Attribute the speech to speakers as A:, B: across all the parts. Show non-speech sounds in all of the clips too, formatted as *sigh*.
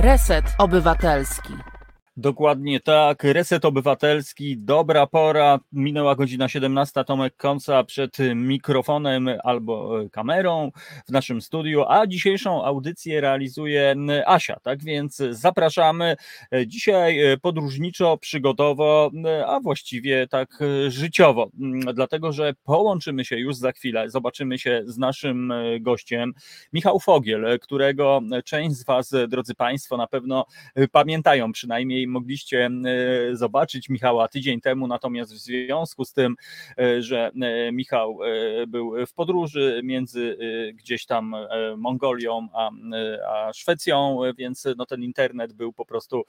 A: Reset Obywatelski.
B: Dokładnie tak. Reset Obywatelski, dobra pora. Minęła godzina 17. Tomek Konca przed mikrofonem albo kamerą w naszym studiu, a dzisiejszą audycję realizuje Asia. Tak więc zapraszamy dzisiaj podróżniczo, przygodowo, a właściwie tak życiowo, dlatego że połączymy się już za chwilę. Zobaczymy się z naszym gościem, Michał Fogiel, którego część z Was, drodzy Państwo, na pewno pamiętają przynajmniej mogliście e, zobaczyć Michała tydzień temu, natomiast w związku z tym, e, że e, Michał był w podróży między gdzieś tam Mongolią a, a Szwecją, więc no ten internet był po prostu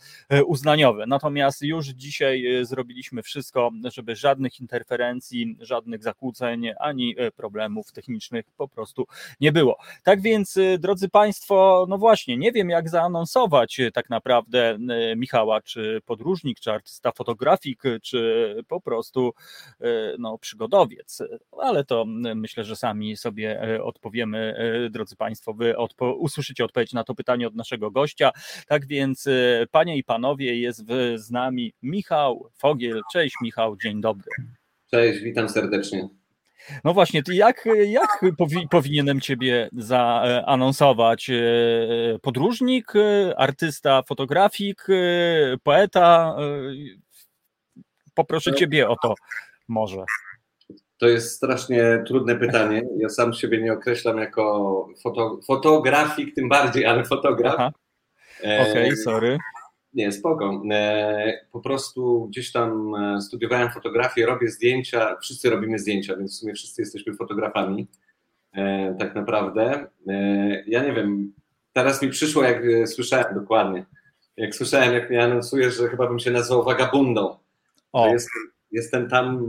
B: uznaniowy. Natomiast już dzisiaj zrobiliśmy wszystko, żeby żadnych interferencji, żadnych zakłóceń, ani problemów technicznych po prostu nie było. Tak więc, drodzy Państwo, no właśnie, nie wiem jak zaanonsować tak naprawdę Michała, czy podróżnik, czy artysta fotografik, czy po prostu e, no, przygodowiec. Ale to myślę, że sami sobie e, odpowiemy, e, drodzy Państwo, wy odpo usłyszycie odpowiedź na to pytanie od naszego gościa. Tak więc, panie i panowie, jest z nami Michał Fogiel. Cześć Michał, dzień dobry.
C: Cześć, witam serdecznie.
B: No właśnie, jak, jak powi powinienem Ciebie zaanonsować? E, podróżnik, artysta, fotografik, poeta? E, poproszę Ciebie o to może.
C: To jest strasznie trudne pytanie. Ja sam siebie nie określam jako foto, fotografik, tym bardziej, ale fotograf.
B: E, Okej, okay, sorry.
C: Nie, spoko. E, po prostu gdzieś tam e, studiowałem fotografię, robię zdjęcia, wszyscy robimy zdjęcia, więc w sumie wszyscy jesteśmy fotografami, e, tak naprawdę. Ja nie wiem, teraz mi przyszło, jak słyszałem dokładnie, jak słyszałem, jak mnie anonsujesz, że chyba bym się nazwał wagabundą. Jestem, jestem tam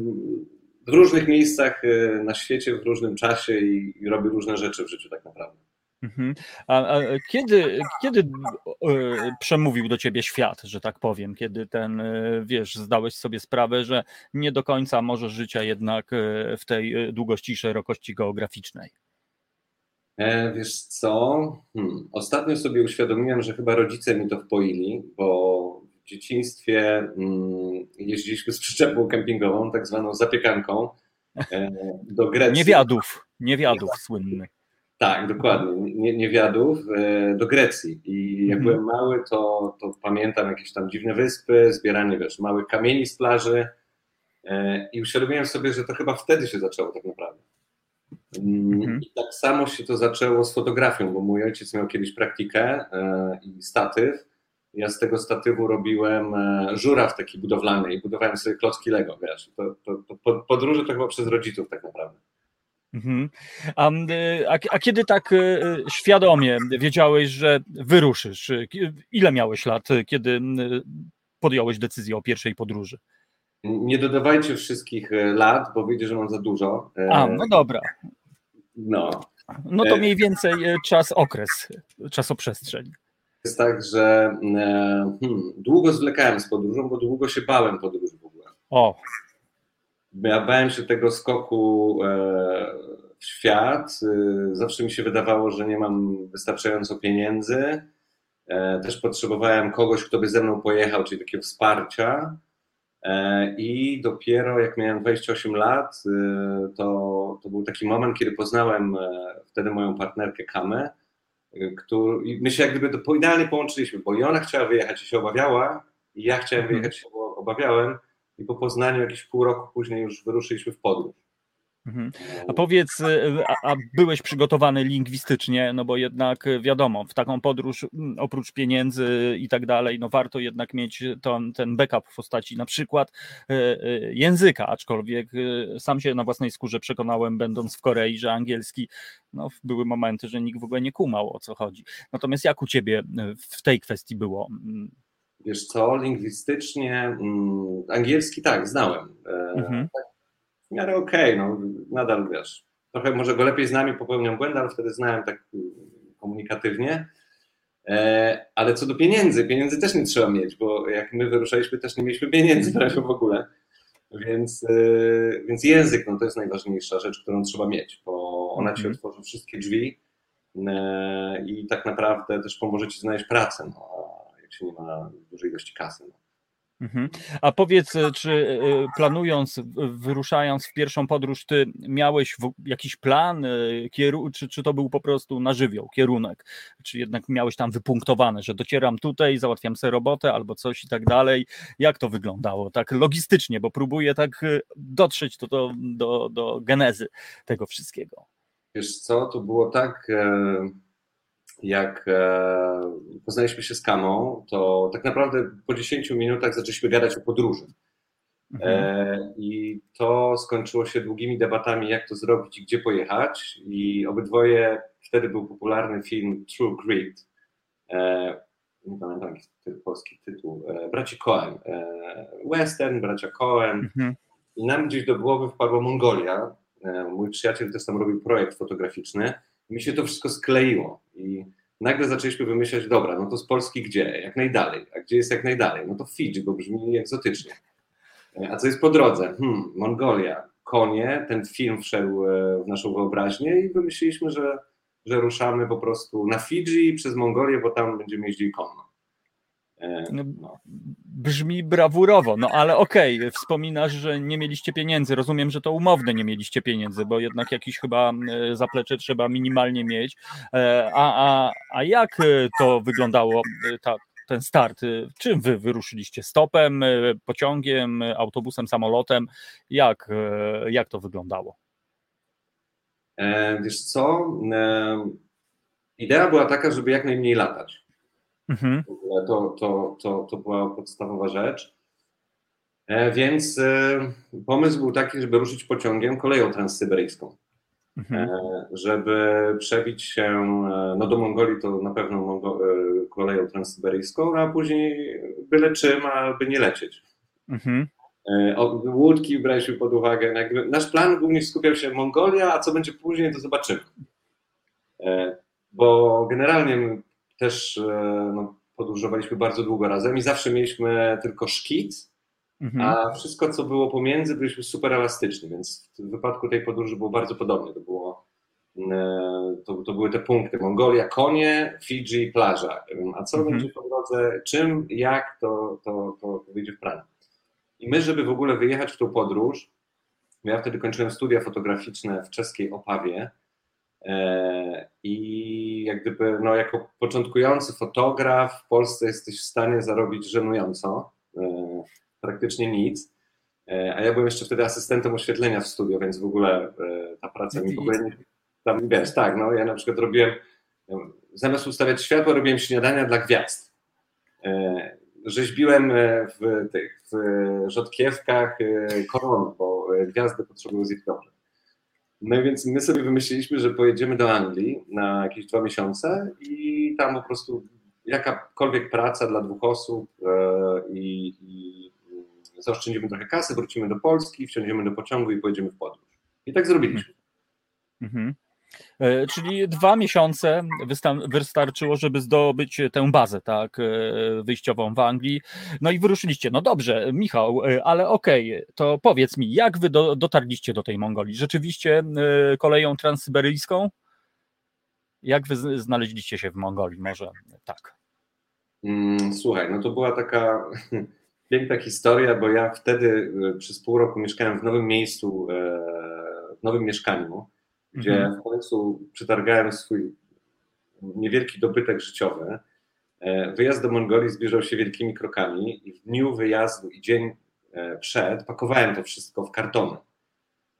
C: w różnych miejscach na świecie, w różnym czasie i, i robię różne rzeczy w życiu tak naprawdę.
B: Mhm. A, a, kiedy, kiedy e, przemówił do ciebie świat, że tak powiem, kiedy ten, e, wiesz, zdałeś sobie sprawę, że nie do końca możesz życia jednak e, w tej długości i szerokości geograficznej?
C: E, wiesz co, hmm. ostatnio sobie uświadomiłem, że chyba rodzice mi to wpoili, bo w dzieciństwie hmm, jeździliśmy z przyczepą kempingową, tak zwaną zapiekanką, e, do Grecji.
B: Niewiadów, niewiadów słynnych.
C: Tak, dokładnie. Nie, niewiadów e, do Grecji. I jak mhm. byłem mały, to, to pamiętam jakieś tam dziwne wyspy, zbieranie wiesz, małych kamieni z plaży. E, I uświadomiłem sobie, że to chyba wtedy się zaczęło tak naprawdę. Mm, mhm. I tak samo się to zaczęło z fotografią, bo mój ojciec miał kiedyś praktykę e, i statyw. Ja z tego statywu robiłem żuraw taki budowlany i budowałem sobie klocki Lego, wiesz. To, to, to podróże to chyba przez rodziców tak naprawdę.
B: Mhm. A, a, a, kiedy tak e, świadomie wiedziałeś, że wyruszysz? Ile miałeś lat, kiedy podjąłeś decyzję o pierwszej podróży?
C: Nie dodawajcie wszystkich lat, bo wiecie, że mam za dużo.
B: A, no dobra.
C: No.
B: No to mniej więcej czas, okres, czasoprzestrzeń.
C: Jest tak, że hmm, długo zwlekałem z podróżą, bo długo się bałem podróży w ogóle.
B: O,
C: ja bałem się tego skoku e, w świat. E, zawsze mi się wydawało, że nie mam wystarczająco pieniędzy. E, też potrzebowałem kogoś, kto by ze mną pojechał, czyli takiego wsparcia. I dopiero jak miałem 28 lat, to, to był taki moment, kiedy poznałem wtedy moją partnerkę Kamę, który, my się jak gdyby to idealnie połączyliśmy, bo i ona chciała wyjechać i się obawiała, i ja chciałem mhm. wyjechać i się obawiałem i po Poznaniu jakieś pół roku później już wyruszyliśmy w podróż.
B: Mhm. A powiedz, y, a, a, byłeś przygotowany lingwistycznie, no bo jednak y, wiadomo, w taką podróż oprócz pieniędzy i tak dalej, no warto jednak mieć ten, ten backup w postaci na przykład y, języka, aczkolwiek sam się na własnej skórze przekonałem, będąc w Korei, że angielski, no były momenty, że nikt w ogóle nie kumał o co chodzi. Natomiast jak u ciebie w tej kwestii było?
C: Wiesz co, lingwistycznie, mm, angielski tak, znałem. E, mhm. Tak, w miarę okej, okay, no, nadal wiesz. Trochę może go lepiej znam i popełniam błędy, ale wtedy znałem tak mm, komunikatywnie. E, ale co do pieniędzy, pieniędzy też nie trzeba mieć, bo jak my wyruszaliśmy, też nie mieliśmy pieniędzy prawie w ogóle. Więc, e, więc język no, to jest najważniejsza rzecz, którą trzeba mieć, bo ona ci mhm. otworzy wszystkie drzwi i tak naprawdę też pomoże ci znaleźć pracę. No, jak się nie ma dużej ilości kasy. No.
B: Mhm. A powiedz, e, czy e, planując, wyruszając w pierwszą podróż, ty miałeś jakiś plan, e, czy, czy to był po prostu na żywioł, kierunek? Czy jednak miałeś tam wypunktowane, że docieram tutaj, załatwiam sobie robotę albo coś i tak dalej? Jak to wyglądało tak logistycznie, bo próbuję tak dotrzeć do, do, do, do genezy tego wszystkiego.
C: Wiesz co, to było tak jak e, poznaliśmy się z Kamą, to tak naprawdę po 10 minutach zaczęliśmy gadać o podróży. Mhm. E, I to skończyło się długimi debatami, jak to zrobić i gdzie pojechać. I obydwoje, wtedy był popularny film True Grit. E, nie pamiętam jaki polski tytuł. Braci Cohen. Western, bracia Cohen. Mhm. I nam gdzieś do głowy wpadła Mongolia. Mój przyjaciel też tam robił projekt fotograficzny mi się to wszystko skleiło i nagle zaczęliśmy wymyślać, dobra, no to z Polski gdzie? Jak najdalej. A gdzie jest jak najdalej? No to Fidżi, bo brzmi egzotycznie. A co jest po drodze? Hmm, Mongolia, konie, ten film wszedł e, w naszą wyobraźnię i wymyśliliśmy, że, że ruszamy po prostu na Fidżi przez Mongolię, bo tam będziemy jeździli konno.
B: E, no, no. Brzmi brawurowo, no ale okej, okay, wspominasz, że nie mieliście pieniędzy. Rozumiem, że to umowne nie mieliście pieniędzy, bo jednak jakiś chyba e, zaplecze trzeba minimalnie mieć. E, a, a, a jak to wyglądało, ta, ten start? Czym wy wyruszyliście? Stopem, pociągiem, autobusem, samolotem? Jak, jak to wyglądało?
C: Wiesz co? Idea była taka, żeby jak najmniej latać. Mhm. To, to, to, to była podstawowa rzecz. E, więc e, pomysł był taki, żeby ruszyć pociągiem koleją transsyberyjską. Mhm. E, żeby przebić się no do Mongolii, to na pewno Mongo koleją transsyberyjską, a później byle czym, aby nie lecieć. Mhm. Łódki braliśmy pod uwagę. Nasz plan głównie skupiał się Mongolia, a co będzie później, to zobaczymy. Bo generalnie też e, no, podróżowaliśmy bardzo długo razem i zawsze mieliśmy tylko szkic, mhm. a wszystko, co było pomiędzy, byliśmy super elastyczni, więc w wypadku tej podróży było bardzo podobnie. To, było, e, to, to były te punkty. Mongolia, konie, Fidżi, plaża. A co mhm. będzie po drodze, czym, jak, to, to, to, to wyjdzie w planie. I my, żeby w ogóle wyjechać w tą podróż, ja wtedy kończyłem studia fotograficzne w czeskiej Opawie, I jak gdyby, no, jako początkujący fotograf w Polsce jesteś w stanie zarobić żenująco, e, praktycznie nic. E, a ja byłem jeszcze wtedy asystentem oświetlenia w studio, więc w ogóle ta praca mi w ogóle nie. Tam, wiesz, tak, no ja na przykład robiłem, zamiast ustawiać światło, robiłem śniadania dla gwiazd. Rzeźbiłem w tych w rzodkiewkach koron, bo gwiazdy potrzebują zjeść no więc my sobie wymyśliliśmy, że pojedziemy do Anglii na jakieś dwa miesiące i tam po prostu jakakolwiek praca dla dwóch osób e, i, i zaoszczędzimy trochę kasy, wrócimy do Polski, wsiądziemy do pociągu i pojedziemy w podróż. I tak zrobiliśmy. Mhm.
B: E, czyli dwa miesiące wystarczyło, żeby zdobyć tę bazę, tak, e, wyjściową w Anglii. No i wyruszyliście. No dobrze, Michał, e, ale okej, okay, to powiedz mi, jak wy do, dotarliście do tej Mongolii? Rzeczywiście koleją transsyberyjską? Jak wy znaleźliście się w Mongolii? Może tak.
C: Mm, słuchaj, no to była taka *laughs* piękna historia, bo ja wtedy przez pół roku mieszkałem w nowym miejscu, w nowym mieszkaniu gdzie mhm. w końcu przetargałem swój niewielki dobytek życiowy. E, wyjazd do Mongolii zbliżał się wielkimi krokami i w dniu wyjazdu i dzień e, przed pakowałem to wszystko w kartony.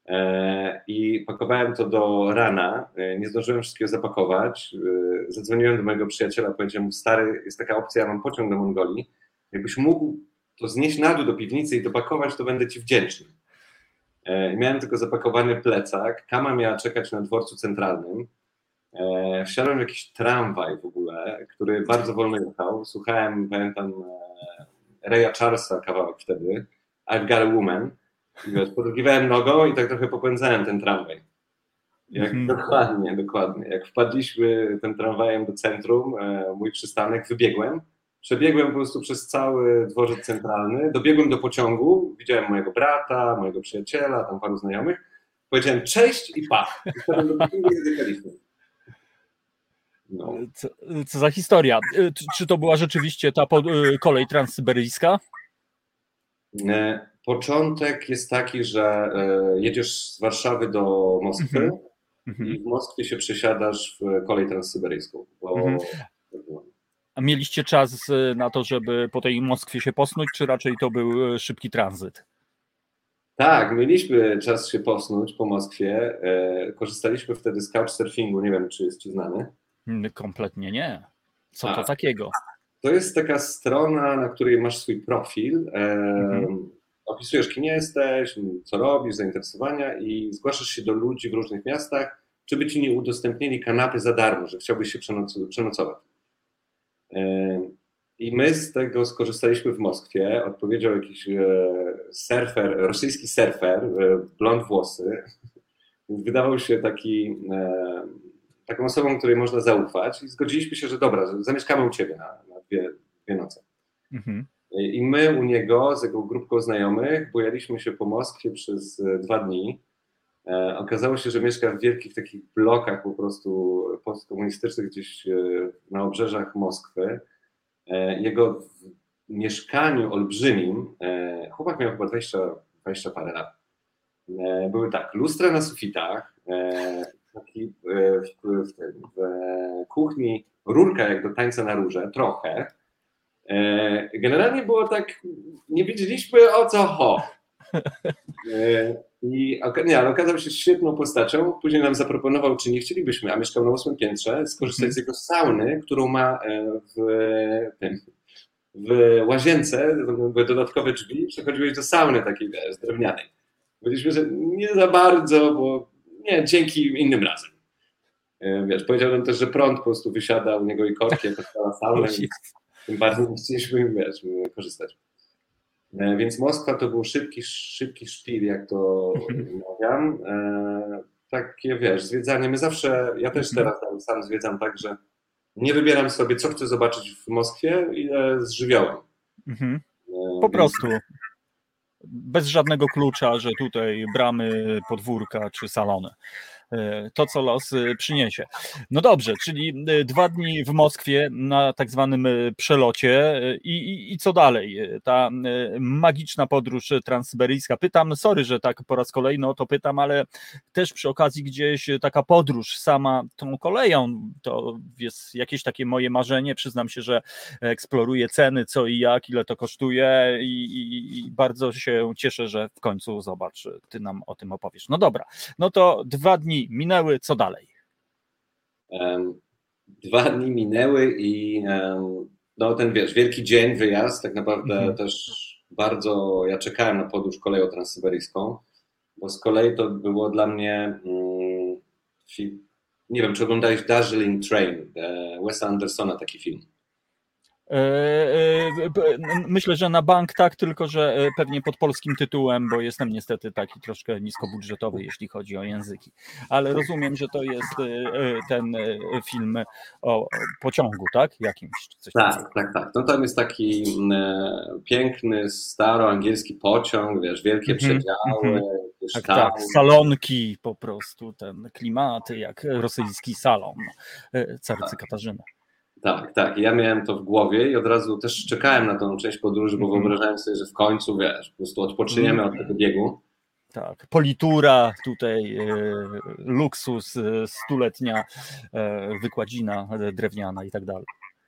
C: E, I pakowałem to do rana. Nie zdążyłem wszystkiego zapakować. Zadzwoniłem do mojego przyjaciela, powiedziałem mu, stary, jest taka opcja, ja mam pociąg do Mongolii. Jakbyś mógł to znieść na dół do piwnicy i dopakować, to będę ci wdzięczny. E, miałem tylko zapakowany plecak. Kama miała czekać na dworcu centralnym. E, wsiadłem w jakiś tramwaj w ogóle, który bardzo wolno jechał. Słuchałem, pamiętam, e, Raya Charlesa kawałek wtedy, I've Got a Woman. Podrugiwałem nogą i tak trochę popędzałem ten tramwaj. Jak, mm. Dokładnie, dokładnie. Jak wpadliśmy tym tramwajem do centrum, mój przystanek, wybiegłem Przebiegłem po prostu przez cały dworzec centralny, dobiegłem do pociągu, widziałem mojego brata, mojego przyjaciela, tam paru znajomych. Powiedziałem cześć i pach. No.
B: Co, co za historia? Y, Czy, to była rzeczywiście ta y, kolej transsyberyjska?
C: E, Początek jest taki, że e, jedziesz z Warszawy do Moskwy
B: Mhm. Mhm.
C: i w Moskwie się przesiadasz w kolej transsyberyjską. Bo...
B: Mhm. A mieliście czas y, na to, żeby po tej Moskwie się posnuć, czy raczej to był y, szybki tranzyt?
C: Tak, mieliśmy czas się posnuć po Moskwie. E, Korzystaliśmy wtedy z couchsurfingu, nie wiem, czy jest Ci znany.
B: Mm, Kompletnie nie. Co to
C: A.
B: takiego?
C: To jest taka strona, na której masz swój profil. E,
B: Mhm.
C: Opisujesz, kim jesteś, co robisz, zainteresowania i zgłaszasz się do ludzi w różnych miastach, czy by ci nie udostępnili kanapy za darmo, że chciałbyś się przenoc- przenocować. E, I my z tego skorzystaliśmy w Moskwie. Odpowiedział jakiś e, surfer, rosyjski surfer, e, blond włosy. Wydawał się taki, e, taką osobą, której można zaufać i zgodziliśmy się, że dobra, zamieszkamy u ciebie na, na dwie, dwie noce.
B: Mhm.
C: I my u niego z jego grupką znajomych bujaliśmy się po Moskwie przez dwa dni. E, okazało się, że mieszka w wielkich takich blokach po prostu postkomunistycznych gdzieś e, na obrzeżach Moskwy. E, jego w mieszkaniu olbrzymim, chłopak miał chyba 20, 20 parę lat. Były tak, lustra na sufitach, taki, w, w, w kuchni rurka jak do tańca na róże, trochę. Generalnie było tak, nie wiedzieliśmy o co ho. I nie, ale okazał się świetną postacią. Później nam zaproponował, czy nie chcielibyśmy, a mieszkał na ósmym piętrze, skorzystać z jego sauny, którą ma e, w, tym, w łazience, były dodatkowe drzwi, przechodziłeś do sauny takiej wiesz, drewnianej. Powiedzieliśmy, że nie za bardzo, bo nie, dzięki innym razem. E, Wiesz, powiedział nam też, że prąd po prostu wysiada u niego i korki, jak odpala saunę, *laughs* więc tym bardziej nie chcieliśmy wiesz, korzystać. E, Więc Moskwa to był szybki, szybki szpil, jak to *laughs* mówiam. E, Takie, wiesz, zwiedzanie. My zawsze, ja też teraz tam sam zwiedzam tak, że nie wybieram sobie, co chcę zobaczyć w Moskwie, ile z żywiołem.
B: Mhm.
C: E,
B: Po
C: więc-
B: prostu. Bez żadnego klucza, że tutaj bramy, podwórka czy salony. E, To, co los e, przyniesie. No dobrze, czyli e, dwa dni w Moskwie na tak zwanym przelocie i, i, i co dalej? Ta magiczna podróż transsyberyjska. Pytam, sorry, że tak po raz kolejny o to pytam, ale też przy okazji gdzieś taka podróż sama tą koleją, to jest jakieś takie moje marzenie. Przyznam się, że eksploruję ceny, co i jak, ile to kosztuje i, i, i bardzo się cieszę, że w końcu zobacz, ty nam o tym opowiesz. No dobra, no to dwa dni minęły, co dalej?
C: Dwa dni minęły i no ten wiesz, wielki dzień, wyjazd, tak naprawdę
B: Mhm.
C: też bardzo, ja czekałem na podróż koleją transsyberyjską, bo z kolei to było dla mnie, mm, nie wiem, czy oglądałeś Darjeeling Train, e, Wesa Andersona, taki film.
B: E, e, Myślę, że na bank tak, tylko że e, pewnie pod polskim tytułem, bo jestem niestety taki troszkę niskobudżetowy, jeśli chodzi o języki. Ale rozumiem, że to jest ten film o pociągu, tak? Jakimś. Coś.
C: Tak, tak, tak. No tam jest taki piękny, staroangielski pociąg, wiesz, wielkie
B: Mhm,
C: przedziały,
B: mhm.
C: jakieś
B: Tak,
C: tam-
B: tak, salonki po prostu, ten klimaty jak rosyjski salon carycy Katarzyny.
C: Tak, tak. Ja miałem to w głowie i od razu też czekałem na tą część podróży, bo
B: Mhm.
C: wyobrażałem sobie, że w końcu, wiesz, po prostu odpoczyniemy od tego biegu.
B: Tak, politura, tutaj e, luksus, e, stuletnia e, wykładzina e, drewniana i tak dalej.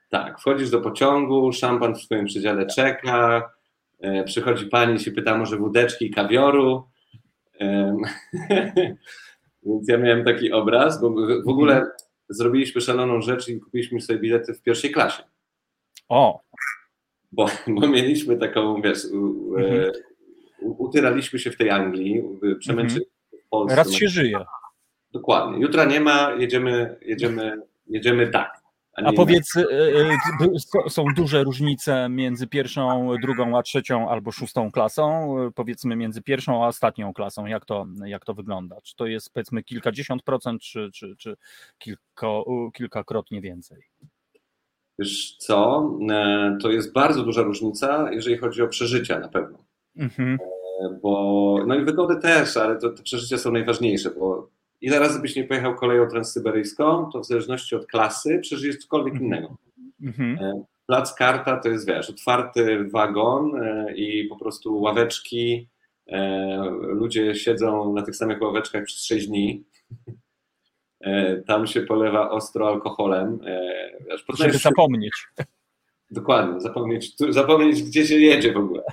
C: Tak, wchodzisz do pociągu, szampan w swoim przedziale czeka, e, przychodzi pani i się pyta może wódeczki kawioru. *laughs* Więc ja miałem taki obraz, bo w- w ogóle zrobiliśmy szaloną rzecz i kupiliśmy sobie bilety w pierwszej klasie.
B: O,
C: bo, bo mieliśmy taką, wiesz, u, e,
B: Mhm.
C: utyraliśmy się w tej Anglii, przemęczyliśmy się w Polsce.
B: raz się żyje.
C: Dokładnie. Jutra nie ma, jedziemy, jedziemy, jedziemy tak.
B: A
C: inaczej.
B: powiedz, b- s- są duże różnice między pierwszą, drugą, a trzecią albo szóstą klasą? Powiedzmy między pierwszą a ostatnią klasą, jak to, jak to wygląda? Czy to jest powiedzmy kilkadziesiąt procent, czy, czy, czy kilko, kilkakrotnie więcej?
C: Wiesz co, e, to jest bardzo duża różnica, jeżeli chodzi o przeżycia na pewno.
B: Mhm.
C: E, Bo, no i wygody też, ale to, te przeżycia są najważniejsze, bo ile razy byś nie pojechał koleją transsyberyjską, to w zależności od klasy przeżyjesz cokolwiek innego.
B: Mhm.
C: E, Plac Karta to jest, wiesz, otwarty wagon e, i po prostu ławeczki, e, ludzie siedzą na tych samych ławeczkach przez 6 dni. Tam się polewa ostro alkoholem. Wiesz,
B: Żeby zapomnieć.
C: Dokładnie, zapomnieć, zapomnieć, gdzie się jedzie w ogóle.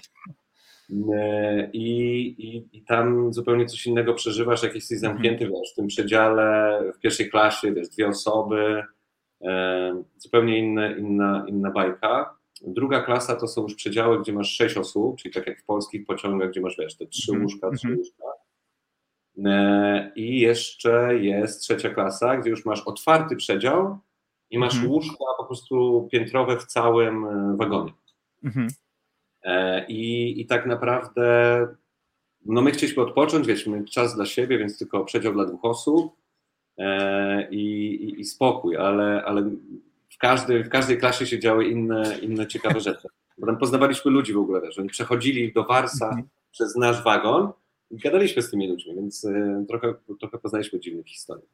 C: E, I, i, I tam zupełnie coś innego przeżywasz, jak jesteś zamknięty wiesz, w tym przedziale, w pierwszej klasie, wiesz, dwie osoby, e, zupełnie inne, inna, inna bajka. Druga klasa to są już przedziały, gdzie masz sześć osób, czyli tak jak w polskich pociągach, gdzie masz, wiesz, te trzy
B: Mhm,
C: łóżka, trzy
B: mhm.
C: łóżka. E, I jeszcze jest trzecia klasa, gdzie już masz otwarty przedział i masz
B: Mhm.
C: łóżka po prostu piętrowe w całym wagonie. E, I, I tak naprawdę, no my chcieliśmy odpocząć, mieliśmy czas dla siebie, więc tylko przedział dla dwóch osób e, i, i, i spokój, ale, ale w, każdej, w każdej klasie się działy inne, inne ciekawe *laughs* rzeczy. Bo tam poznawaliśmy ludzi w ogóle, wiesz, oni przechodzili do Warsa
B: Mhm.
C: przez nasz wagon i gadaliśmy z tymi ludźmi, więc e, trochę, trochę poznaliśmy dziwnych historii.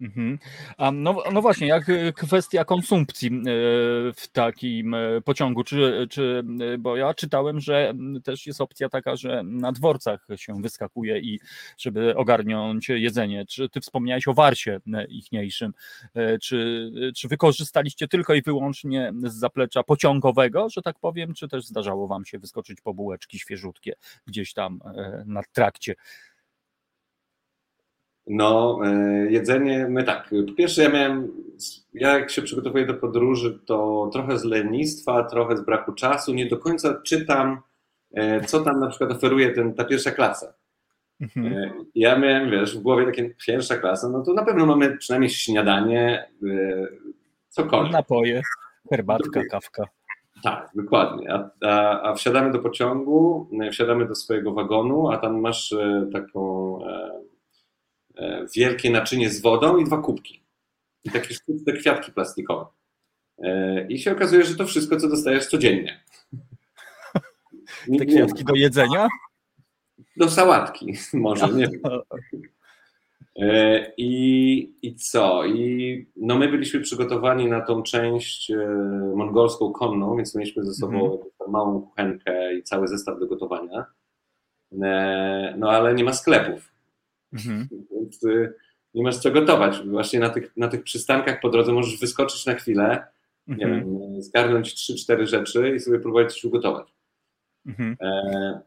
B: Mhm. A no, no właśnie, jak y, kwestia konsumpcji y, w takim y, pociągu, czy, czy, bo ja czytałem, że też jest opcja taka, że na dworcach się wyskakuje i żeby ogarnąć jedzenie. Czy ty wspomniałeś o warsie ichniejszym, czy, czy wykorzystaliście tylko i wyłącznie z zaplecza pociągowego, że tak powiem, czy też zdarzało wam się wyskoczyć po bułeczki świeżutkie gdzieś tam na trakcie?
C: No, e, jedzenie, my tak. Po pierwsze, ja miałem, ja jak się przygotowuję do podróży, to trochę z lenistwa, trochę z braku czasu, nie do końca czytam, e, co tam na przykład oferuje ten, ta pierwsza klasa.
B: Mhm.
C: E, Ja miałem, wiesz, w głowie takie pierwsza klasa, no to na pewno mamy przynajmniej śniadanie, cokolwiek.
B: Napoje, herbatka, kawka.
C: Tak, dokładnie. A, a, a wsiadamy do pociągu, wsiadamy do swojego wagonu, a tam masz taką wielkie naczynie z wodą i dwa kubki. I takie sztuczne kwiatki plastikowe. E, I się okazuje, że to wszystko, co dostajesz codziennie.
B: Te kwiatki do jedzenia?
C: Do sałatki, *laughs* może, nie wiem. *laughs* E, I, I co? I no my byliśmy przygotowani na tą część e, mongolską konną, więc mieliśmy ze sobą
B: Mhm.
C: małą kuchenkę i cały zestaw do gotowania. E, No ale nie ma sklepów,
B: Mhm.
C: więc y, nie masz co gotować. Właśnie na tych, na tych przystankach po drodze możesz wyskoczyć na chwilę, nie
B: Mhm.
C: wiem, zgarnąć 3-4 rzeczy i sobie próbować coś ugotować.
B: Mhm.
C: E,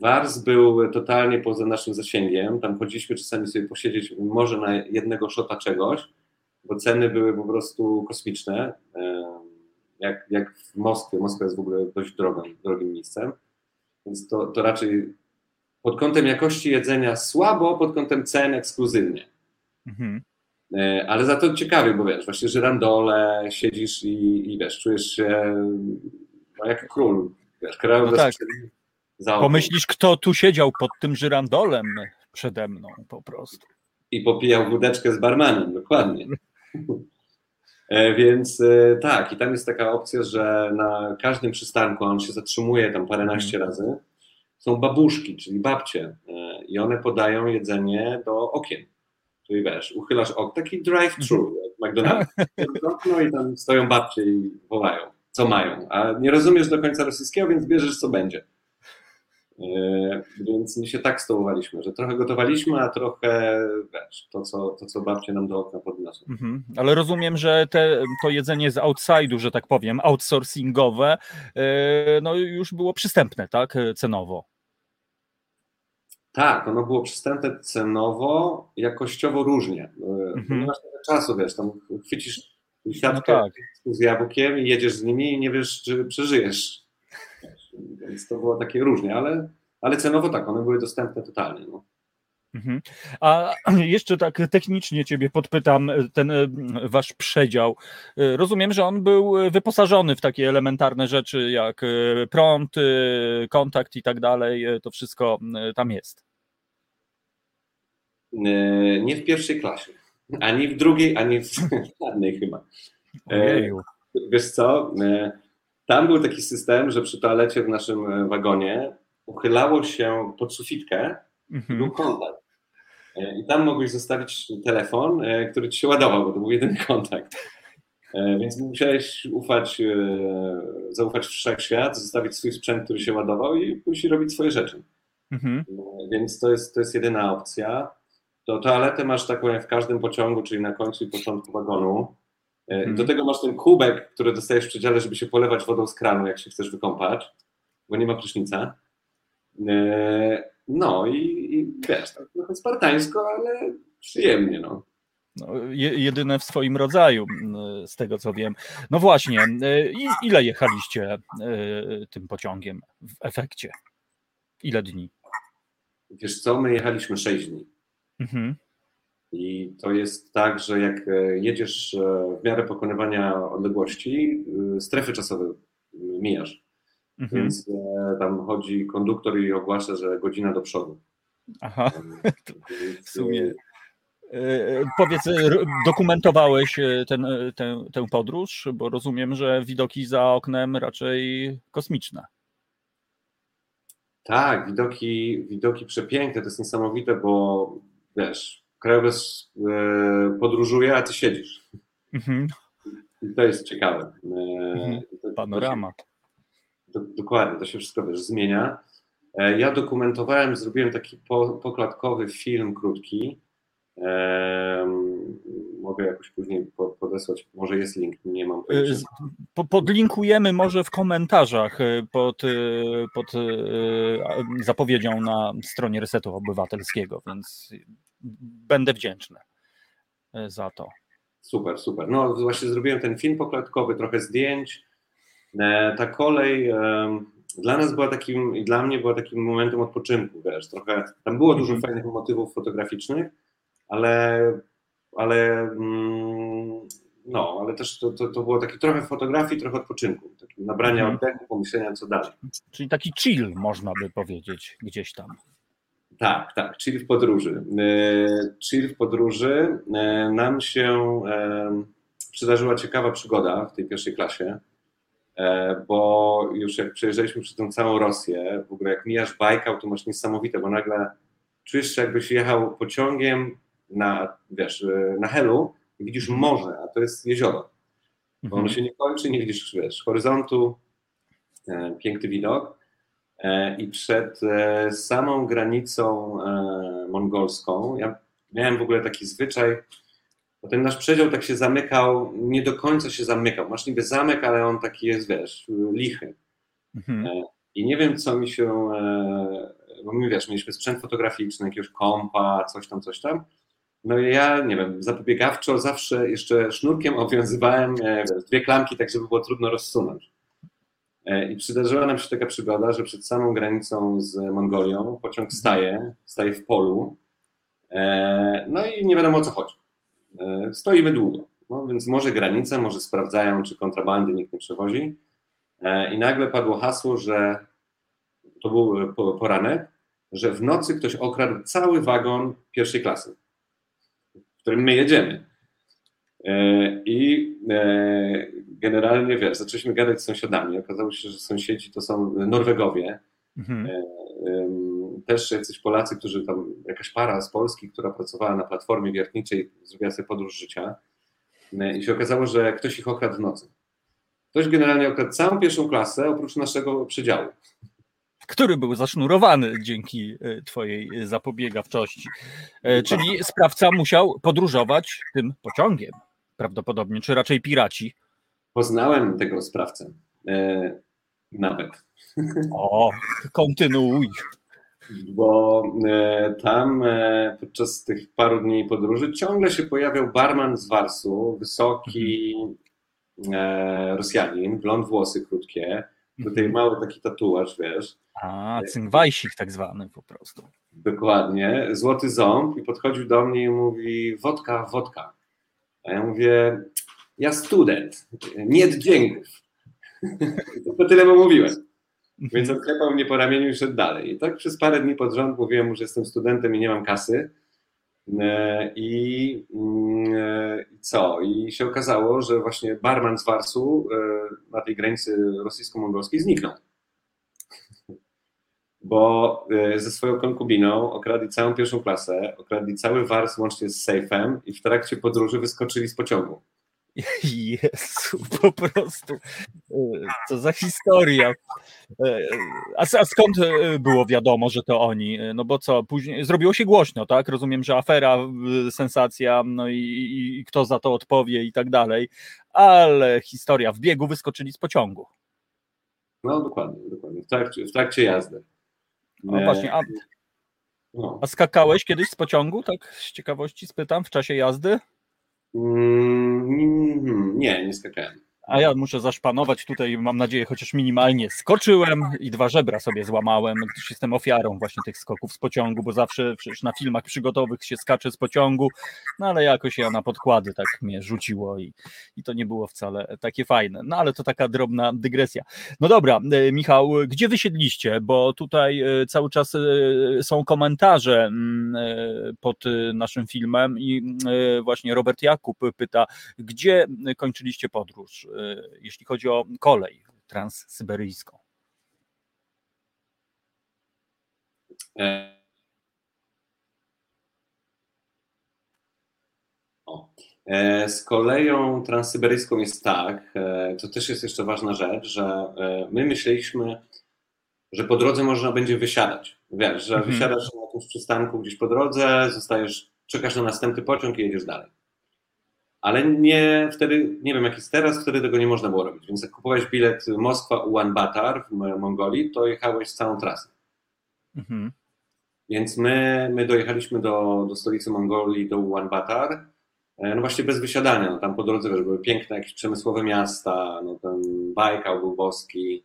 C: Wars był totalnie poza naszym zasięgiem. Tam chodziliśmy czasami sobie posiedzieć może na jednego szota czegoś, bo ceny były po prostu kosmiczne. E, Jak, jak w Moskwie. Moskwa jest w ogóle dość drogą, drogim miejscem. Więc to, to raczej pod kątem jakości jedzenia słabo, pod kątem cen ekskluzywnie.
B: Mhm.
C: E, Ale za to ciekawie, bo wiesz, właśnie żyrandole, siedzisz i, i wiesz, czujesz się no, jak król. Wiesz,
B: No tak. Pomyślisz, kto tu siedział pod tym żyrandolem przede mną po prostu.
C: I popijał wódeczkę z barmanem, dokładnie. *laughs* E, Więc e, tak, i tam jest taka opcja, że na każdym przystanku, on się zatrzymuje tam paręnaście razy, są babuszki, czyli babcie e, i one podają jedzenie do okien. Czyli wiesz, uchylasz ok, taki drive-thru, jak McDonald's. No i tam stoją babcie i wołają, co mają. A nie rozumiesz do końca rosyjskiego, więc bierzesz, co będzie. E, Więc my się tak stołowaliśmy, że trochę gotowaliśmy, a trochę wiesz, to co, to, co babcie nam do okna podniosły.
B: Mhm. Ale rozumiem, że te, to jedzenie z outside'u, że tak powiem, outsourcingowe, e, no już było przystępne, tak, e, cenowo.
C: Tak, ono było przystępne cenowo, jakościowo różnie.
B: Mhm.
C: Tyle czasu, wiesz, tam chwycisz
B: No
C: siatkę
B: tak.
C: z jabłkiem i jedziesz z nimi i nie wiesz, czy przeżyjesz. Więc to było takie różnie, ale, ale cenowo tak, one były dostępne totalnie. No.
B: Mhm. A *clears throat* jeszcze tak technicznie Ciebie podpytam, ten e, Wasz przedział. E, Rozumiem, że on był e, wyposażony w takie elementarne rzeczy jak e, prąd, e, kontakt i tak dalej. e, To wszystko e, tam jest.
C: E, Nie w pierwszej klasie, ani w drugiej, ani w *laughs* żadnej chyba. E,
B: Ojeju.
C: Wiesz co, e, tam był taki system, że przy toalecie w naszym e, wagonie uchylało się pod sufitkę i był
B: Mhm.
C: kontakt. E, I tam mogłeś zostawić telefon, e, który ci się ładował, bo to był jedyny kontakt. Więc musiałeś ufać, zaufać w wszechświat, zostawić swój sprzęt, który się ładował i pójść robić swoje rzeczy. Mhm. Więc to jest, to jest jedyna opcja. To toaletę masz taką jak w każdym pociągu, czyli na końcu i początku wagonu. Mhm. Do tego masz ten kubek, który dostajesz w przedziale, żeby się polewać wodą z kranu, jak się chcesz wykąpać, bo nie ma prysznica. No i, i wiesz, tak trochę spartańsko, ale przyjemnie, no.
B: No, jedyne w swoim rodzaju, z tego co wiem. No właśnie, ile jechaliście tym pociągiem w efekcie? Ile dni?
C: Wiesz co, my jechaliśmy 6 dni. Mhm. I to jest tak, że jak e, jedziesz e, w miarę pokonywania odległości, e, strefy czasowe mijasz. Mhm. Więc tam chodzi konduktor i ogłasza, że godzina do przodu.
B: Aha, *laughs* w sumie. Powiedz, dokumentowałeś ten, tę, tę podróż, bo rozumiem, że widoki za oknem raczej kosmiczne.
C: Tak, widoki, widoki przepiękne, to jest niesamowite, bo wiesz, krajobraz podróżuje, a ty siedzisz. Mhm. I to jest ciekawe.
B: Mhm. Panorama
C: dokładnie, to się wszystko wiesz, zmienia. E, ja dokumentowałem, zrobiłem taki po, pokładkowy film krótki. mogę jakoś później podesłać, może jest link, nie mam pojęcia.
B: E, podlinkujemy może w komentarzach e, pod, pod zapowiedzią na stronie Resetu Obywatelskiego, więc będę wdzięczny za to.
C: Super, super. No właśnie zrobiłem ten film pokładkowy, trochę zdjęć, E, ta kolej dla nas była takim, i dla mnie była takim momentem odpoczynku, wiesz, trochę, tam było dużo mhm. fajnych motywów fotograficznych, ale, ale mm, no, ale też to, to, to było takie trochę fotografii, trochę odpoczynku, nabrania mhm. oddechu, pomyślenia co dalej.
B: Czyli taki chill, można by powiedzieć, gdzieś tam.
C: Tak, tak, chill w podróży. E, chill w podróży. E, nam się przydarzyła ciekawa przygoda w tej pierwszej klasie. E, bo już jak przejeżdżaliśmy przez tą całą Rosję, w ogóle jak mijasz Bajkał, to masz niesamowite, bo nagle czujesz się jakbyś jechał pociągiem na, wiesz, e, na Helu i widzisz morze, a to jest jezioro. Bo ono mhm. się nie kończy, nie widzisz, wiesz, horyzontu, e, piękny widok. I przed samą granicą mongolską, ja miałem w ogóle taki zwyczaj, bo ten nasz przedział tak się zamykał, nie do końca się zamykał. Masz niby zamek, ale on taki jest, wiesz, lichy. Mhm. E, I nie wiem, co mi się, e, bo my, wiesz, mieliśmy sprzęt fotograficzny, jakiegoś kompa, coś tam, coś tam. No i ja, nie wiem, zapobiegawczo zawsze jeszcze sznurkiem *laughs* obowiązywałem e, dwie klamki, tak żeby było trudno rozsunąć. I przydarzyła nam się taka przygoda, że przed samą granicą z Mongolią pociąg staje, staje w polu, no i nie wiadomo o co chodzi. E, stoimy długo. No, więc może granice, może sprawdzają, czy kontrabandy nikt nie przewozi. E, I nagle padło hasło, że to był poranek, że w nocy ktoś okradł cały wagon pierwszej klasy, w którym my jedziemy. E, I generalnie, wiesz, zaczęliśmy gadać z sąsiadami. Okazało się, że sąsiedzi to są Norwegowie. Mhm też jacyś Polacy, którzy tam, jakaś para z Polski, która pracowała na platformie wiertniczej, zrobiła sobie podróż życia i się okazało, że ktoś ich okradł w nocy. Ktoś generalnie okradł całą pierwszą klasę oprócz naszego przedziału.
B: Który był zasznurowany dzięki e, Twojej zapobiegawczości. E, czyli sprawca musiał podróżować tym pociągiem, prawdopodobnie, czy raczej piraci.
C: Poznałem tego sprawcę. E, nawet.
B: O, kontynuuj
C: bo e, tam e, podczas tych paru dni podróży ciągle się pojawiał barman z Warsu, wysoki Rosjanin, blond włosy krótkie, tutaj mhm. mały taki tatuaż, wiesz.
B: A, cyngwajsik tak zwany po prostu.
C: Dokładnie, złoty ząb i podchodził do mnie i mówi wodka, wodka. A ja mówię, ja student, nie dzięków. to tyle mu mówiłem. Więc on klepał mnie po ramieniu i szedł dalej. I tak przez parę dni pod rząd mówiłem mu, że jestem studentem i nie mam kasy. E, I, mm, e, I co? I się okazało, że właśnie barman z Warsu e, na tej granicy rosyjsko-mongolskiej zniknął. bo ze swoją konkubiną okradli całą pierwszą klasę, okradli cały wars łącznie z sejfem i w trakcie podróży wyskoczyli z pociągu. *laughs*
B: Jezu, po prostu. E, co za historia. E, a, a skąd e, było wiadomo, że to oni? No bo co, później zrobiło się głośno, tak? Rozumiem, że afera, sensacja, no i, i, i kto za to odpowie i tak dalej, ale historia w biegu wyskoczyli z pociągu.
C: No dokładnie, dokładnie. W trakcie, w trakcie jazdy.
B: No właśnie, a, no. a skakałeś kiedyś z pociągu? Tak z ciekawości spytam, w czasie jazdy?
C: Mm, nie, nie skakałem.
B: A ja muszę zaszpanować tutaj, mam nadzieję, chociaż minimalnie skoczyłem i dwa żebra sobie złamałem, jestem ofiarą właśnie tych skoków z pociągu, bo zawsze przecież na filmach przygotowych się skacze z pociągu, no ale jakoś ja na podkłady tak mnie rzuciło i, i to nie było wcale takie fajne. No ale to taka drobna dygresja. No dobra, e, Michał, gdzie wysiedliście? Bo tutaj e, cały czas e, są komentarze mm, pod naszym filmem i właśnie Robert Jakub pyta, gdzie kończyliście podróż? Y, jeśli chodzi o kolej transsyberyjską?
C: E, o. E, z koleją transsyberyjską jest tak, e, to też jest jeszcze ważna rzecz, że my myśleliśmy, że po drodze można będzie wysiadać. Wiesz, że mhm. wysiadasz na jakimś przystanku gdzieś po drodze, zostajesz, czekasz na następny pociąg i jedziesz dalej ale nie wtedy, nie wiem jak jest teraz, wtedy tego nie można było robić. Więc jak kupowałeś bilet Moskwa Ulaanbaatar w Mongolii, to jechałeś całą trasę. Mhm. Więc my, my dojechaliśmy do, do stolicy Mongolii, do Ulaanbaatar, e, no właśnie bez wysiadania. No tam po drodze wiesz, były piękne jakieś przemysłowe miasta, no ten Bajkał był boski,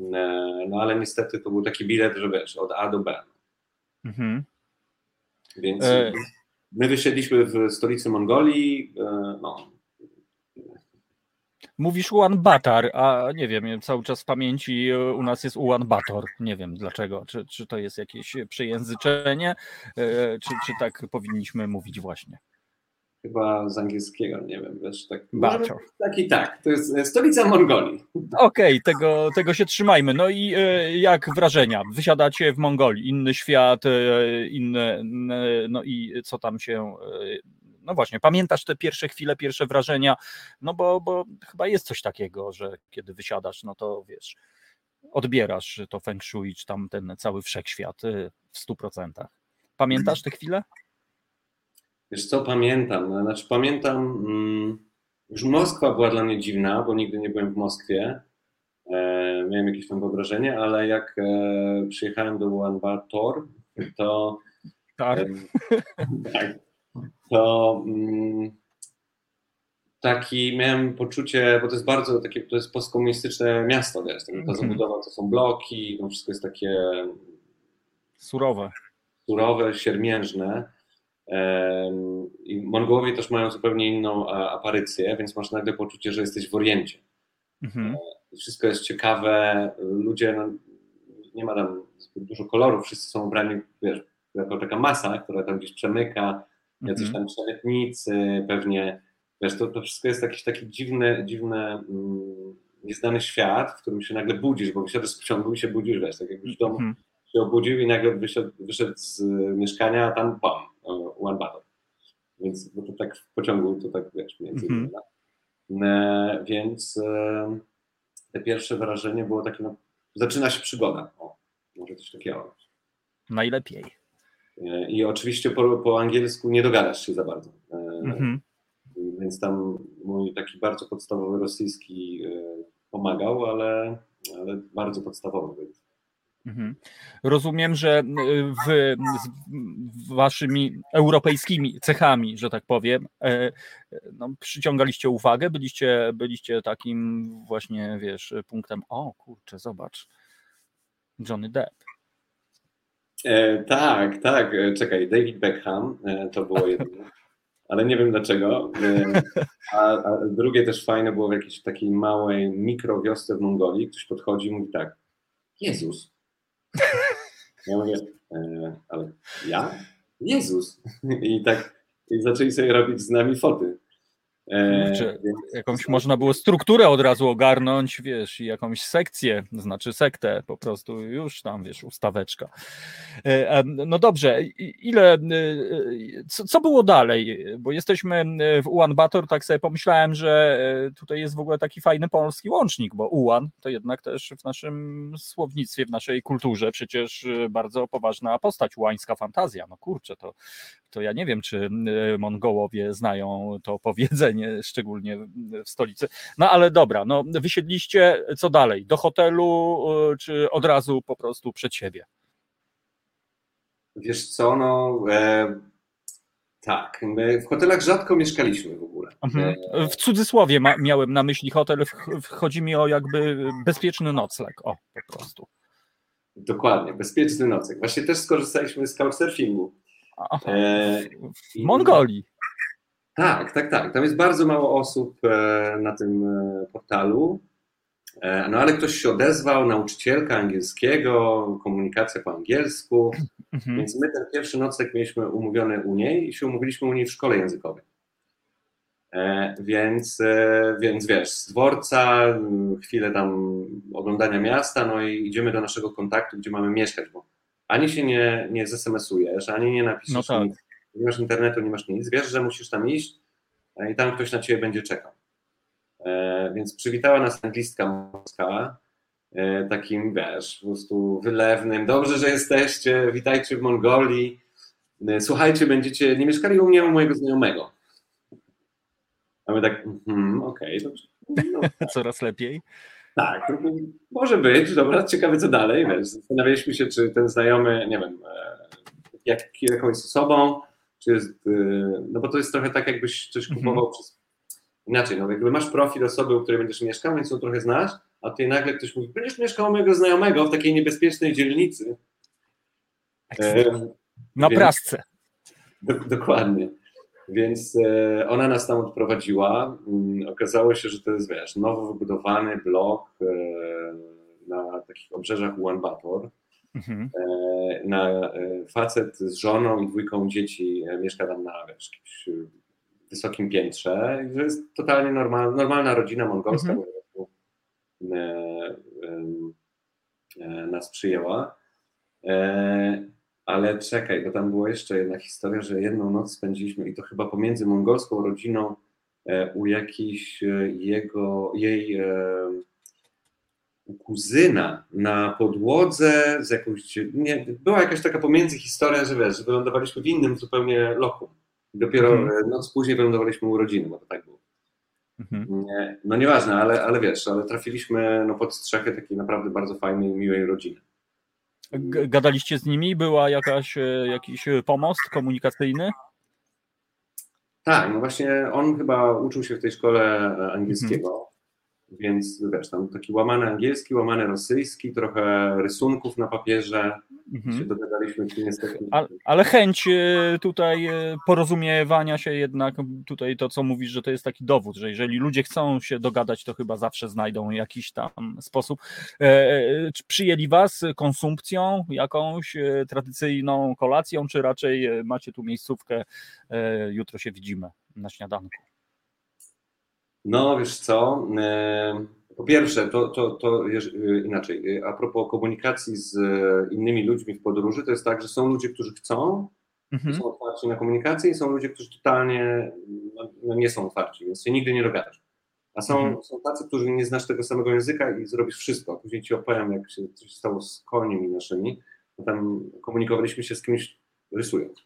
C: e, no ale niestety to był taki bilet, że wiesz, od A do B. Mhm. Więc... E My wysiedliśmy w stolicy Mongolii. E, no.
B: Mówisz Ulan Batar, a nie wiem, cały czas w pamięci u nas jest Ulan Bator. Nie wiem dlaczego. Czy, czy to jest jakieś przejęzyczenie, e, czy, czy tak powinniśmy mówić właśnie?
C: Chyba z angielskiego, nie wiem, wiesz, tak. Tak i tak, to jest e, stolica Mongolii.
B: Okej, okay, tego, tego się trzymajmy. No i e, jak wrażenia? Wysiadacie w Mongolii, inny świat, e, inne, no i co tam się no właśnie, pamiętasz te pierwsze chwile, pierwsze wrażenia, no bo, bo chyba jest coś takiego, że kiedy wysiadasz, no to wiesz, odbierasz to feng shui, czy tam ten cały wszechświat w stu procentach. Pamiętasz te chwile?
C: Wiesz co, pamiętam. Znaczy pamiętam, mm, już Moskwa była dla mnie dziwna, bo nigdy nie byłem w Moskwie. E, miałem jakieś tam wyobrażenie, ale jak e, przyjechałem do Ulaanbaatar, to
B: tak. *laughs*
C: Tak to mm, taki miałem poczucie, bo to jest bardzo takie, to jest postkomunistyczne miasto, wiesz, ta mhm. zabudowa to są bloki, to wszystko jest takie
B: surowe,
C: surowe, siermiężne i Mongołowie też mają zupełnie inną aparycję, więc masz nagle poczucie, że jesteś w Oriencie. Mhm. E, wszystko jest ciekawe, ludzie, no, nie ma tam zbyt dużo kolorów, wszyscy są ubrani, wiesz, jako taka masa, która tam gdzieś przemyka, jacyś mhm. tam przeletnicy, pewnie, wiesz, to, to wszystko jest jakiś taki dziwny, dziwny, mm, nieznany świat, w którym się nagle budzisz, bo wysiadasz z pociągu i się budzisz, wiesz, tak jakbyś w domu mhm. się obudził i nagle wyszedł, wyszedł z mieszkania, a tam bam, one battle. Więc bo to tak w pociągu to tak wiesz, mniej więcej mm -hmm. Więc e, te pierwsze wrażenie było takie, no, zaczyna się przygoda. O, może coś takiego.
B: Najlepiej.
C: E, I oczywiście po, po angielsku nie dogadasz się za bardzo. Mm -hmm. Więc tam mój taki bardzo podstawowy rosyjski pomagał, ale, ale bardzo podstawowy. Więc.
B: Rozumiem, że y, w, waszymi europejskimi cechami, że tak powiem, e, no, przyciągaliście uwagę, byliście, byliście takim właśnie, wiesz, punktem, o kurczę, zobacz, Johnny Depp.
C: E, tak, tak, e, czekaj, David Beckham e, to było jedno, ale nie wiem dlaczego. A, a, drugie też fajne było w jakiejś takiej małej mikrowiosce w Mongolii, ktoś podchodzi i mówi tak, Jezus, ja mówię, e, ale ja? Jezus. I tak i zaczęli sobie robić z nami foty. E,
B: Kurczę, Jakąś można było strukturę od razu ogarnąć, wiesz, i jakąś sekcję, znaczy sektę, po prostu już tam, wiesz, ustaweczka. E, No dobrze, ile, e, co, co było dalej? Bo jesteśmy w Ulan Bator, tak sobie pomyślałem, że tutaj jest w ogóle taki fajny polski łącznik, bo Ulan to jednak też w naszym słownictwie, w naszej kulturze przecież bardzo poważna postać, ułańska fantazja. No kurczę, to, to ja nie wiem, czy Mongołowie znają to powiedzenie, szczególnie w stolicy. No ale dobra, no wysiedliście, co dalej? Do hotelu, e, czy od razu po prostu przed siebie?
C: Wiesz co, no e, tak, my w hotelach rzadko mieszkaliśmy w ogóle.
B: Mhm.
C: E,
B: W cudzysłowie ma, miałem na myśli hotel, chodzi mi o jakby bezpieczny nocleg, o po prostu.
C: dokładnie, bezpieczny nocek. Właśnie też skorzystaliśmy z couchsurfingu.
B: Aha.
C: E,
B: W Mongolii.
C: Tak, tak, tak. Tam jest bardzo mało osób e, na tym e, portalu. E, No ale ktoś się odezwał, nauczycielka angielskiego, komunikacja po angielsku,
B: Mhm.
C: więc my ten pierwszy nocleg mieliśmy umówiony u niej i się umówiliśmy u niej w szkole językowej. E, Więc, e, więc wiesz, z dworca, m, chwilę tam oglądania miasta, no i idziemy do naszego kontaktu, gdzie mamy mieszkać, bo ani się nie, nie zsms-ujesz, ani nie napiszesz
B: No tak.
C: nic, nie masz internetu, nie masz nic, wiesz, że musisz tam iść e, i tam ktoś na ciebie będzie czekał. E, Więc przywitała nas anglistka morska, e, takim, wiesz, po prostu wylewnym, dobrze, że jesteście, witajcie w Mongolii, słuchajcie, będziecie, nie mieszkali u mnie, u mojego znajomego. A my tak, mhm, okej, dobrze. No, *laughs*
B: Coraz lepiej.
C: tak, to może być, dobra, ciekawe co dalej, wiesz, zastanawialiśmy się, czy ten znajomy, nie wiem, jak, jaką jest osobą, czy jest, e, no bo to jest trochę tak, jakbyś coś
B: Mhm.
C: kupował przez, inaczej, no jakby masz profil osoby, u której będziesz mieszkał, więc ją trochę znasz, a tutaj nagle ktoś mówi, będziesz mieszkał u mojego znajomego w takiej niebezpiecznej dzielnicy. E,
B: Na
C: Więc-
B: prasce.
C: do, dokładnie. Więc e, ona nas tam odprowadziła. Mm, Okazało się, że to jest, wiesz, nowo wybudowany blok e, na takich obrzeżach Ulaanbaatar.
B: Mhm.
C: E, na, e, facet z żoną i dwójką dzieci e, mieszka tam na wiesz, jakimś wysokim piętrze. Że jest totalnie normal, normalna rodzina mongolska,
B: Mhm.
C: e, nas przyjęła. Ale czekaj, bo tam była jeszcze jedna historia, że jedną noc spędziliśmy i to chyba pomiędzy mongolską rodziną u jakiejś jego, jej u kuzyna na podłodze z jakąś, nie, była jakaś taka pomiędzy historia, że wiesz, że wylądowaliśmy w innym zupełnie lokum. Dopiero
B: Mhm.
C: e, noc później wylądowaliśmy u rodziny, bo to tak było.
B: Mhm.
C: Nie, no nieważne, ale, ale wiesz, ale trafiliśmy no, pod strzechę takiej naprawdę bardzo fajnej, miłej rodziny.
B: Gadaliście z nimi? Była jakaś, e, jakiś pomost komunikacyjny?
C: Tak, no właśnie on chyba uczył się w tej szkole e, angielskiego, więc wiesz, tam taki łamany angielski, łamany rosyjski, trochę rysunków na papierze, się
B: Mhm.
C: dogadaliśmy czy niestety.
B: Ale, ale chęć e, tutaj e, porozumiewania się jednak, tutaj to co mówisz, że to jest taki dowód, że jeżeli ludzie chcą się dogadać, to chyba zawsze znajdą jakiś tam sposób. E, e, Czy przyjęli was konsumpcją, jakąś e, tradycyjną kolacją, czy raczej macie tu miejscówkę, jutro się widzimy na śniadanku?
C: No wiesz co, po pierwsze, to, to, to e, inaczej, e, a propos komunikacji z e, innymi ludźmi w podróży, to jest tak, że są ludzie, którzy chcą,
B: Mhm.
C: są otwarci na komunikację i są ludzie, którzy totalnie no, no nie są otwarci, więc się nigdy nie dogadasz. A są,
B: Mhm.
C: są tacy, którzy nie znasz tego samego języka i zrobisz wszystko. Później ci opowiem, jak się coś stało z koniem i naszymi. Bo tam komunikowaliśmy się z kimś rysując.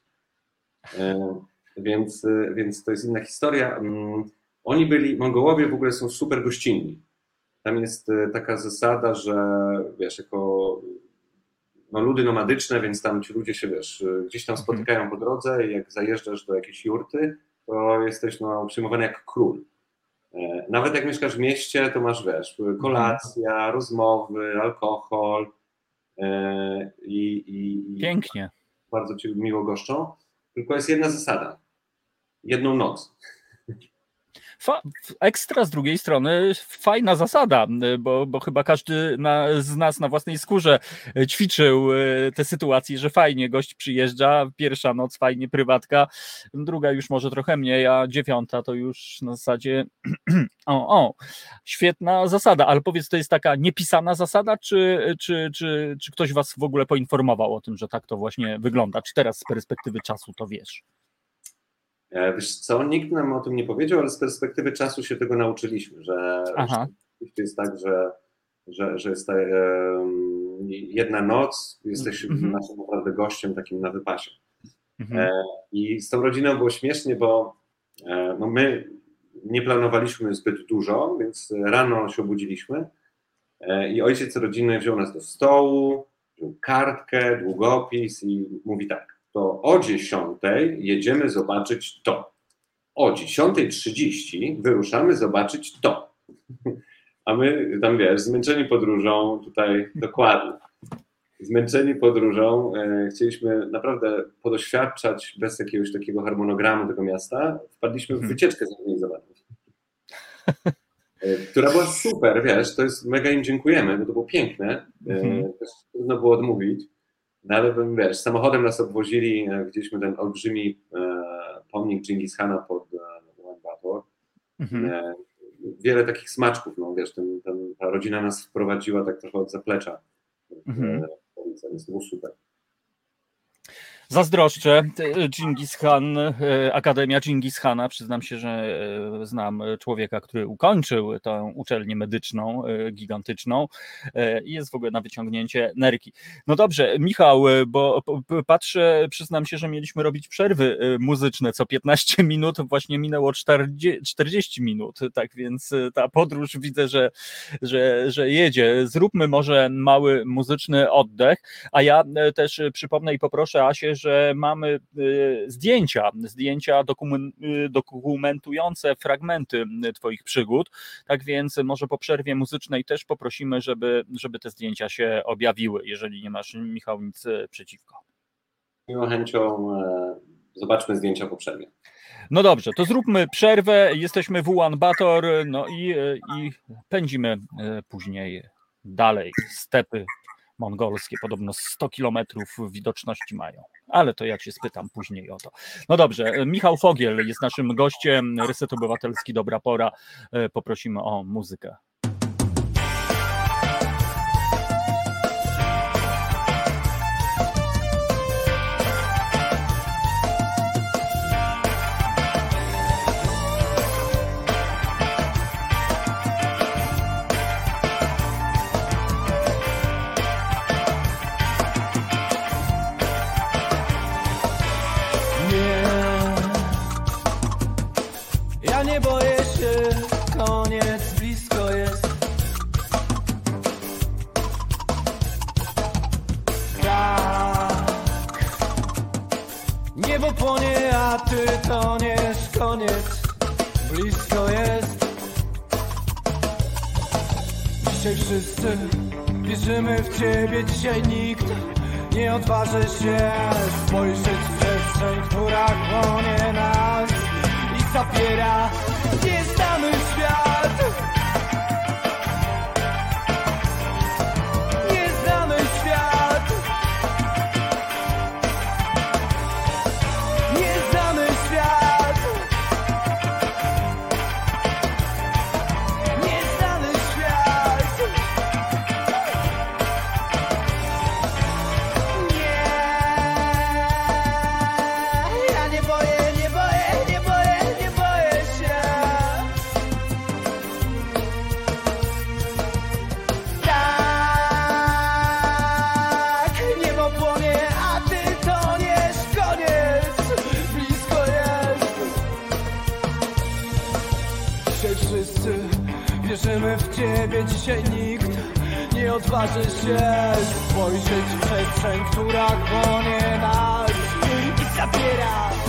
C: E, więc, e, więc to jest inna historia. Oni byli, Mongołowie w ogóle są super gościnni. Tam jest e, taka zasada, że wiesz, jako no, ludy nomadyczne, więc tam ci ludzie się, wiesz, e, gdzieś tam
B: Mhm.
C: spotykają po drodze i jak zajeżdżasz do jakiejś jurty, to jesteś no, przyjmowany jak król. E, Nawet jak mieszkasz w mieście, to masz, wiesz, kolacja, rozmowy, alkohol i, i, i
B: Pięknie.
C: bardzo cię miło goszczą. Tylko jest jedna zasada. Jedną noc.
B: Ekstra z drugiej strony fajna zasada, bo, bo chyba każdy na, z nas na własnej skórze ćwiczył te sytuacje, że fajnie gość przyjeżdża, pierwsza noc fajnie prywatka, druga już może trochę mniej, a dziewiąta to już na zasadzie *clears throat* o, o, świetna zasada, ale powiedz, to jest taka niepisana zasada, czy, czy, czy, czy ktoś was w ogóle poinformował o tym, że tak to właśnie wygląda? Czy teraz z perspektywy czasu to wiesz?
C: E, wiesz co, nikt nam o tym nie powiedział, ale z perspektywy czasu się tego nauczyliśmy, że to jest tak, że, że, że jest ta, jedna noc, jesteś mhm. naszym naprawdę gościem takim na wypasie. Mhm. E, I z tą rodziną było śmiesznie, bo e, no my nie planowaliśmy zbyt dużo, więc rano się obudziliśmy i ojciec rodziny wziął nas do stołu, wziął kartkę, długopis i mówi tak, to o 10 jedziemy zobaczyć to. O 10.30 wyruszamy zobaczyć to. A my tam wiesz, zmęczeni podróżą, tutaj dokładnie. Zmęczeni podróżą, e, chcieliśmy naprawdę podoświadczać bez jakiegoś takiego harmonogramu tego miasta. Wpadliśmy w mhm. wycieczkę zorganizowaną. E, która była super, wiesz, to jest mega im dziękujemy, bo to było piękne. E, mhm. Też trudno było odmówić. No ale wiesz, samochodem nas obwozili, e, widzieliśmy ten olbrzymi pomnik Genghis Hana pod Ulaanbaatar. Mhm. Wiele takich smaczków, no wiesz, ten, ten, ta rodzina nas wprowadziła tak trochę od zaplecza. Mhm. Więc to było super.
B: Zazdroszczę. Genghis Khan, e, Akademia Genghis Hana. Przyznam się, że e, znam człowieka, który ukończył tę uczelnię medyczną e, gigantyczną i jest w ogóle na wyciągnięcie nerki. No dobrze, Michał, bo patrzę, przyznam się, że mieliśmy robić przerwy muzyczne co 15 *laughs* minut, właśnie minęło 40 minut, tak więc ta podróż widzę, że, że, że jedzie. Zróbmy może mały muzyczny oddech, a ja też przypomnę i poproszę Asię, że mamy y, zdjęcia, zdjęcia y, dokumentujące fragmenty Twoich przygód. Tak więc może po przerwie muzycznej też poprosimy, żeby, żeby te zdjęcia się objawiły, jeżeli nie masz, Michał, nic y, przeciwko.
C: Miłą chęcią e, zobaczmy zdjęcia po przerwie.
B: No dobrze, to zróbmy przerwę. Jesteśmy w Ulan Bator, no i, i pędzimy później dalej. Stepy mongolskie podobno 100 kilometrów widoczności mają. Ale to ja cię spytam później o to. No dobrze, Michał Fogiel jest naszym gościem, Reset Obywatelski, dobra pora. E, poprosimy o muzykę.
D: Wierzymy w ciebie, dzisiaj nikt nie odważy się. Spojrzeć w przestrzeń, która chłonie nas i zapiera. Nieznany świat. Ciebie dzisiaj nikt nie odważy się. Spojrzeć w przestrzeń, która chłonie nas i zabiera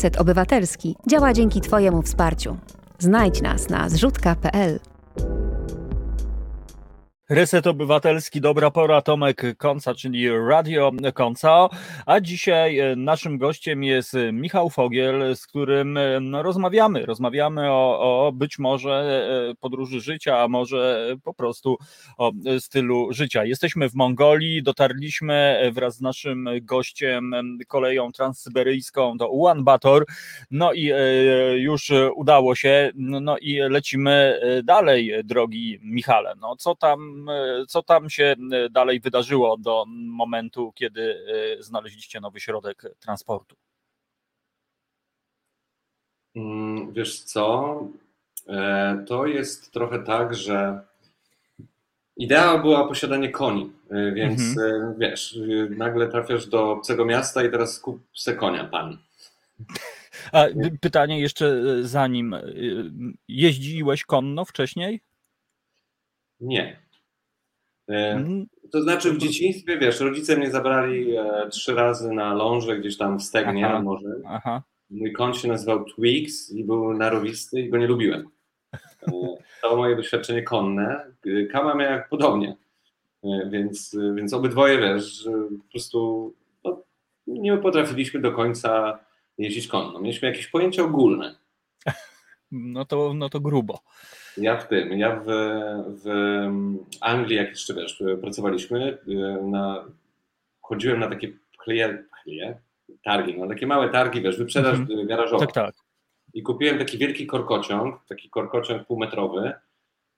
E: Reset Obywatelski działa dzięki Twojemu wsparciu. Znajdź nas na zrzutka.pl.
B: Reset Obywatelski, dobra pora, Tomek Konca, czyli Radio Konca, a dzisiaj e, naszym gościem jest Michał Fogiel, z którym e, no, rozmawiamy, rozmawiamy o, o być może e, podróży życia, a może po prostu o stylu życia. Jesteśmy w Mongolii, dotarliśmy wraz z naszym gościem koleją transsyberyjską do Ulan Bator, no i już udało się, no i lecimy dalej, drogi Michale. No co tam co tam się e, dalej wydarzyło do momentu, kiedy e, znaleźliście nowy środek transportu?
C: Mm, wiesz co? To jest trochę tak, że idea była posiadanie koni, więc mhm. wiesz, nagle trafiasz do obcego miasta i teraz kup se konia pan.
B: A pytanie jeszcze zanim, jeździłeś konno wcześniej?
C: Nie, E, mhm. To znaczy w dzieciństwie, wiesz, rodzice mnie zabrali e, trzy razy na ląże gdzieś tam w Stegnie aha, morze. Aha. Mój koń się nazywał Twix i był narowisty i go nie lubiłem. E, to moje doświadczenie konne. Kama miała podobnie. Więc, więc obydwoje, wiesz, po prostu no, nie potrafiliśmy do końca jeździć konno. Mieliśmy jakieś pojęcie ogólne.
B: No to, no to grubo.
C: Ja w tym, ja w, w Anglii, jak jeszcze wiesz, pracowaliśmy, na, chodziłem na takie chleje, chleje, targi, no takie małe targi, wiesz, wyprzedaż mm -hmm. garażowa.
B: Tak, tak.
C: I kupiłem taki wielki korkociąg, taki korkociąg półmetrowy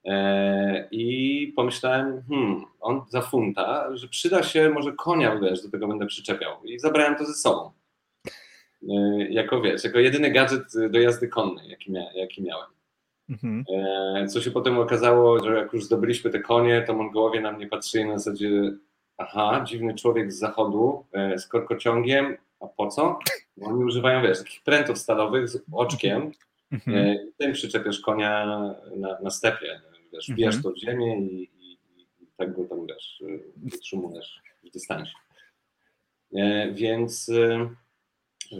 C: e, i pomyślałem, hmm, on za funta, że przyda się może konia, wiesz, do tego będę przyczepiał. I zabrałem to ze sobą. E, jako, wiesz, jako jedyny gadżet do jazdy konnej, jaki, mia jaki miałem. Mhm. E, co się potem okazało, że jak już zdobyliśmy te konie, to Mongołowie na mnie patrzyli na zasadzie aha, dziwny człowiek z zachodu e, z korkociągiem, a po co? Bo oni używają, wiesz, takich prętów stalowych z oczkiem mhm. E, i tym przyczepiasz konia na, na stepie, wiesz, wbijasz mhm. to w ziemię i, i, i, tak go tam, wiesz, wytrzymujesz w dystansie. Więc,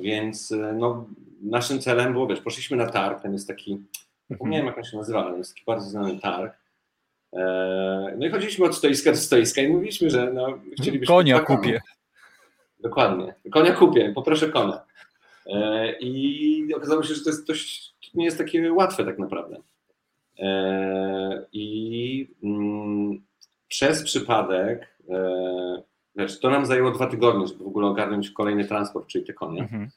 C: więc no, naszym celem było, wiesz, poszliśmy na targ, ten jest taki Zapomniałem, jak on się nazywa, ale jest taki bardzo znany targ. E, no i chodziliśmy od stoiska do stoiska i mówiliśmy, że no, chcielibyśmy...
B: Konia kupię.
C: Dokładnie. Konia kupię, poproszę konia. E, I okazało się, że to jest dość, nie jest takie łatwe tak naprawdę. E, I mm, przez przypadek, wiesz, to nam zajęło dwa tygodnie, żeby w ogóle ogarnąć kolejny transport, czyli te konie, mhm.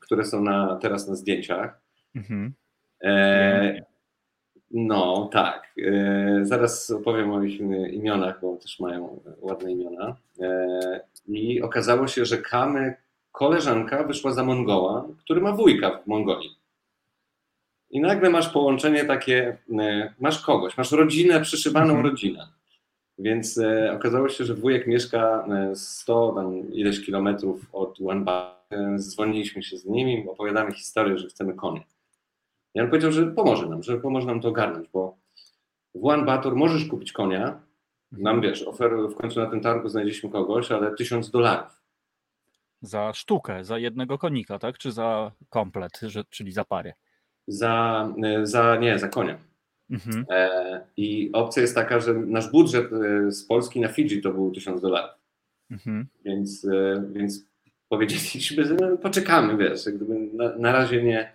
C: które są na, teraz na zdjęciach. Mhm. E, no, tak. E, zaraz opowiem o ich imionach, bo też mają ładne imiona. E, I okazało się, że Kamy, koleżanka, wyszła za Mongoła, który ma wujka w Mongolii. I nagle masz połączenie takie, masz kogoś, masz rodzinę, przyszywaną mhm. rodzinę. Więc okazało się, że wujek mieszka 100 tam ileś kilometrów od Wanba. Dzwoniliśmy się z nimi, opowiadamy historię, że chcemy konie. I on powiedział, że pomoże nam, że pomoże nam to ogarnąć, bo w One Bator możesz kupić konia. Nam wiesz, oferują w końcu na tym targu znaleźliśmy kogoś, ale tysiąc dolarów.
B: Za sztukę, za jednego konika, tak? Czy za komplet, że, czyli za parę?
C: Za, e, za nie, za konia. Mhm. E, I opcja jest taka, że nasz budżet e, z Polski na Fidżi to był tysiąc dolarów. Mhm. Więc, e, więc powiedzieliśmy, że poczekamy, wiesz, gdyby na, na razie nie,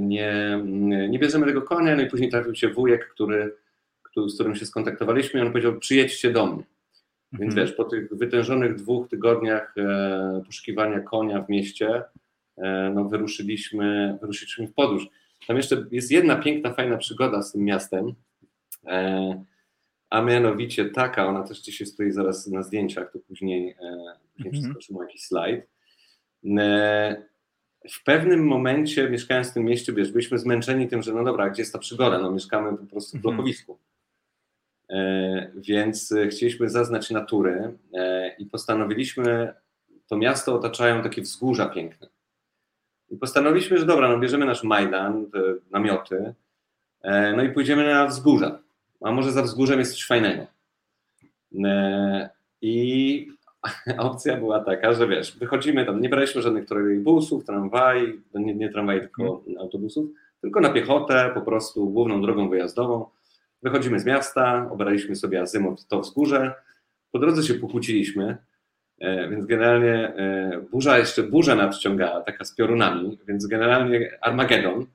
C: nie, nie bierzemy tego konia, no i później trafił się wujek, który, który, z którym się skontaktowaliśmy i on powiedział, przyjedźcie do mnie. Więc mhm. wiesz, po tych wytężonych dwóch tygodniach e, poszukiwania konia w mieście, e, no wyruszyliśmy, wyruszyliśmy w podróż. Tam jeszcze jest jedna piękna, fajna przygoda z tym miastem, e, a mianowicie taka, ona też dzisiaj stoi zaraz na zdjęciach, to później, e, później mhm. przeskoczymy jakiś slajd. E, w pewnym momencie, mieszkając w tym mieście, wiesz, byliśmy zmęczeni tym, że no dobra, gdzie jest ta przygoda? No mieszkamy po prostu w mhm. blokowisku. E, więc chcieliśmy zaznać natury e, i postanowiliśmy, to miasto otaczają takie wzgórza piękne. I postanowiliśmy, że dobra, no bierzemy nasz Majdan, namioty, e, no i pójdziemy na wzgórza. A może za wzgórzem jest coś fajnego. E, I opcja była taka, że wiesz, wychodzimy tam, nie braliśmy żadnych trolejbusów, tramwaj, nie, nie tramwaj, tylko autobusów, tylko na piechotę, po prostu główną drogą wyjazdową. Wychodzimy z miasta, obraliśmy sobie azymut to wzgórze. Po drodze się pokłóciliśmy, e, więc generalnie e, burza jeszcze burza nadciągała, taka z piorunami, więc generalnie Armagedon.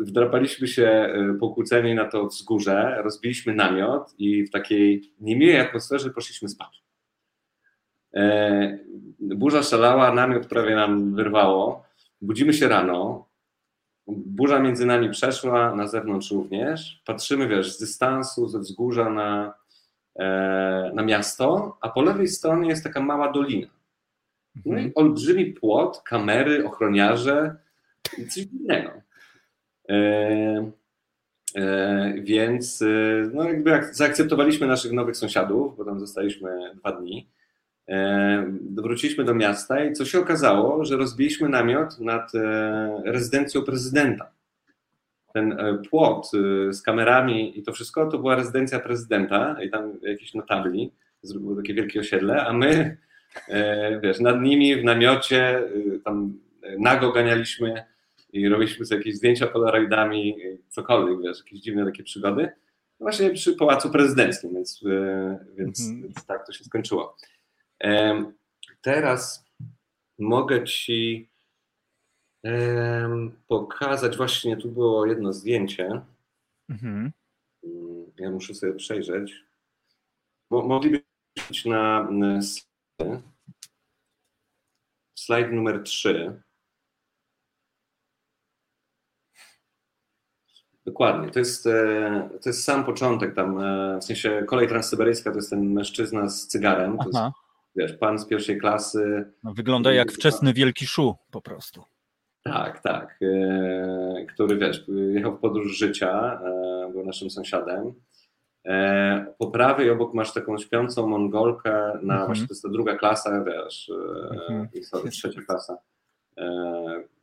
C: E, wdrapaliśmy się pokłóceni na to wzgórze, rozbiliśmy namiot i w takiej niemiłej atmosferze poszliśmy spać. Burza szalała, namiot prawie nam wyrwało. Budzimy się rano, burza między nami przeszła, na zewnątrz również. Patrzymy, wiesz, z dystansu, ze wzgórza na, e, na miasto, a po lewej stronie jest taka mała dolina. No i mhm. olbrzymi płot, kamery, ochroniarze i coś innego. E, e, więc e, no jakby jak zaakceptowaliśmy naszych nowych sąsiadów, bo tam zostaliśmy dwa dni. Wróciliśmy do miasta i co się okazało, że rozbiliśmy namiot nad rezydencją prezydenta. Ten płot z kamerami i to wszystko to była rezydencja prezydenta i tam jakieś notabli, zrobiło takie wielkie osiedle, a my, wiesz, nad nimi w namiocie tam nago ganialiśmy i robiliśmy sobie jakieś zdjęcia polaroidami, cokolwiek, wiesz, jakieś dziwne takie przygody. No właśnie przy Pałacu Prezydenckim, więc, więc, mhm. więc tak to się skończyło. Teraz mogę Ci pokazać, właśnie tu było jedno zdjęcie. Mhm. Mm, ja muszę sobie przejrzeć. Moglibyśmy na slajd, slajd numer 3. Dokładnie, to jest, e, to jest sam początek tam, e, w sensie kolej transsyberyjska to jest ten mężczyzna z cygarem, to jest wiesz, pan z pierwszej klasy.
B: No, wygląda jak wczesny wielki szu po prostu.
C: Tak, tak. E, który wiesz, jechał w podróż życia, był naszym sąsiadem. Po prawej obok masz taką śpiącą Mongolkę na mhm. właśnie to jest ta druga klasa, wiesz, mhm. sorry, trzecia klasa,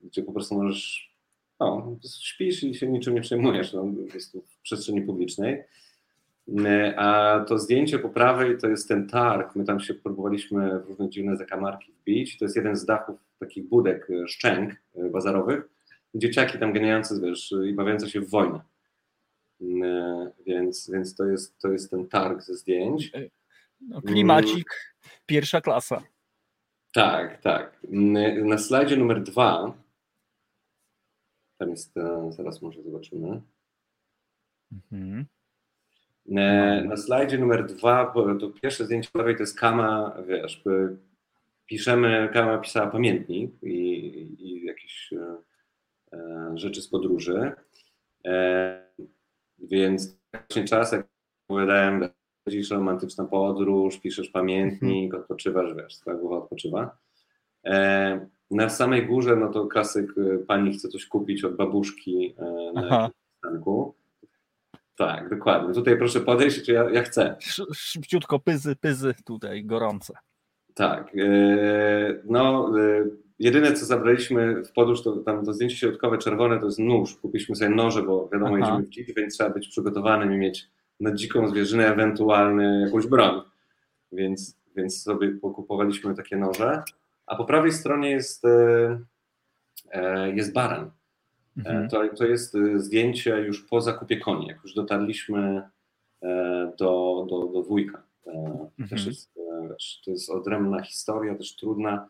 C: gdzie po prostu możesz, no, śpisz i się niczym nie przejmujesz, no, jest tu w przestrzeni publicznej. E, a to zdjęcie po prawej to jest ten targ. My tam się próbowaliśmy w różne dziwne zakamarki wbić. To jest jeden z dachów takich budek, e, szczęk e, bazarowych. Dzieciaki tam ganiające, wiesz, i bawiące się w wojnę. Więc, więc to, jest, to jest ten targ ze zdjęć.
B: No, klimacik, pierwsza klasa.
C: Tak, tak. Na slajdzie numer dwa, tam jest, zaraz może zobaczymy. Mhm. E, na slajdzie numer dwa, to pierwsze zdjęcie prawej to jest Kama, wiesz, piszemy, Kama pisała pamiętnik i, i jakieś e, e, rzeczy z podróży, więc właśnie czas, jak opowiadałem, chodzisz romantyczna podróż, piszesz pamiętnik, mhm. odpoczywasz, wiesz, twoja głowa odpoczywa. Na samej górze, no to klasyk, pani chce coś kupić od babuszki na przystanku. Tak, dokładnie. Tutaj proszę podejść, czy ja, ja chcę.
B: Szybciutko, pyzy, pyzy tutaj, gorące.
C: Tak. E, no, jedyne co zabraliśmy w podróż, to tam to zdjęcie środkowe czerwone to jest nóż. Kupiliśmy sobie noże, bo wiadomo, Aha. jedziemy w dziki, więc trzeba być przygotowanym i mieć na dziką zwierzynę ewentualnie jakąś broń. Więc, więc sobie pokupowaliśmy takie noże. A po prawej stronie jest, e, jest baran. Mhm. To, to jest zdjęcie już po zakupie koni, jak już dotarliśmy e, do, do, do wujka. E, mhm. Też jest, e, to jest odrębna historia, też trudna.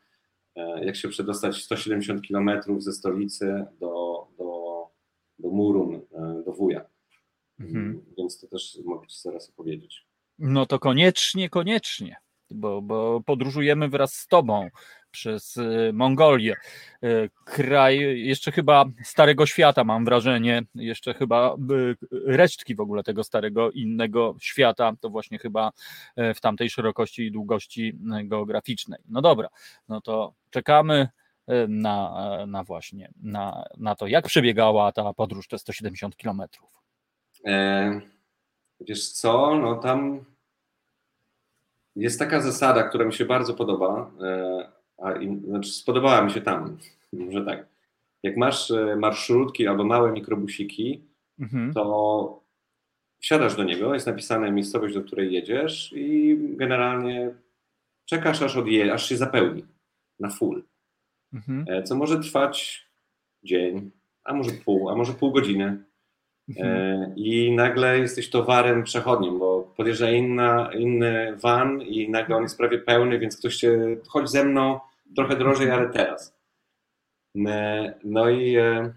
C: Jak się przedostać 170 km ze stolicy do, do, do muru, do wuja. Mhm. Więc to też mogę Ci zaraz opowiedzieć.
B: No to koniecznie, koniecznie, bo, bo podróżujemy wraz z Tobą przez y, Mongolię. Y, kraj jeszcze chyba Starego Świata, mam wrażenie, jeszcze chyba y, resztki w ogóle tego starego innego świata, to właśnie chyba w tamtej szerokości i długości geograficznej. No dobra, no to czekamy na, na właśnie, na, na to, jak przebiegała ta podróż te 170 kilometrów. E,
C: wiesz co, no tam jest taka zasada, która mi się bardzo podoba. A in, znaczy spodobała mi się tam, *laughs* może tak. Jak masz e, marszrutki albo małe mikrobusiki, mhm. to wsiadasz do niego, jest napisane miejscowość, do której jedziesz i generalnie czekasz aż, odje, aż się zapełni na full.
B: Mhm.
C: E, co może trwać dzień, a może pół, a może pół godziny.
B: Mhm.
C: E, I nagle jesteś towarem przechodnim, bo podjeżdża inna, inny van i nagle on jest prawie pełny, więc ktoś cię, chodź ze mną, trochę drożej, ale teraz. E, No i e,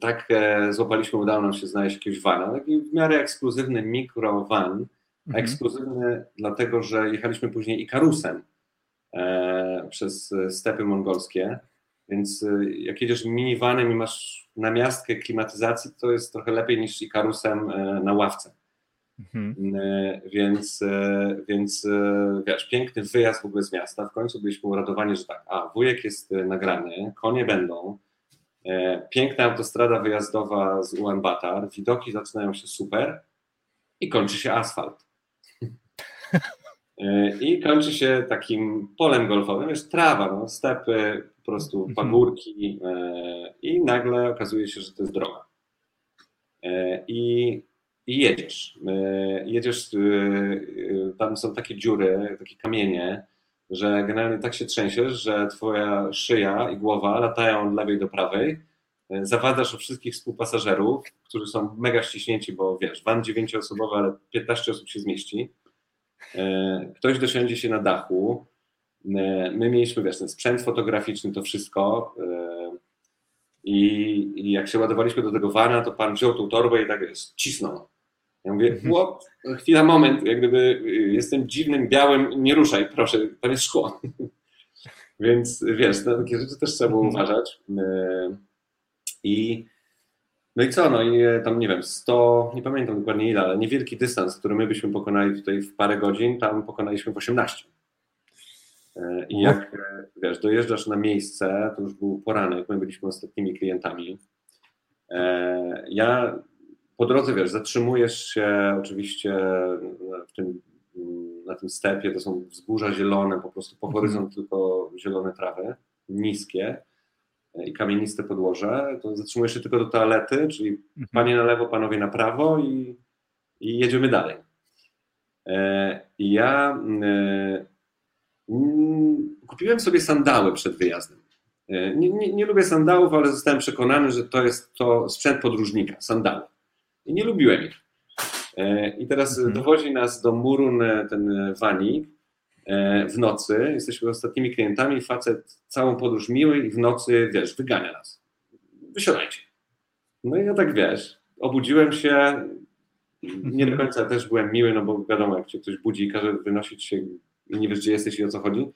C: tak e, złapaliśmy, udało nam się znaleźć jakiegoś vana, taki w miarę ekskluzywny mikrovan,
B: Mhm.
C: ekskluzywny dlatego, że jechaliśmy później Ikarusem e, przez stepy mongolskie, więc jak jedziesz minivanem i masz namiastkę klimatyzacji, to jest trochę lepiej niż Ikarusem e, na ławce.
B: Mhm.
C: E, Więc, e, więc e, wiesz, piękny wyjazd w ogóle z miasta. W końcu byliśmy uradowani, że tak, a wujek jest nagrany, konie będą, piękna autostrada wyjazdowa z Ulaanbaatar, widoki zaczynają się super i kończy się asfalt. I kończy się takim polem golfowym, jest trawa, no, stepy, po prostu
B: Mhm.
C: pagórki i nagle okazuje się, że to jest droga. I, i jedziesz. E, Jedziesz, e, e, tam są takie dziury, takie kamienie, że generalnie tak się trzęsiesz, że twoja szyja i głowa latają od lewej do prawej. Zawadasz o wszystkich współpasażerów, którzy są mega ściśnięci, bo wiesz, van dziewięcioosobowy, ale 15 osób się zmieści. Ktoś dosiądzie się na dachu. My mieliśmy, wiesz, ten sprzęt fotograficzny, to wszystko. I, I jak się ładowaliśmy do tego vana, to pan wziął tą torbę i tak cisnął. Ja mówię,
B: Mhm.
C: what? chwila, moment, jak gdyby y, jestem dziwnym, białym, nie ruszaj, proszę, tam jest szkło. *laughs* Więc wiesz, na takie rzeczy też trzeba było
B: Mhm.
C: uważać. E, I no i co, no i e, tam nie wiem, 100, nie pamiętam dokładnie ile, ale niewielki dystans, który my byśmy pokonali tutaj w parę godzin, tam pokonaliśmy w 18. E, I jak wiesz, dojeżdżasz na miejsce, to już był poranek, my byliśmy ostatnimi klientami. E, Ja po drodze, wiesz, zatrzymujesz się oczywiście w tym, na tym stepie, to są wzgórza zielone, po prostu po horyzont tylko zielone trawy, niskie e, i kamieniste podłoże, to zatrzymujesz się tylko do toalety, czyli
B: Mhm.
C: panie na lewo, panowie na prawo i, i jedziemy dalej. I ja kupiłem sobie sandały przed wyjazdem. E, Nie, nie, nie lubię sandałów, ale zostałem przekonany, że to jest to sprzęt podróżnika, sandały. I nie lubiłem ich. E, I teraz
B: Mhm.
C: dowozi nas do Murun e, ten wanik w nocy. Jesteśmy ostatnimi klientami. Facet całą podróż miły i w nocy, wiesz, wygania nas. Wysiadajcie. No i ja tak, wiesz, obudziłem się. Nie do końca też byłem miły, no bo wiadomo, jak cię ktoś budzi i każe wynosić się i nie wiesz, gdzie jesteś i o co chodzi,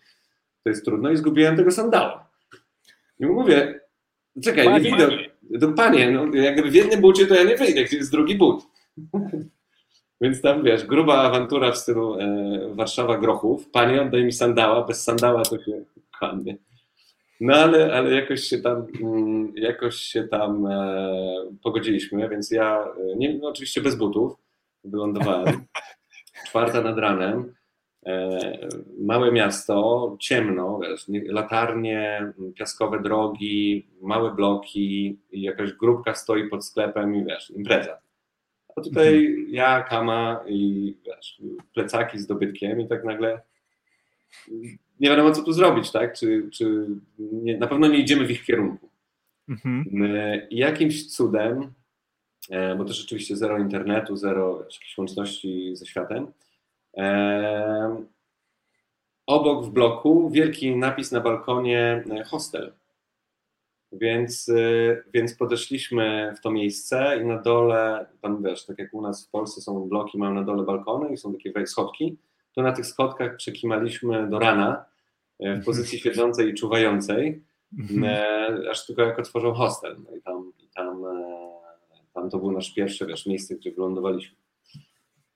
C: to jest trudno i zgubiłem tego sandała. I mówię, czekaj,
B: Panie.
C: nie widzę. To panie, no, jak gdyby w jednym bucie to ja nie wyjdę, gdzie jest drugi but. *laughs* Więc tam, wiesz, gruba awantura w stylu e, Warszawa Grochów. Panie, oddaj mi sandała, bez sandała to się kłamie. No ale, ale jakoś się tam, mm, jakoś się tam e, pogodziliśmy, więc ja, e, nie, no, oczywiście bez butów, wylądowałem. *laughs* Czwarta nad ranem. E, małe miasto, ciemno, wiesz, nie- latarnie, piaskowe drogi, małe bloki jakaś grupka stoi pod sklepem i wiesz, impreza. A tutaj ja, Kama i wiesz, plecaki z dobytkiem i tak nagle nie wiadomo co tu zrobić, tak? Czy, czy nie, na pewno nie idziemy w ich kierunku.
B: Mhm.
C: E, jakimś cudem, e, bo to rzeczywiście zero internetu, zero jakiejś łączności ze światem, obok w bloku wielki napis na balkonie e, hostel. Więc, e, więc podeszliśmy w to miejsce i na dole, tam wiesz, tak jak u nas w Polsce są bloki, mają na dole balkony i są takie schodki, to na tych schodkach przekimaliśmy do rana e, w pozycji siedzącej i czuwającej,
B: Mhm.
C: aż tylko jak otworzą hostel. No i tam, i tam, tam to było nasze pierwsze wiesz, miejsce, gdzie wylądowaliśmy.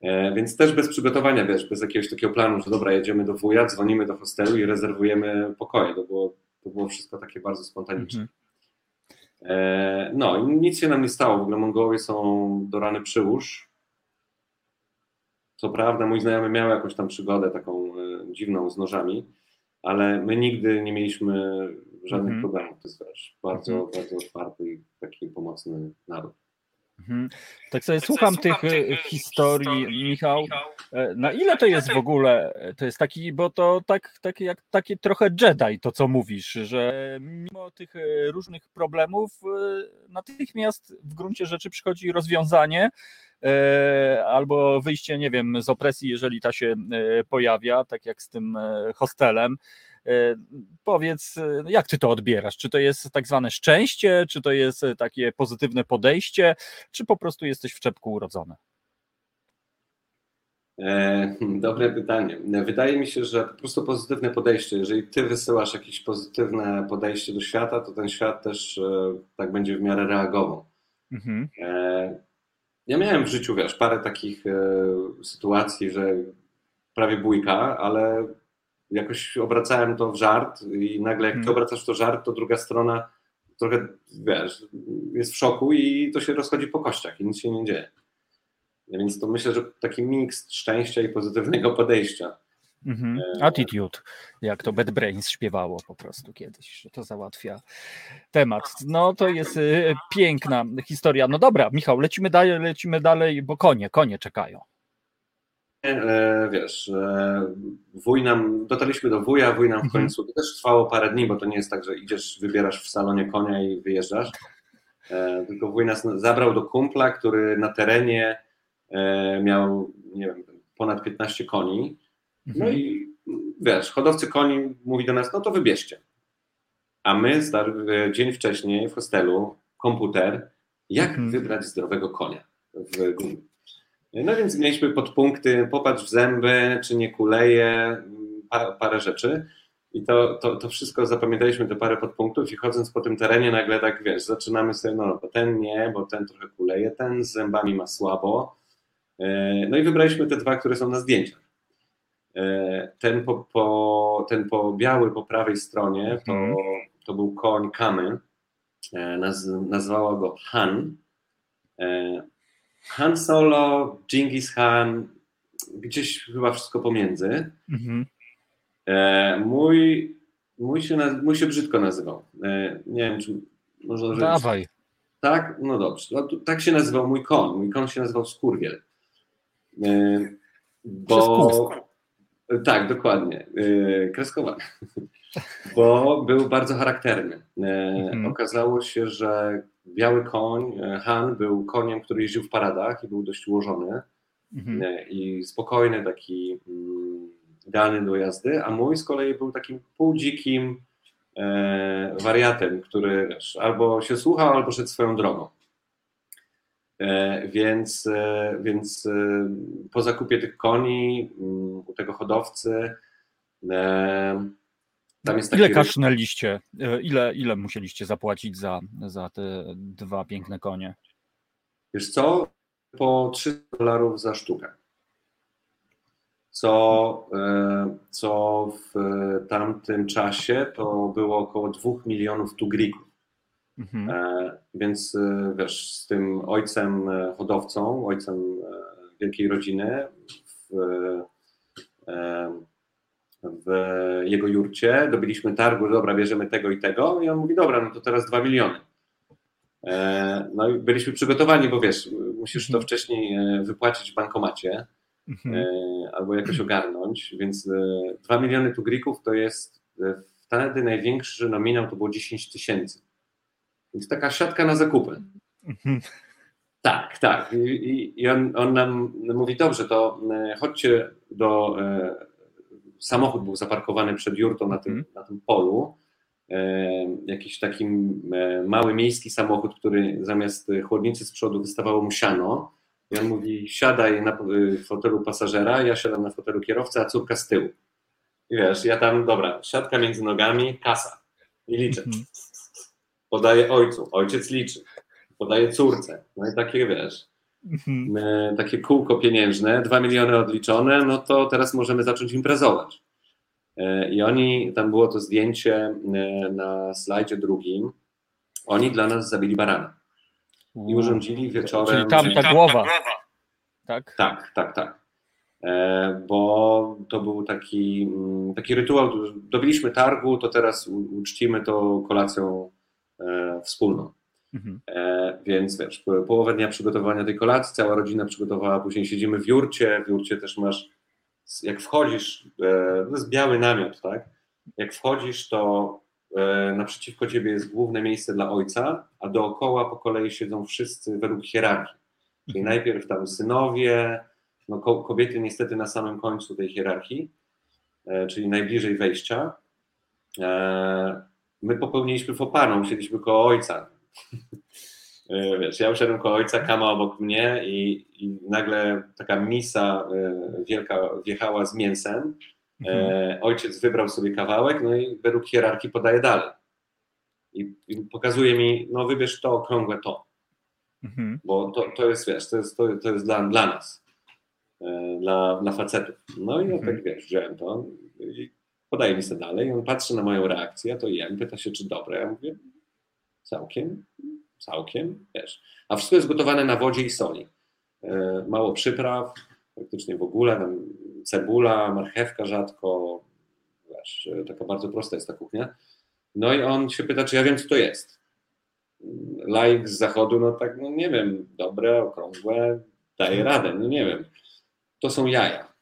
C: E, Więc też bez przygotowania, wiesz, bez jakiegoś takiego planu, że dobra, jedziemy do wuja, dzwonimy do hostelu i rezerwujemy pokoje. To było, to było wszystko takie bardzo spontaniczne.
B: Mhm.
C: E, No i nic się nam nie stało. W ogóle Mongołowie są do rany przyłóż. Co prawda mój znajomy miał jakąś tam przygodę taką e, dziwną z nożami, ale my nigdy nie mieliśmy żadnych
B: Mhm.
C: problemów. To jest wiesz, bardzo,
B: Mhm.
C: bardzo otwarty i taki pomocny naród.
B: Mhm. Tak sobie tak słucham tych, tych e, historii, Michał. E, na ile to jest w ogóle, e, to jest taki, bo to tak, tak jak takie trochę Jedi to, co mówisz, że mimo tych różnych problemów natychmiast w gruncie rzeczy przychodzi rozwiązanie, albo wyjście, nie wiem, z opresji, jeżeli ta się pojawia, tak jak z tym hostelem. E, powiedz, e, jak ty to odbierasz? Czy to jest tak zwane szczęście, czy to jest e, takie pozytywne podejście, czy po prostu jesteś w czepku urodzony?
C: Dobre pytanie. Wydaje mi się, że po prostu pozytywne podejście. Jeżeli ty wysyłasz jakieś pozytywne podejście do świata, to ten świat też tak będzie w miarę reagował. Mhm. Ja miałem w życiu, wiesz, parę takich sytuacji, że prawie bójka, ale jakoś obracałem to w żart i nagle jak ty hmm. obracasz to żart, to druga strona trochę, wiesz, jest w szoku i to się rozchodzi po kościach i nic się nie dzieje. Więc to myślę, że taki miks szczęścia i pozytywnego *laughs* podejścia.
B: Mhm. E, Attitude, jak to Bad Brains śpiewało po prostu kiedyś, że to załatwia temat. No to jest y, piękna historia. No dobra, Michał, lecimy dalej, lecimy dalej, bo konie, konie czekają.
C: E, wiesz, e, wuj nam, dotarliśmy do wuja, wuj nam w mhm. końcu, to też trwało parę dni, bo to nie jest tak, że idziesz, wybierasz w salonie konia i wyjeżdżasz, e, tylko wuj nas zabrał do kumpla, który na terenie miał, nie wiem, ponad 15 koni, no mhm. i wiesz, hodowcy koni mówi do nas, no to wybierzcie. A my dzień wcześniej w hostelu, komputer, jak mhm. wybrać zdrowego konia w Google. No więc mieliśmy podpunkty, popatrz w zęby, czy nie kuleje, parę, parę rzeczy. I to, to, to wszystko zapamiętaliśmy, te parę podpunktów i chodząc po tym terenie nagle tak, wiesz, zaczynamy sobie, no bo ten nie, bo ten trochę kuleje, ten z zębami ma słabo. E, no i wybraliśmy te dwa, które są na zdjęciach. E, ten po, po, ten po biały po prawej stronie to, mhm. to był koń Kamy, e, naz, nazwała go Han. Han Solo, Genghis Khan, gdzieś chyba wszystko pomiędzy. Mhm. E, mój, mój, się, mój się brzydko nazywał. E, nie wiem, czy można
B: Dawaj.
C: Tak? No dobrze. No, tak się nazywał mój kon. Mój kon się nazywał Skurwiel. E, bo... Tak, dokładnie. E, kreskowany. *laughs* Bo był bardzo charakterny. E, mhm. Okazało się, że biały koń, e, Han, był koniem, który jeździł w paradach i był dość ułożony mhm. E, i spokojny, taki mm, idealny do jazdy, a mój z kolei był takim półdzikim e, wariatem, który albo się słuchał, albo szedł swoją drogą. E, więc, e, więc e, po zakupie tych koni mm, u tego hodowcy
B: tam jest ile kasznęliście? E, ile, ile musieliście zapłacić za, za te dwa piękne konie?
C: Wiesz co? Po 300 dolarów za sztukę. Co, e, co w tamtym czasie to było około 2 milionów tugrików. Mhm. E, więc wiesz, z tym ojcem hodowcą, ojcem wielkiej rodziny w, w jego jurcie, dobiliśmy targu, dobra, bierzemy tego i tego i on mówi, dobra, no to teraz dwa miliony. E, no i byliśmy przygotowani, bo wiesz, musisz to mhm. wcześniej e, wypłacić w bankomacie mhm. e, albo jakoś ogarnąć, więc dwa miliony tugrików to jest wtedy największy nominał to było 10 tysięcy. Więc taka siatka na zakupy. Mhm. Tak, tak. I, i on, on, nam mówi, dobrze, to chodźcie do samochód był zaparkowany przed jurtą na tym, mhm. na tym polu. E, jakiś taki e, mały miejski samochód, który zamiast chłodnicy z przodu wystawało mu siano. I on mówi: siadaj na fotelu pasażera, ja siadam na fotelu kierowcy, a córka z tyłu. I wiesz, ja tam, dobra, siatka między nogami, kasa. I liczę. Mhm. Podaję ojcu, ojciec liczy. Podaję córce. No i takie wiesz. Mhm. E, takie kółko pieniężne, 2 miliony odliczone, no to teraz możemy zacząć imprezować. E, I oni, tam było to zdjęcie e, na slajdzie drugim, oni dla nas zabili barana. I urządzili wieczorem.
B: Czyli tam ta głowa. Tak?
C: Tak, tak, tak. Bo to był taki, mm, taki rytuał. Dobiliśmy targu, to teraz uczcimy to kolacją wspólną.
B: Mhm.
C: E, więc wiesz, po- połowę dnia przygotowania tej kolacji, cała rodzina przygotowała, później siedzimy w jurcie, w jurcie też masz, jak wchodzisz, e, to jest biały namiot, tak? Jak wchodzisz, to e, naprzeciwko ciebie jest główne miejsce dla ojca, a dookoła po kolei siedzą wszyscy według hierarchii. Czyli
B: Mhm.
C: najpierw tam synowie, no ko- kobiety niestety na samym końcu tej hierarchii, e, czyli najbliżej wejścia. E, My popełniliśmy fopaną, usiedliśmy koło ojca. *laughs* E, Wiesz, ja usiadłem koło ojca, kama obok mnie i, i nagle taka misa e, wielka wjechała z mięsem.
B: Mhm.
C: E, ojciec wybrał sobie kawałek, no i według hierarchii podaje dalej. I, i pokazuje mi, no wybierz to okrągłe to
B: Mhm.
C: bo to, to jest, wiesz, to jest, to, to jest dla, dla nas, dla, dla facetów. No i ja
B: Mhm.
C: tak, wiesz, wziąłem to i podaje mi sobie dalej, on patrzy na moją reakcję, ja to jem, pyta się, czy dobre, ja mówię, całkiem, całkiem, wiesz. A wszystko jest gotowane na wodzie i soli. E, Mało przypraw, praktycznie w ogóle, tam cebula, marchewka rzadko, wiesz, e, taka bardzo prosta jest ta kuchnia. No i on się pyta, czy ja wiem, co to jest laik z zachodu, no tak, no nie wiem, dobre, okrągłe, daje radę, no nie wiem. To są jaja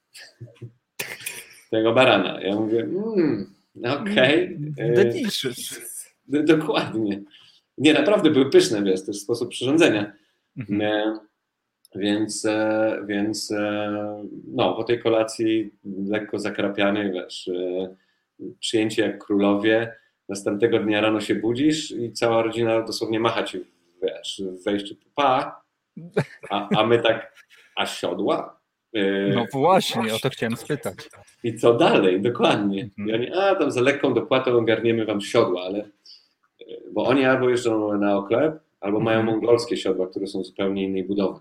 C: tego barana. Ja mówię, mm, okej. e,
B: Delicious.
C: d- Dokładnie. Nie, naprawdę były pyszne, wiesz, też sposób przyrządzenia.
B: Mhm.
C: E, Więc, e, więc e, no, po tej kolacji lekko zakrapiany, wiesz, przyjęcie jak królowie. Następnego dnia rano się budzisz i cała rodzina dosłownie macha ci, wiesz, w wejściu, pa, a, a my tak, a siodła?
B: No właśnie, o to chciałem spytać.
C: I co dalej? Dokładnie.
B: Mhm.
C: I oni, a tam za lekką dopłatą ogarniemy wam siodła, ale bo oni albo jeżdżą na oklep, albo mają
B: Mhm.
C: mongolskie siodła, które są zupełnie innej budowy.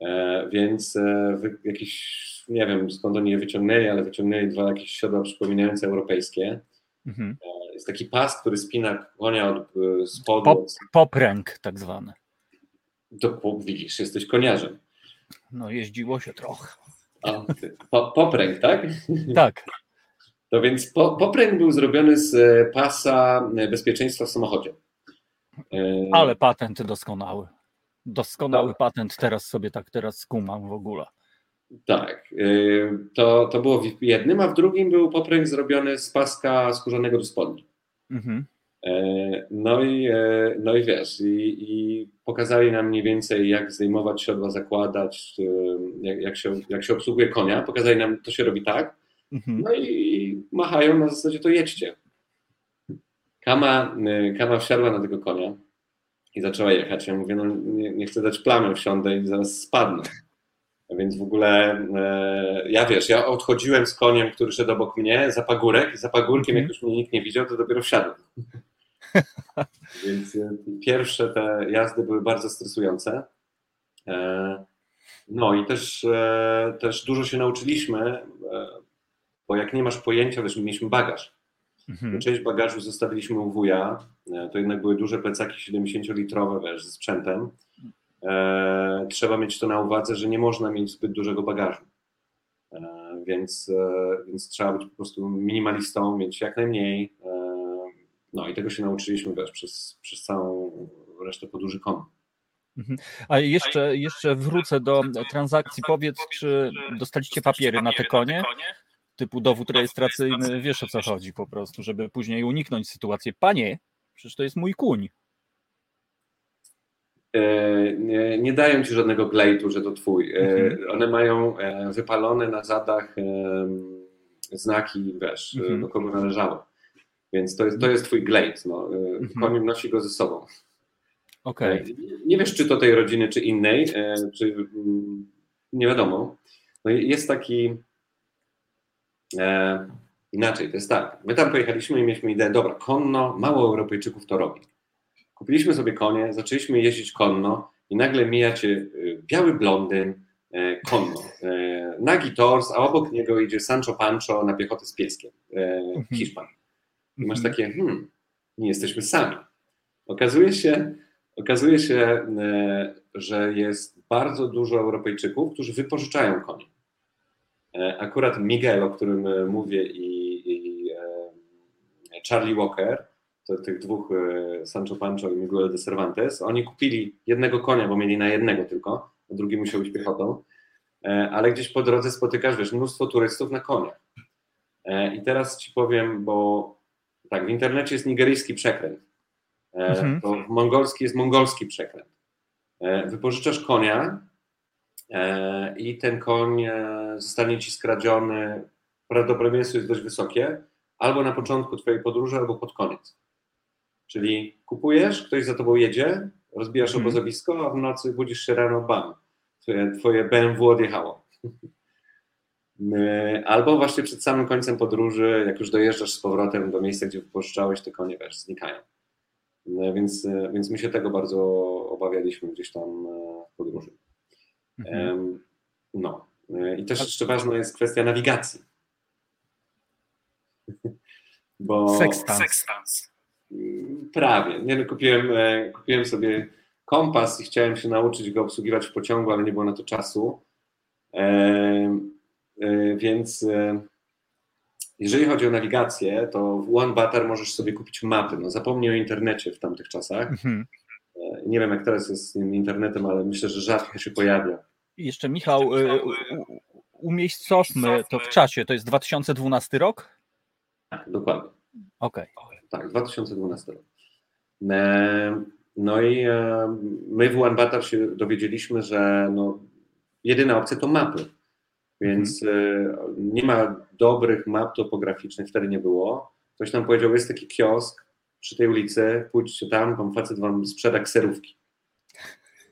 C: E, więc e, jakiś, nie wiem skąd oni je wyciągnęli, ale wyciągnęli dwa jakieś siodła przypominające europejskie.
B: Mhm.
C: E, jest taki pas, który spina konia od spodu.
B: Pop- Popręg tak zwany.
C: po, widzisz, jesteś koniarzem.
B: No jeździło się trochę.
C: A, ty, po, popręg, tak?
B: Tak.
C: No więc po, popręg był zrobiony z e, pasa e, bezpieczeństwa w samochodzie. E,
B: Ale patent doskonały. Doskonały
C: Tak.
B: patent, teraz sobie tak teraz skumam w ogóle.
C: Tak. To, to było w jednym, a w drugim był popręg zrobiony z paska skórzanego do spodni.
B: Mhm.
C: No i, no i wiesz, i, i pokazali nam mniej więcej, jak zdejmować siodła, zakładać, jak, jak, się, jak się obsługuje konia. Pokazali nam, to się robi tak.
B: Mhm.
C: No i machają na zasadzie to jedźcie. Kama, y, Kama wsiadła na tego konia i zaczęła jechać. Ja mówię, no nie, nie chcę dać plamy, wsiądę i zaraz spadnę. A Więc w ogóle e, ja wiesz, ja odchodziłem z koniem, który szedł obok mnie za pagórek i za pagórkiem,
B: Mhm.
C: jak już mnie nikt nie widział, to dopiero wsiadłem. *laughs* Więc e, pierwsze te jazdy były bardzo stresujące. E, No i też, e, też dużo się nauczyliśmy, e, bo jak nie masz pojęcia, wiesz, my mieliśmy bagaż.
B: Mhm.
C: Część bagażu zostawiliśmy u wuja, e, to jednak były duże plecaki 70-litrowe, wiesz, ze sprzętem. E, trzeba mieć to na uwadze, że nie można mieć zbyt dużego bagażu. E, więc, e, więc trzeba być po prostu minimalistą, mieć jak najmniej. E, no i tego się nauczyliśmy, wiesz, przez, przez całą resztę podróży konu.
B: A jeszcze, jeszcze wrócę do transakcji. Powiedz, czy dostaliście papiery na te konie? Typu dowód rejestracyjny, wiesz o co chodzi po prostu, żeby później uniknąć sytuacji. Panie, przecież to jest mój kuń.
C: E, nie, nie dają ci żadnego glejtu, że to twój. E,
B: Mhm.
C: One mają e, wypalone na zadach znaki, wiesz,
B: Mhm.
C: do kogo należało. Więc to jest, to jest twój glejt. No.
B: Mhm.
C: Nosi go ze sobą.
B: Okej.
C: E, Nie wiesz, czy to tej rodziny, czy innej, czy mm, nie wiadomo. No jest taki. E, inaczej, to jest tak. My tam pojechaliśmy i mieliśmy ideę, dobra, konno, mało Europejczyków to robi. Kupiliśmy sobie konie, zaczęliśmy jeździć konno i nagle mija cię y, biały blondyn e, konno. E, nagi tors, a obok niego idzie Sancho Pancho na piechotę z pieskiem. E, Hiszpan. I masz
B: Mhm.
C: takie, hmm, nie jesteśmy sami. Okazuje się, okazuje się, e, że jest bardzo dużo Europejczyków, którzy wypożyczają konie. E, Akurat Miguel, o którym e, mówię, i, i e, Charlie Walker to, tych dwóch Sancho Pancho i Miguel de Cervantes. Oni kupili jednego konia, bo mieli na jednego tylko, a drugi musiał być piechotą, ale gdzieś po drodze spotykasz, wiesz, mnóstwo turystów na koniach. I teraz ci powiem, bo tak, w internecie jest nigeryjski przekręt,
B: Mhm.
C: to w mongolski jest mongolski przekręt. Wypożyczasz konia i ten koń e, zostanie ci skradziony, prawdopodobieństwo jest dość wysokie, albo na początku twojej podróży, albo pod koniec. Czyli kupujesz, ktoś za tobą jedzie, rozbijasz
B: Mhm.
C: obozowisko, a w nocy budzisz się rano, bam, twoje, twoje BMW odjechało. *laughs* E, Albo właśnie przed samym końcem podróży, jak już dojeżdżasz z powrotem do miejsca, gdzie wypożyczałeś, te konie wiesz, znikają. E, Więc, e, więc my się tego bardzo obawialiśmy gdzieś tam e, w podróży.
B: Mhm.
C: No. I też jeszcze ważna jest kwestia nawigacji. *laughs* Bo
B: Sextans.
C: Mm, prawie. Nie, no, kupiłem, e, kupiłem sobie kompas i chciałem się nauczyć go obsługiwać w pociągu, ale nie było na to czasu. E, e, Więc e, jeżeli chodzi o nawigację, to w One Batar możesz sobie kupić mapy. No, zapomnij o internecie w tamtych czasach.
B: Mhm.
C: E, Nie wiem, jak teraz jest z tym internetem, ale myślę, że rzadko się pojawia.
B: Jeszcze Michał, y, u- umiejscowmy to w czasie, to jest 2012 rok?
C: Tak, dokładnie.
B: Okej.
C: Tak, 2012 rok. E, No i e, my w One Batar się dowiedzieliśmy, że no, jedyna opcja to mapy. Więc e, nie ma dobrych map topograficznych, wtedy nie było. Ktoś nam powiedział, jest taki kiosk przy tej ulicy, pójdźcie tam, tam facet wam sprzeda kserówki.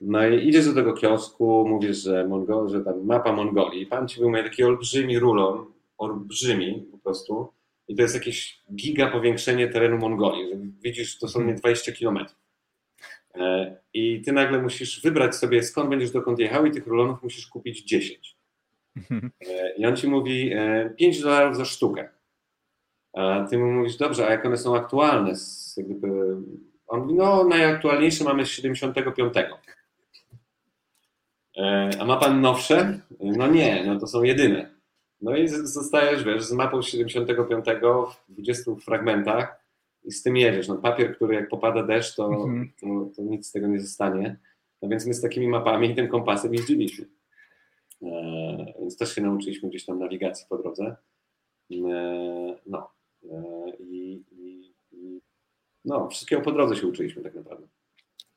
C: No i idziesz do tego kiosku, mówisz, że, Mongo, że tam mapa Mongolii. Pan ci wyjmuje taki olbrzymi rulon, olbrzymi po prostu. I to jest jakieś giga powiększenie terenu Mongolii. Że widzisz dosłownie 20 kilometrów. E, I ty nagle musisz wybrać sobie, skąd będziesz dokąd jechał, i tych rulonów musisz kupić 10.
B: Mhm.
C: E, I on ci mówi e, 5 dolarów za sztukę. A ty mu mówisz, dobrze, a jak one są aktualne? On mówi, no najaktualniejsze mamy z 75. E, A ma pan nowsze? No nie, no to są jedyne. No i zostajesz, wiesz, z mapą z 75 w 20 fragmentach i z tym jedziesz. No papier, który jak popada deszcz, to,
B: Mhm.
C: to, to nic z tego nie zostanie. No więc my z takimi mapami i tym kompasem jeździliśmy. E, więc też się nauczyliśmy gdzieś tam nawigacji po drodze. E, no. E, i, i, i no, wszystkiego po drodze się uczyliśmy tak naprawdę.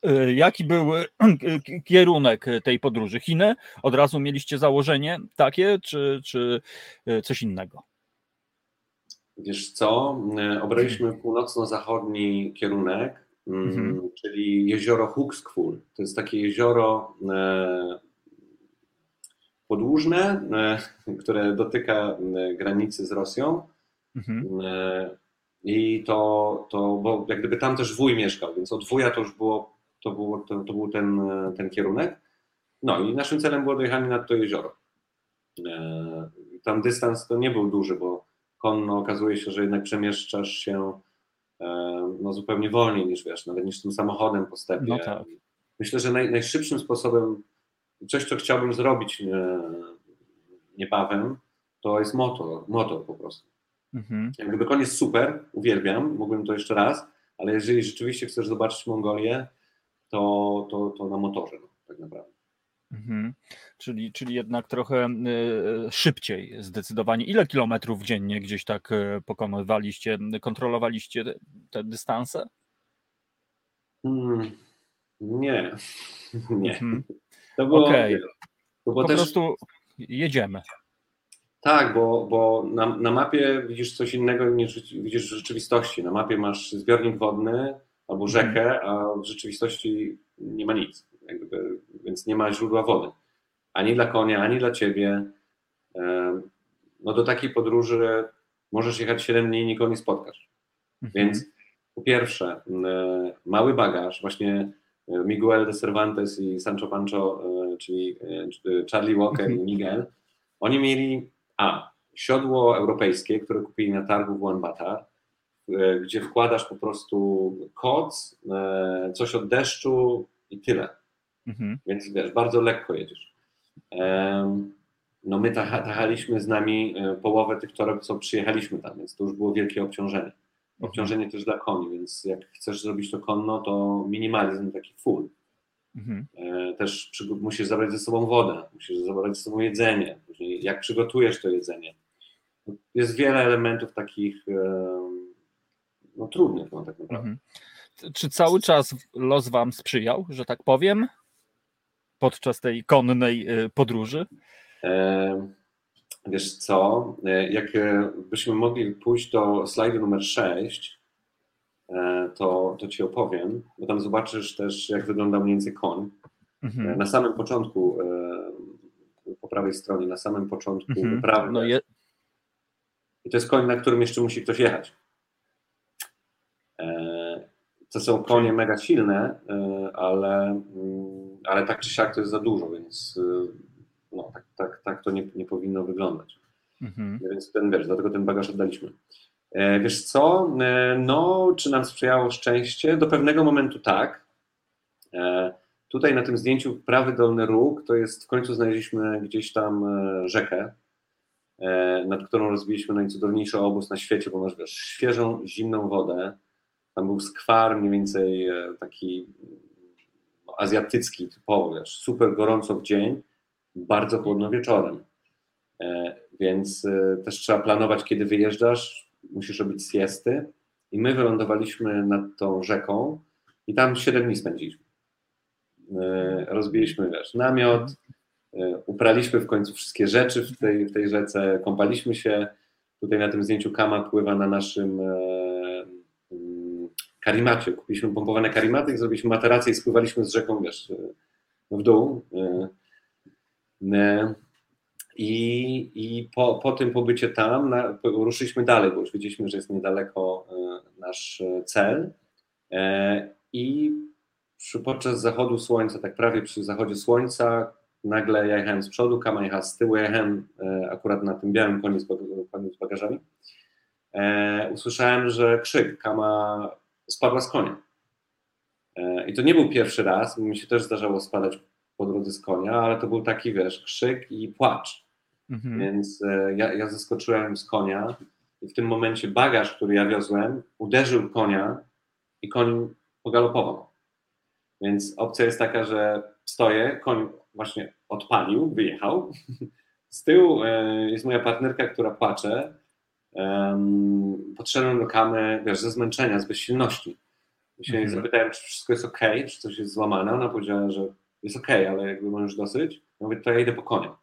B: Y, Jaki był k- kierunek tej podróży? Chiny? Od razu mieliście założenie takie, czy, czy y, coś innego?
C: Wiesz co, e, obraliśmy północno-zachodni kierunek, mm,
B: Mhm.
C: czyli jezioro Huxkwul. To jest takie jezioro e, podłużne, e, które dotyka e, granicy z Rosją.
B: Mhm.
C: E, I to, to, bo jak gdyby tam też wuj mieszkał, więc od wuja to już było, to, było, to, to był ten, e, ten kierunek. No i naszym celem było dojechanie nad to jezioro. E, Tam dystans to nie był duży, bo konno okazuje się, że jednak przemieszczasz się e, no, zupełnie wolniej niż wiesz, nawet niż tym samochodem po stepie.
B: No tak.
C: Myślę, że naj, najszybszym sposobem, coś co chciałbym zrobić niebawem, to jest motor, motor po prostu.
B: Mhm.
C: Jak gdyby koń jest super, uwielbiam, mógłbym to jeszcze raz, ale jeżeli rzeczywiście chcesz zobaczyć Mongolię, to, to, to na motorze, no, tak naprawdę.
B: Mhm. Czyli, czyli jednak trochę y, szybciej zdecydowanie. Ile kilometrów dziennie gdzieś tak y, pokonywaliście, kontrolowaliście te, te dystanse?
C: Hmm, nie, *laughs* nie.
B: Mhm.
C: To było,
B: Okej.
C: to było
B: Po
C: też,
B: prostu jedziemy.
C: tak, bo, bo na, na mapie widzisz coś innego niż widzisz w rzeczywistości. Na mapie masz zbiornik wodny albo rzekę, a w rzeczywistości nie ma nic, jak gdyby, więc nie ma źródła wody. Ani dla konia, ani dla ciebie. No do takiej podróży możesz jechać 7 dni i nikogo nie spotkasz.
B: Mhm.
C: Więc po pierwsze, e, mały bagaż, właśnie e, Miguel de Cervantes i Sancho Pancho, e, czyli Charlie Walker i Miguel, oni mieli A, siodło europejskie, które kupili na targu w Ulaanbaatar, gdzie wkładasz po prostu koc, e, coś od deszczu i tyle.
B: Mhm.
C: Więc wiesz, bardzo lekko jedziesz. No my tacha- tachaliśmy z nami e, połowę tych toreb, co przyjechaliśmy tam, więc to już było wielkie obciążenie. obciążenie też dla koni, więc jak chcesz zrobić to konno, to minimalizm taki full.
B: Mhm.
C: E, Też przygo- musisz zabrać ze sobą wodę, musisz zabrać ze sobą jedzenie, później jak przygotujesz to jedzenie. Jest wiele elementów takich e, no, trudnych no, tak naprawdę.
B: Mhm. Czy cały czas los wam sprzyjał, że tak powiem, podczas tej konnej y, podróży?
C: E, Wiesz co, e, jak e, mogli pójść do slajdu numer 6, e, to, to ci opowiem, bo tam zobaczysz też, jak wygląda mniej więcej koń. E,
B: Mhm.
C: Na samym początku, po prawej stronie, na samym początku
B: Mhm.
C: wyprawy.
B: No je,
C: I to jest koń, na którym jeszcze musi ktoś jechać. To są konie mega silne, e, ale, mm, ale tak czy siak to jest za dużo, więc e, no, tak, tak, tak to nie, nie powinno wyglądać.
B: mhm.
C: Więc ten wiesz, dlatego ten bagaż oddaliśmy. E, Wiesz co, no, czy nam sprzyjało szczęście? Do pewnego momentu tak. Tutaj na tym zdjęciu prawy dolny róg to jest w końcu znaleźliśmy gdzieś tam rzekę, nad którą rozbiliśmy najcudowniejszy obóz na świecie, bo masz wiesz, świeżą, zimną wodę. Tam był skwar mniej więcej e, taki no, azjatycki typowo, wiesz, super gorąco w dzień, bardzo chłodno wieczorem. E, Więc e, też trzeba planować, kiedy wyjeżdżasz, musisz robić siesty. I my wylądowaliśmy nad tą rzeką i tam 7 dni spędziliśmy. Rozbiliśmy wiesz, namiot, upraliśmy w końcu wszystkie rzeczy w tej, w tej rzece, kąpaliśmy się. Tutaj na tym zdjęciu Kama pływa na naszym karimacie. Kupiliśmy pompowane karimaty i zrobiliśmy materację i spływaliśmy z rzeką, wiesz, e, w dół. E, e, I, i po, po tym pobycie tam na, ruszyliśmy dalej, bo już wiedzieliśmy, że jest niedaleko nasz cel. I przy, podczas zachodu słońca, tak prawie przy zachodzie słońca, nagle ja jechałem z przodu, Kama jechała z tyłu, jechałem akurat na tym białym koniu z, bagażami. Usłyszałem, że krzyk, Kama spadła z konia. E, I to nie był pierwszy raz, mi się też zdarzało spadać po drodze z konia, ale to był taki, wiesz, krzyk i płacz.
B: Mhm.
C: Więc e, ja, ja zeskoczyłem z konia i w tym momencie bagaż, który ja wiozłem, uderzył konia i koń pogalopował. Więc opcja jest taka, że stoję, koń właśnie odpalił, wyjechał. *laughs* Z tyłu e, jest moja partnerka, która płacze. Em, Podszedłem do kamy, wiesz, ze zmęczenia, z bezsilności. I się
B: Mhm.
C: zapytałem, czy wszystko jest ok, czy coś jest złamane. Ona powiedziała, że jest ok, ale jakby możesz dosyć. Ja mówię, to ja idę po konia.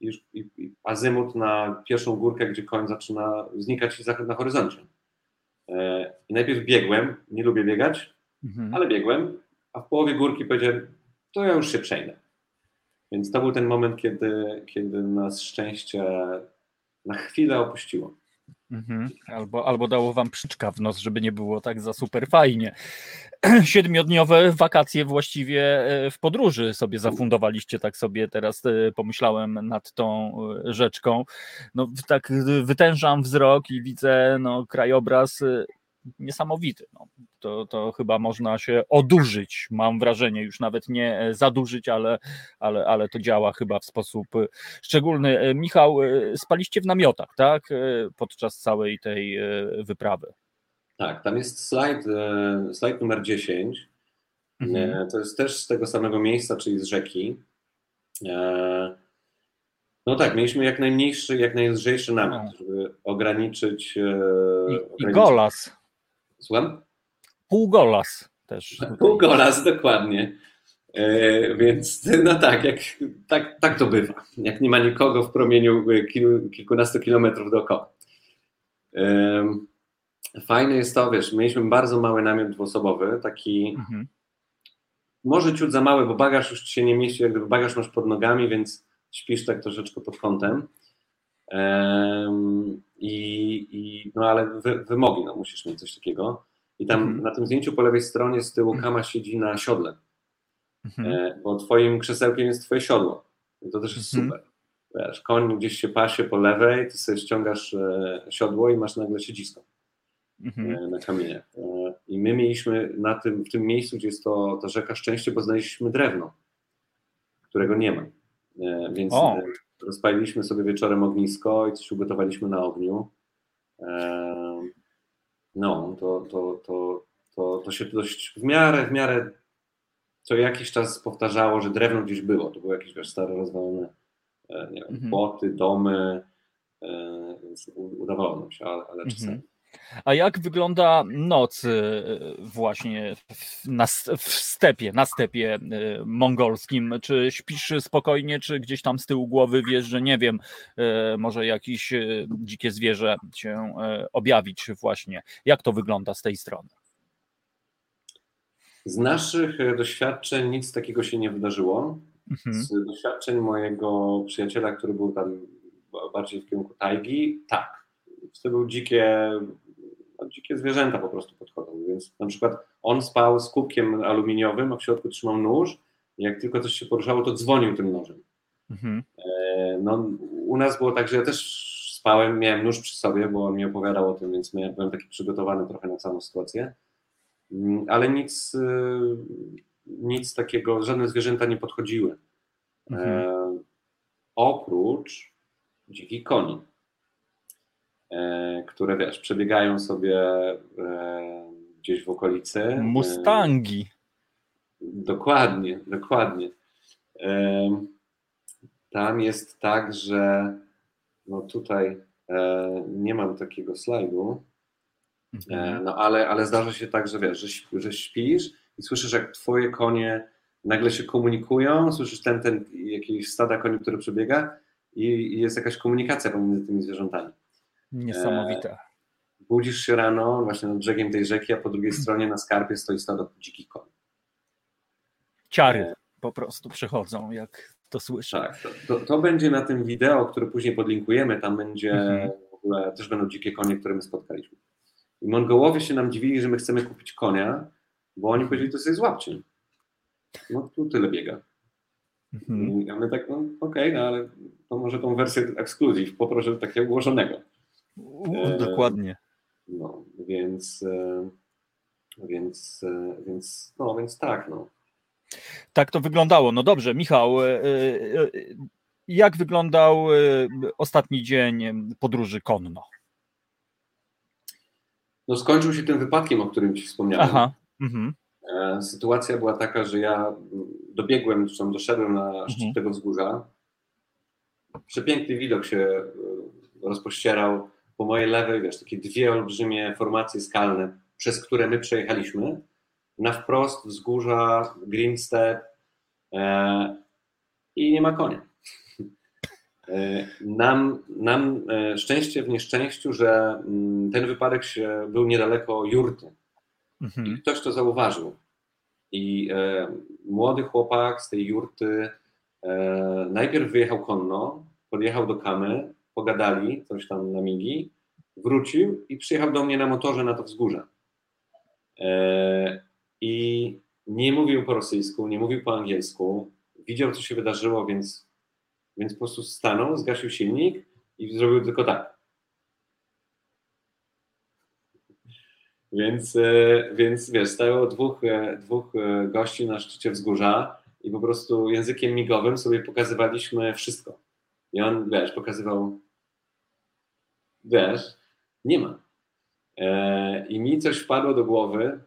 C: I już, i, i azymut na pierwszą górkę, gdzie koń zaczyna znikać i za- na horyzoncie. E, I najpierw biegłem, nie lubię biegać,
B: Mhm.
C: ale biegłem, a w połowie górki powiedziałem, to ja już się przejdę. Więc to był ten moment, kiedy, kiedy nas szczęście na chwilę opuściło.
B: Mhm. Albo, albo dało wam przyczka w nos, żeby nie było tak za super fajnie. *clears throat* Siedmiodniowe wakacje właściwie e, w podróży sobie zafundowaliście, tak sobie teraz e, pomyślałem nad tą e, rzeczką. No tak wytężam wzrok i widzę no, krajobraz niesamowity. No, to, to chyba można się odurzyć, mam wrażenie, już nawet nie e, zadurzyć, ale, ale, ale to działa chyba w sposób e, szczególny. E, Michał, spaliście w namiotach, tak? Podczas całej tej wyprawy.
C: Tak, tam jest slajd, slajd numer 10.
B: Mhm.
C: To jest też z tego samego miejsca, czyli z rzeki. No tak, mieliśmy jak najmniejszy, jak najlżejszy namiot, żeby ograniczyć.
B: I, i
C: ograniczyć-
B: golas,
C: Słucham?
B: Półgolas też.
C: Półgolas, dokładnie. E, więc no tak, jak, tak, tak to bywa. Jak nie ma nikogo w promieniu e, kil, kilkunastu kilometrów dookoła. Em, Fajne jest to, wiesz, mieliśmy bardzo mały namiot dwuosobowy, taki
B: Mhm.
C: może ciut za mały, bo bagaż już się nie mieści, jak gdyby bagaż masz pod nogami, więc śpisz tak troszeczkę pod kątem. Em, I, i, no ale wy, wymogi, no musisz mieć coś takiego. I tam
B: Mhm.
C: na tym zdjęciu po lewej stronie z tyłu Kama siedzi na siodle,
B: Mhm.
C: e, bo twoim krzesełkiem jest twoje siodło. I to też jest
B: Mhm.
C: super. Wiesz, koń gdzieś się pasie po lewej, ty sobie ściągasz e, siodło i masz nagle siedzisko
B: Mhm.
C: e, na kamienie. I my mieliśmy na tym, w tym miejscu, gdzie jest to, ta rzeka szczęście, bo znaleźliśmy drewno, którego nie ma. Więc
B: O.
C: rozpaliliśmy sobie wieczorem ognisko i coś ugotowaliśmy na ogniu. No, to, to, to, to, to się dość w miarę, w miarę co jakiś czas powtarzało, że drewno gdzieś było. To były jakieś wiesz, stare, rozwalone e, nie wiem,
B: Mhm.
C: płoty, domy, e, więc udawało nam się, ale, ale czasami.
B: Mhm. A jak wygląda noc y, właśnie w, na, s- w stepie, na stepie y, mongolskim? Czy śpisz spokojnie, czy gdzieś tam z tyłu głowy wiesz, że nie wiem, y, może jakieś dzikie zwierzę się objawić właśnie? Jak to wygląda z tej strony?
C: Z naszych e, doświadczeń nic takiego się nie wydarzyło.
B: Mhm.
C: Z doświadczeń mojego przyjaciela, który był tam bardziej w kierunku tajgi, tak. To były dzikie, no, dzikie zwierzęta po prostu podchodzą. Więc na przykład on spał z kubkiem aluminiowym, a w środku trzymał nóż. I jak tylko coś się poruszało, to dzwonił tym nożem.
B: Mhm.
C: E, No, u nas było tak, że ja też spałem, miałem nóż przy sobie, bo on mi opowiadał o tym, więc ja byłem taki przygotowany trochę na całą sytuację. Mm, Ale nic, y, nic takiego, żadne zwierzęta nie podchodziły.
B: Mhm.
C: E, oprócz dzikich koni, e, które wiesz, przebiegają sobie e, gdzieś w okolicy. E,
B: Mustangi.
C: Dokładnie, dokładnie. Tam jest tak, że no tutaj e, nie mam takiego slajdu, e,
B: Mhm.
C: no ale, ale zdarza się tak, że wiesz, że, śp- że śpisz i słyszysz, jak twoje konie nagle się komunikują, słyszysz ten, ten jakiś stada koni, który przebiega i, i jest jakaś komunikacja pomiędzy tymi zwierzętami.
B: Niesamowite.
C: Budzisz się rano właśnie nad brzegiem tej rzeki, a po drugiej stronie na skarpie stoi stado dzikich koni.
B: Ciary po prostu przychodzą, jak to słyszę.
C: Tak, to, to, to będzie na tym wideo, które później podlinkujemy. Tam będzie
B: Mhm.
C: w ogóle też będą dzikie konie, które my spotkaliśmy. I Mongołowie się nam dziwili, że my chcemy kupić konia, bo oni powiedzieli, to sobie złapcie. No tu tyle biega.
B: Mhm.
C: I my tak, no okej, no ale to może tą wersję ekskluzyw, poproszę takiego ułożonego.
B: U,
C: E,
B: dokładnie.
C: No, więc, e, więc, e, więc, no, więc tak, no.
B: Tak to wyglądało. No dobrze, Michał, jak wyglądał ostatni dzień podróży konno?
C: No skończył się tym wypadkiem, o którym ci wspomniałem.
B: Aha. Mhm.
C: Sytuacja była taka, że ja dobiegłem, tam doszedłem na szczyt
B: Mhm.
C: tego wzgórza. Przepiękny widok się rozpościerał po mojej lewej, wiesz, takie dwie olbrzymie formacje skalne, przez które my przejechaliśmy. Na wprost wzgórza, Green Step e, i nie ma konia. E, Nam, nam e, szczęście w nieszczęściu, że mm, ten wypadek się był niedaleko jurty. I
B: Mhm.
C: ktoś to zauważył. I e, młody chłopak z tej jurty najpierw wyjechał konno, podjechał do Kamy, pogadali coś tam na migi, wrócił i przyjechał do mnie na motorze na to wzgórze. E, I nie mówił po rosyjsku, nie mówił po angielsku, widział co się wydarzyło, więc, więc po prostu stanął, zgasił silnik i zrobił tylko tak. Więc, e, więc wiesz, stało dwóch, e, dwóch gości na szczycie wzgórza i po prostu językiem migowym sobie pokazywaliśmy wszystko. I on, wiesz, pokazywał, wiesz, nie ma. E, I mi coś wpadło do głowy,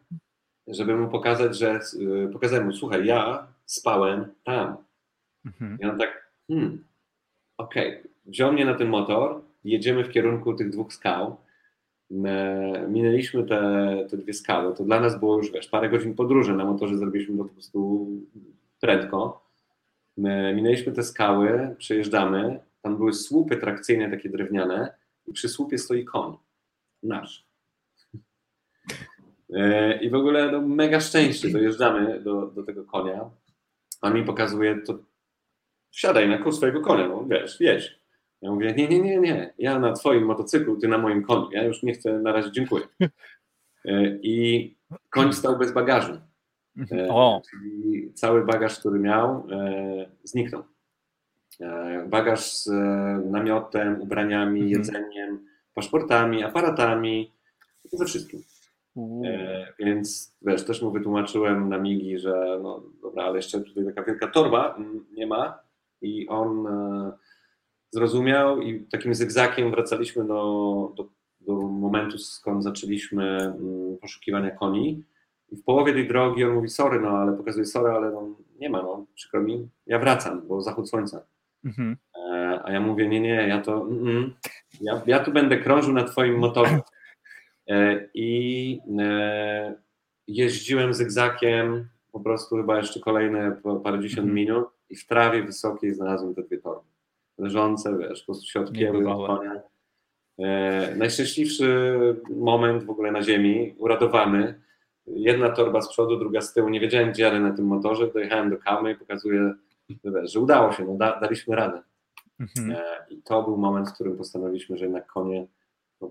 C: żeby mu pokazać, że e, pokazałem mu, słuchaj, ja spałem tam.
B: Mhm.
C: I on tak, hmm, okej. Wziął mnie na ten motor, jedziemy w kierunku tych dwóch skał. E, Minęliśmy te, te dwie skały. To dla nas było już, wiesz, parę godzin podróży na motorze zrobiliśmy to po prostu prędko. Minęliśmy te skały, przejeżdżamy. Tam były słupy trakcyjne, takie drewniane i przy słupie stoi koń. Nasz. E, I w ogóle no, mega szczęście, dojeżdżamy do, do tego konia. On mi pokazuje, to wsiadaj na kół swojego konia, no wiesz, jedź. Ja mówię, nie, nie, nie, nie, ja na twoim motocyklu, ty na moim koniu, ja już nie chcę, na razie dziękuję. E, I koń stał bez bagażu. E,
B: O,
C: Czyli cały bagaż, który miał, zniknął. E, bagaż z e, namiotem, ubraniami,
B: Mhm.
C: jedzeniem, paszportami, aparatami, ze wszystkim.
B: u,
C: E, więc wiesz, też mu wytłumaczyłem na migi, że no dobra, ale jeszcze tutaj taka wielka torba nie ma i on e, zrozumiał i takim zygzakiem wracaliśmy do, do, do momentu, skąd zaczęliśmy mm, poszukiwania koni. I w połowie tej drogi on mówi, sorry, no ale pokazuje, sorry, ale no, nie ma, no, przykro mi, ja wracam, bo zachód słońca.
B: Mhm.
C: E, a ja mówię, nie, nie, ja to, mm, mm, ja, ja tu będę krążył na twoim motorze. E, I e, jeździłem zygzakiem po prostu chyba jeszcze kolejne parędziesiąt
B: Mhm.
C: minut i w trawie wysokiej znalazłem te dwie torby. Leżące, wiesz, po prostu się odpięły najszczęśliwszy moment w ogóle na ziemi, uradowany. Jedna torba z przodu, druga z tyłu. Nie wiedziałem, gdzie jadę na tym motorze. Dojechałem do Kamy i pokazuję, że, udało się, no, da, daliśmy radę.
B: Mhm.
C: E, I to był moment, w którym postanowiliśmy, że jednak konie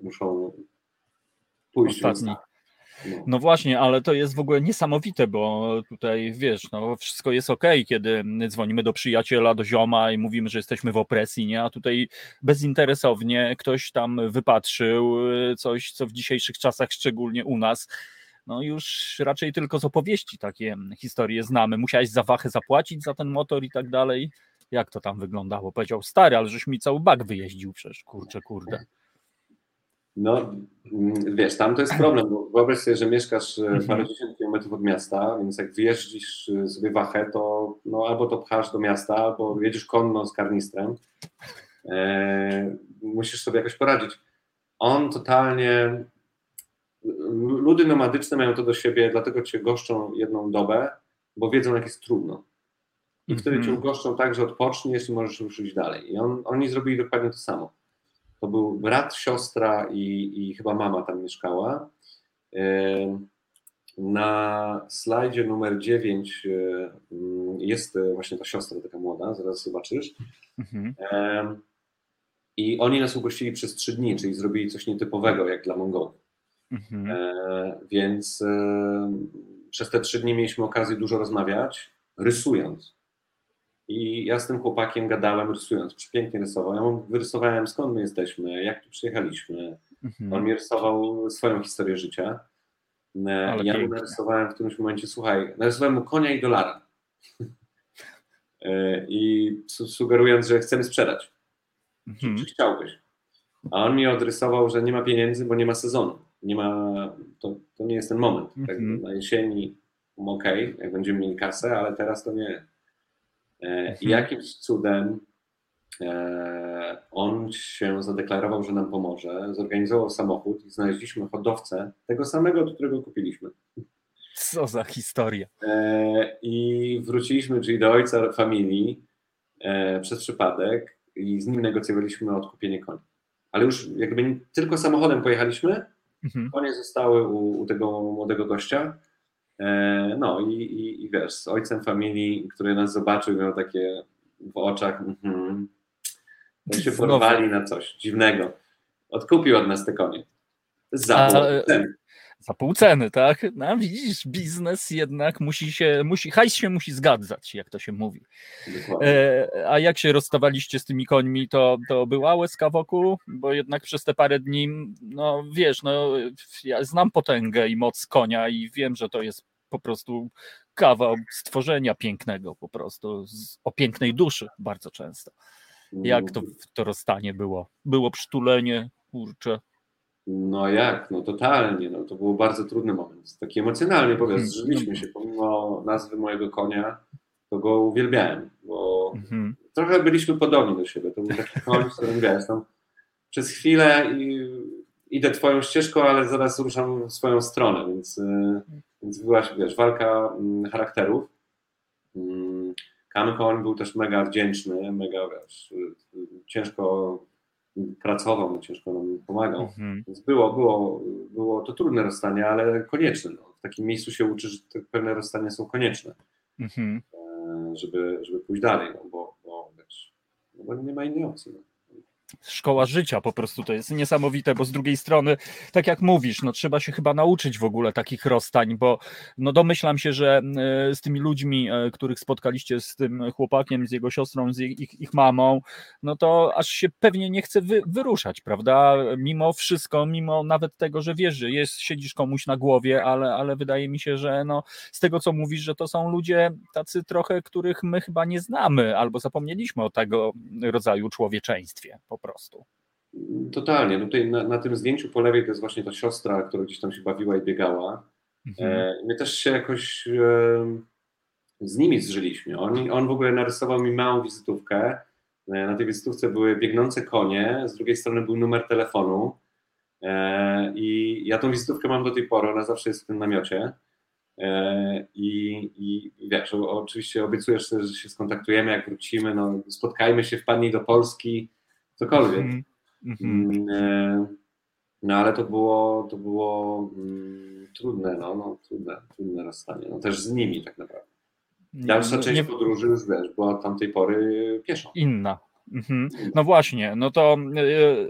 C: muszą pójść.
B: Ostatni.
C: usta. No.
B: No właśnie, ale to jest w ogóle niesamowite, bo tutaj wiesz, no wszystko jest ok, kiedy dzwonimy do przyjaciela, do zioma i mówimy, że jesteśmy w opresji, nie? A tutaj bezinteresownie ktoś tam wypatrzył y, coś, co w dzisiejszych czasach, szczególnie u nas, no już raczej tylko z opowieści takie historie znamy. Musiałeś za wachę zapłacić za ten motor i tak dalej. Jak to tam wyglądało? Powiedział, stary, ale żeś mi cały bak wyjeździł przecież, kurczę, kurde.
C: No, mm, wiesz, tam to jest problem, bo wyobraź sobie, że mieszkasz e,
B: Mhm.
C: parędziesiąt kilometrów od miasta, więc jak wyjeździsz e, sobie wachę, to no, albo to pchasz do miasta, albo jedziesz konno z karnistrem. E, musisz sobie jakoś poradzić. On totalnie. Ludy nomadyczne mają to do siebie, dlatego cię goszczą jedną dobę, bo wiedzą, jak jest trudno. I wtedy
B: Mhm.
C: cię goszczą tak, że odpoczniesz i możesz ruszyć dalej. I on, oni zrobili dokładnie to samo. To był brat, siostra i, i chyba mama tam mieszkała. Em, Na slajdzie numer 9 jest e, właśnie ta siostra taka młoda, zaraz zobaczysz.
B: Mhm.
C: Em, I oni nas ugościli przez trzy dni, czyli zrobili coś nietypowego jak dla Mongołów.
B: Mhm.
C: E, Więc e, przez te trzy dni mieliśmy okazję dużo rozmawiać, rysując. I ja z tym chłopakiem gadałem rysując, przepięknie rysował. Ja mu wyrysowałem skąd my jesteśmy, jak tu przyjechaliśmy.
B: Mhm.
C: On mi rysował swoją historię życia. E, Ja mu narysowałem w którymś momencie, słuchaj, narysowałem mu konia i dolara. *laughs* E, I su- sugerując, że chcemy sprzedać. Czy,
B: Mhm.
C: czy chciałbyś? A on mi odrysował, że nie ma pieniędzy, bo nie ma sezonu. Nie ma, to, to nie jest ten moment. Tak,
B: Mhm.
C: na jesieni ok, jak będziemy mieli kasę, ale teraz to nie. E, I
B: Mhm.
C: jakimś cudem e, on się zadeklarował, że nam pomoże, zorganizował samochód i znaleźliśmy hodowcę tego samego, od którego kupiliśmy.
B: Co za historia.
C: E, I wróciliśmy, czyli do ojca familii e, przez przypadek i z nim negocjowaliśmy odkupienie koni. Ale już jakby tylko samochodem pojechaliśmy,
B: Mhm.
C: konie zostały u, u tego młodego gościa. E, no i, i, i wiesz, z ojcem familii, który nas zobaczył, miał takie w oczach, to się porwali na coś dziwnego. Odkupił od nas te konie. Za cen.
B: Za pół ceny, tak? No widzisz, biznes jednak musi się, musi, hajs się musi zgadzać, jak to się mówi. E, a jak się rozstawaliście z tymi końmi, to, to była łezka wokół? Bo jednak przez te parę dni, no wiesz, no ja znam potęgę i moc konia i wiem, że to jest po prostu kawał stworzenia pięknego, po prostu z, o pięknej duszy bardzo często. Jak to, to rozstanie było? Było przytulenie, kurczę.
C: No jak, no totalnie, no to był bardzo trudny moment. Taki emocjonalnie powiem,
B: Mhm.
C: zżyliśmy się, pomimo nazwy mojego konia, to go uwielbiałem, bo
B: Mhm.
C: trochę byliśmy podobni do siebie. To był taki *laughs* koń, z którym wiesz, tam przez chwilę i, idę twoją ścieżką, ale zaraz ruszam w swoją stronę, więc, y, więc była, wiesz, walka mm, charakterów. Mm, Kam koń był też mega wdzięczny, mega, wiesz, y, y, ciężko pracował, ciężko nam pomagał.
B: Mhm.
C: Więc było, było, było to trudne rozstanie, ale konieczne. No. W takim miejscu się uczy, że pewne rozstania są konieczne,
B: Mhm.
C: e, żeby, żeby pójść dalej, no, bo, bo, wiesz, no, bo nie ma innej opcji. No.
B: Szkoła życia po prostu to jest niesamowite, bo z drugiej strony, tak jak mówisz, no trzeba się chyba nauczyć w ogóle takich rozstań, bo no domyślam się, że e, z tymi ludźmi, e, których spotkaliście, z tym chłopakiem, z jego siostrą, z ich, ich, mamą, no to aż się pewnie nie chce wy, wyruszać, prawda? Mimo wszystko, mimo nawet tego, że wiesz, że jest, siedzisz komuś na głowie, ale, ale wydaje mi się, że no z tego, co mówisz, że to są ludzie tacy trochę, których my chyba nie znamy, albo zapomnieliśmy o tego rodzaju człowieczeństwie po prostu.
C: Totalnie. No tutaj na, na tym zdjęciu po lewej to jest właśnie ta siostra, która gdzieś tam się bawiła i biegała.
B: Mhm.
C: E, My też się jakoś e, z nimi zżyliśmy. On, on w ogóle narysował mi małą wizytówkę. E, Na tej wizytówce były biegnące konie, z drugiej strony był numer telefonu. E, I ja tą wizytówkę mam do tej pory, ona zawsze jest w tym namiocie. E, I, i wiesz, oczywiście obiecujesz że się skontaktujemy, jak wrócimy, no, spotkajmy się, wpadnij do Polski, cokolwiek.
B: Mhm. Mhm.
C: Mm, e, No ale to było, to było mm, trudne, no, no trudne, trudne rozstanie. No też z nimi tak naprawdę. Dalsza
B: Nie-
C: część
B: nie-
C: podróży już wiesz, była od tamtej pory pieszo.
B: Inna. Mhm. No właśnie, no to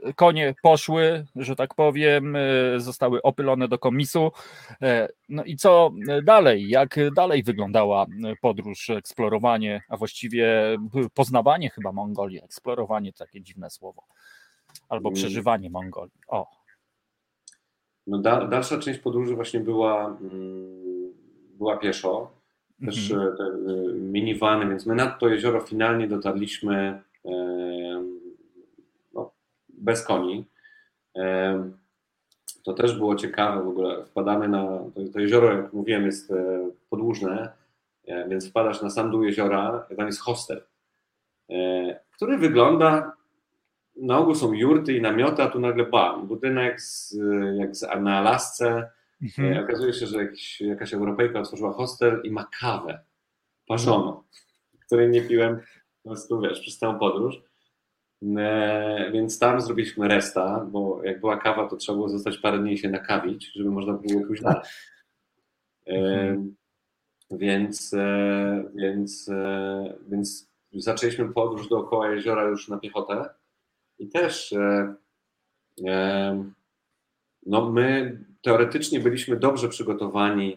B: e, konie poszły, że tak powiem, e, zostały opylone do komisu. E, No i co dalej? Jak dalej wyglądała podróż, eksplorowanie, a właściwie poznawanie chyba Mongolii? Eksplorowanie takie dziwne słowo. Albo
C: Mm.
B: przeżywanie Mongolii. O,
C: No, da, dalsza część podróży właśnie była, mm, była pieszo. Też e, te e, minivany, więc my nad to jezioro finalnie dotarliśmy e, no, bez koni. To też było ciekawe w ogóle. Wpadamy na. To, to jezioro, jak mówiłem, jest e, podłużne, e, więc wpadasz na sam dół jeziora, tam jest hostel, e, który wygląda. Na ogół są jurty i namioty, a tu nagle bam, budynek z, jak z, na Alasce.
B: Mhm.
C: Okazuje się, że jakiś, jakaś Europejka otworzyła hostel i ma kawę parzoną, której nie piłem po prostu, wiesz, przez całą podróż. E, Więc tam zrobiliśmy resta, bo jak była kawa, to trzeba było zostać parę dni się nakawić, żeby można było pójść dalej.
B: Mhm.
C: Więc, e, więc, więc zaczęliśmy podróż dookoła jeziora już na piechotę i też no my teoretycznie byliśmy dobrze przygotowani.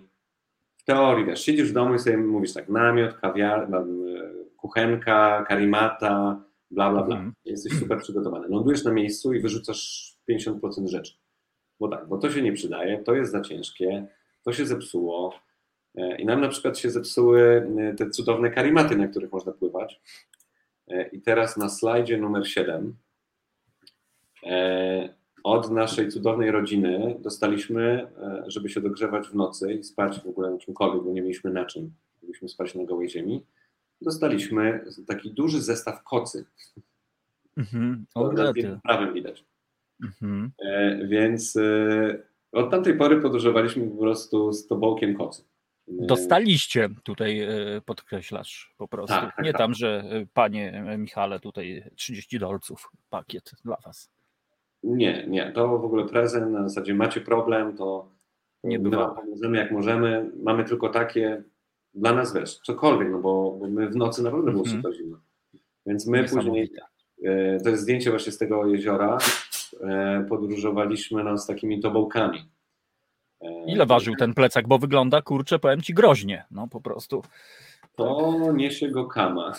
C: W teorii, wiesz, siedzisz w domu i sobie mówisz tak, namiot, kawiarnia, kuchenka, karimata, bla, bla, bla.
B: Mhm.
C: Jesteś super przygotowany. Lądujesz na miejscu i wyrzucasz 50% rzeczy. Bo tak, bo to się nie przydaje, to jest za ciężkie, to się zepsuło. E, I nam na przykład się zepsuły e, te cudowne karimaty, na których można pływać. E, I teraz na slajdzie numer 7 e, od naszej cudownej rodziny dostaliśmy, żeby się dogrzewać w nocy i spać w ogóle na czymkolwiek, bo nie mieliśmy na czym. Mogliśmy spać na gołej ziemi. Dostaliśmy taki duży zestaw kocy.
B: Mhm.
C: Zdjęciu prawym widać.
B: Mhm.
C: E, Więc e, od tamtej pory podróżowaliśmy po prostu z tobołkiem kocy. E,
B: Dostaliście tutaj, e, podkreślasz po prostu.
C: Tak, tak,
B: nie
C: tak.
B: tam, że e, panie Michale, tutaj 30 dolców pakiet dla was.
C: Nie, nie, to w ogóle prezent, na zasadzie macie problem, to
B: Nie
C: my wam pomożemy jak możemy, mamy tylko takie, dla nas wiesz, cokolwiek, no bo, bo my w nocy naprawdę było
B: Mhm.
C: super zimno. Więc my później, e, to jest zdjęcie właśnie z tego jeziora, e, podróżowaliśmy no, z takimi tobołkami. E,
B: Ile ważył ten plecak? Bo wygląda, kurczę, powiem ci, groźnie. No po prostu.
C: To niesie go kama.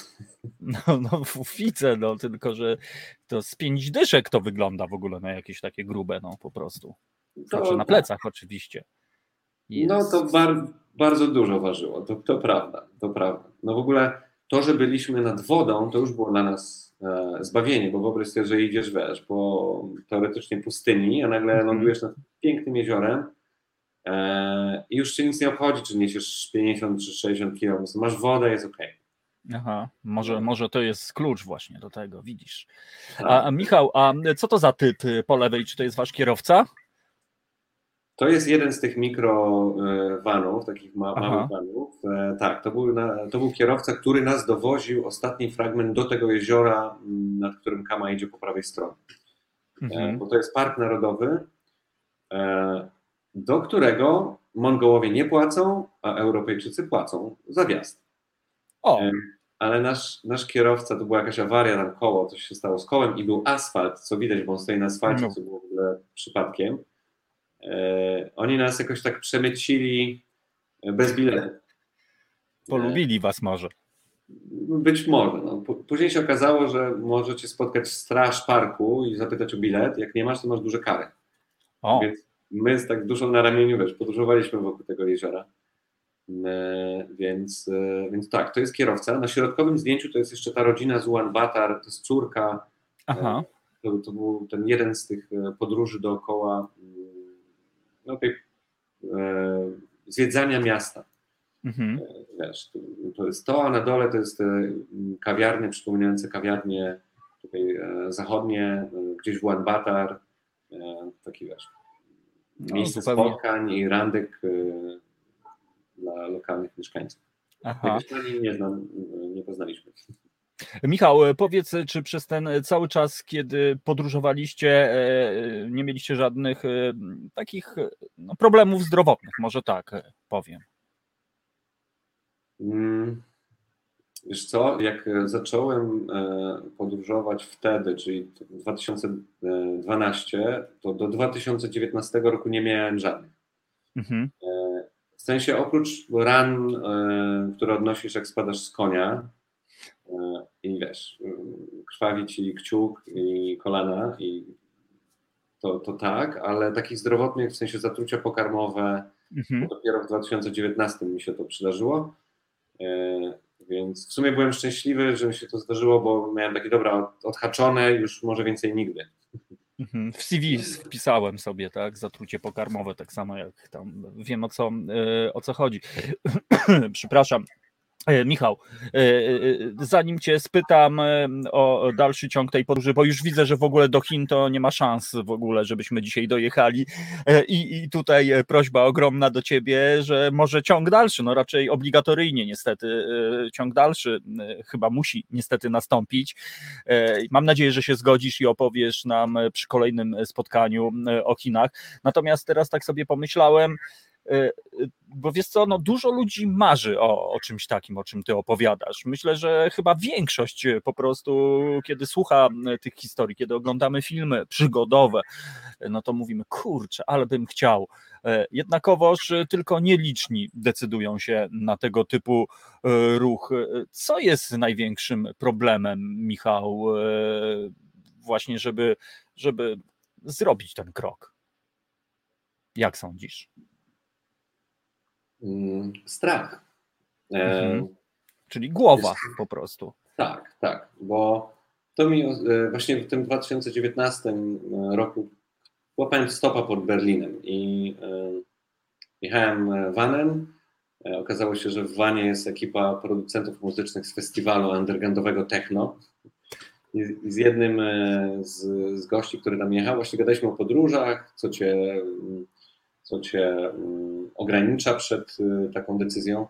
B: No, no widzę, no tylko, że to z pięć dyszek to wygląda w ogóle na jakieś takie grube, no po prostu. Znaczy na plecach oczywiście.
C: No
B: Jest-
C: to bar, bardzo dużo ważyło, to, to prawda, to prawda. No w ogóle to, że byliśmy nad wodą, to już było dla nas e, zbawienie, bo wyobraź sobie, że idziesz, wiesz, po teoretycznie pustyni, a nagle
B: Mhm.
C: lądujesz nad pięknym jeziorem e, i już cię nic nie obchodzi, czy niesiesz 50 czy 60 kg, masz wodę, jest okej.
B: Aha, może, może to jest klucz właśnie do tego, widzisz.
C: Tak.
B: A, a Michał, a co to za typ y, po lewej? Czy to jest wasz kierowca?
C: To jest jeden z tych mikro e, takich ma, małych vanów. E, Tak, to był, na, to był kierowca, który nas dowoził ostatni fragment do tego jeziora, m, nad którym Kama idzie po prawej stronie. E,
B: Mhm.
C: Bo to jest park narodowy, do którego Mongołowie nie płacą, a Europejczycy płacą za wjazd.
B: O,
C: Ale nasz, nasz kierowca, to była jakaś awaria, tam koło, coś się stało z kołem i był asfalt, co widać, bo on stoi na asfalcie,
B: No.
C: co było w ogóle przypadkiem. E, oni nas jakoś tak przemycili e, bez biletu.
B: polubili was może.
C: Być może. No. Później się okazało, że możecie spotkać straż parku i zapytać o bilet. Jak nie masz, to masz duże kary.
B: O,
C: Więc my z tak duszą na ramieniu, wiesz, podróżowaliśmy wokół tego jeziora. E, Więc, więc tak, to jest kierowca. Na środkowym zdjęciu to jest jeszcze ta rodzina z Ulaanbaatar, to jest córka
B: aha.
C: to, to był ten jeden z tych podróży dookoła no, tej, e, zwiedzania miasta.
B: Mhm.
C: Wiesz, to, to jest to, a na dole to jest e, kawiarnie przypominające kawiarnie tutaj e, zachodnie, e, gdzieś w Ulaanbaatar, e, taki wiesz,
B: No,
C: miejsce
B: zupełnie.
C: spotkań i randek e, dla lokalnych mieszkańców.
B: Aha.
C: Nie znam, e, nie poznaliśmy.
B: Michał, e, powiedz, czy przez ten cały czas, kiedy podróżowaliście, e, nie mieliście żadnych e, takich e, no, problemów zdrowotnych, może tak e, powiem.
C: Mm, Wiesz co, jak e, zacząłem e, podróżować wtedy, czyli to 2012, to do 2019 roku nie miałem żadnych.
B: Mhm.
C: E, W sensie oprócz ran, e, które odnosisz jak spadasz z konia e, i wiesz, e, krwawi ci kciuk i kolana i to, to tak, ale takich zdrowotnych, w sensie zatrucia pokarmowe,
B: Mhm.
C: Dopiero w 2019 mi się to przydarzyło. E, Więc w sumie byłem szczęśliwy, że mi się to zdarzyło, bo miałem takie dobra, od- odhaczone, już może więcej nigdy.
B: Mhm. W CV wpisałem sobie, tak, zatrucie pokarmowe, tak samo jak tam wiem o co, e, o co chodzi. *clears throat* Przepraszam. E, Michał, e, e, zanim Cię spytam o dalszy ciąg tej podróży, bo już widzę, że w ogóle do Chin to nie ma szans w ogóle, żebyśmy dzisiaj dojechali i, i tutaj prośba ogromna do Ciebie, że może ciąg dalszy, no raczej obligatoryjnie niestety ciąg dalszy chyba musi niestety nastąpić. Mam nadzieję, że się zgodzisz i opowiesz nam przy kolejnym spotkaniu o Chinach. Natomiast teraz tak sobie pomyślałem, bo wiesz co, no dużo ludzi marzy o, o czymś takim, o czym ty opowiadasz. Myślę, że chyba większość e, po prostu, kiedy słucha e, tych historii, kiedy oglądamy filmy przygodowe, e, no to mówimy, kurczę, ale bym chciał. E, Jednakowoż e, tylko nieliczni decydują się na tego typu e, ruch. E, Co jest największym problemem, Michał, e, właśnie, żeby, żeby zrobić ten krok? Jak sądzisz?
C: Mm, Strach. E,
B: Mhm. Czyli głowa
C: Jest-
B: po prostu.
C: Tak, tak, bo to mi e, właśnie w tym 2019 roku łapałem stopa pod Berlinem i e, jechałem e, vanem. E, Okazało się, że w wanie jest ekipa producentów muzycznych z festiwalu undergroundowego techno. I z jednym e, z, z gości, który tam jechał, właśnie gadaliśmy o podróżach, co cię, mm, co cię mm, ogranicza przed e, taką decyzją.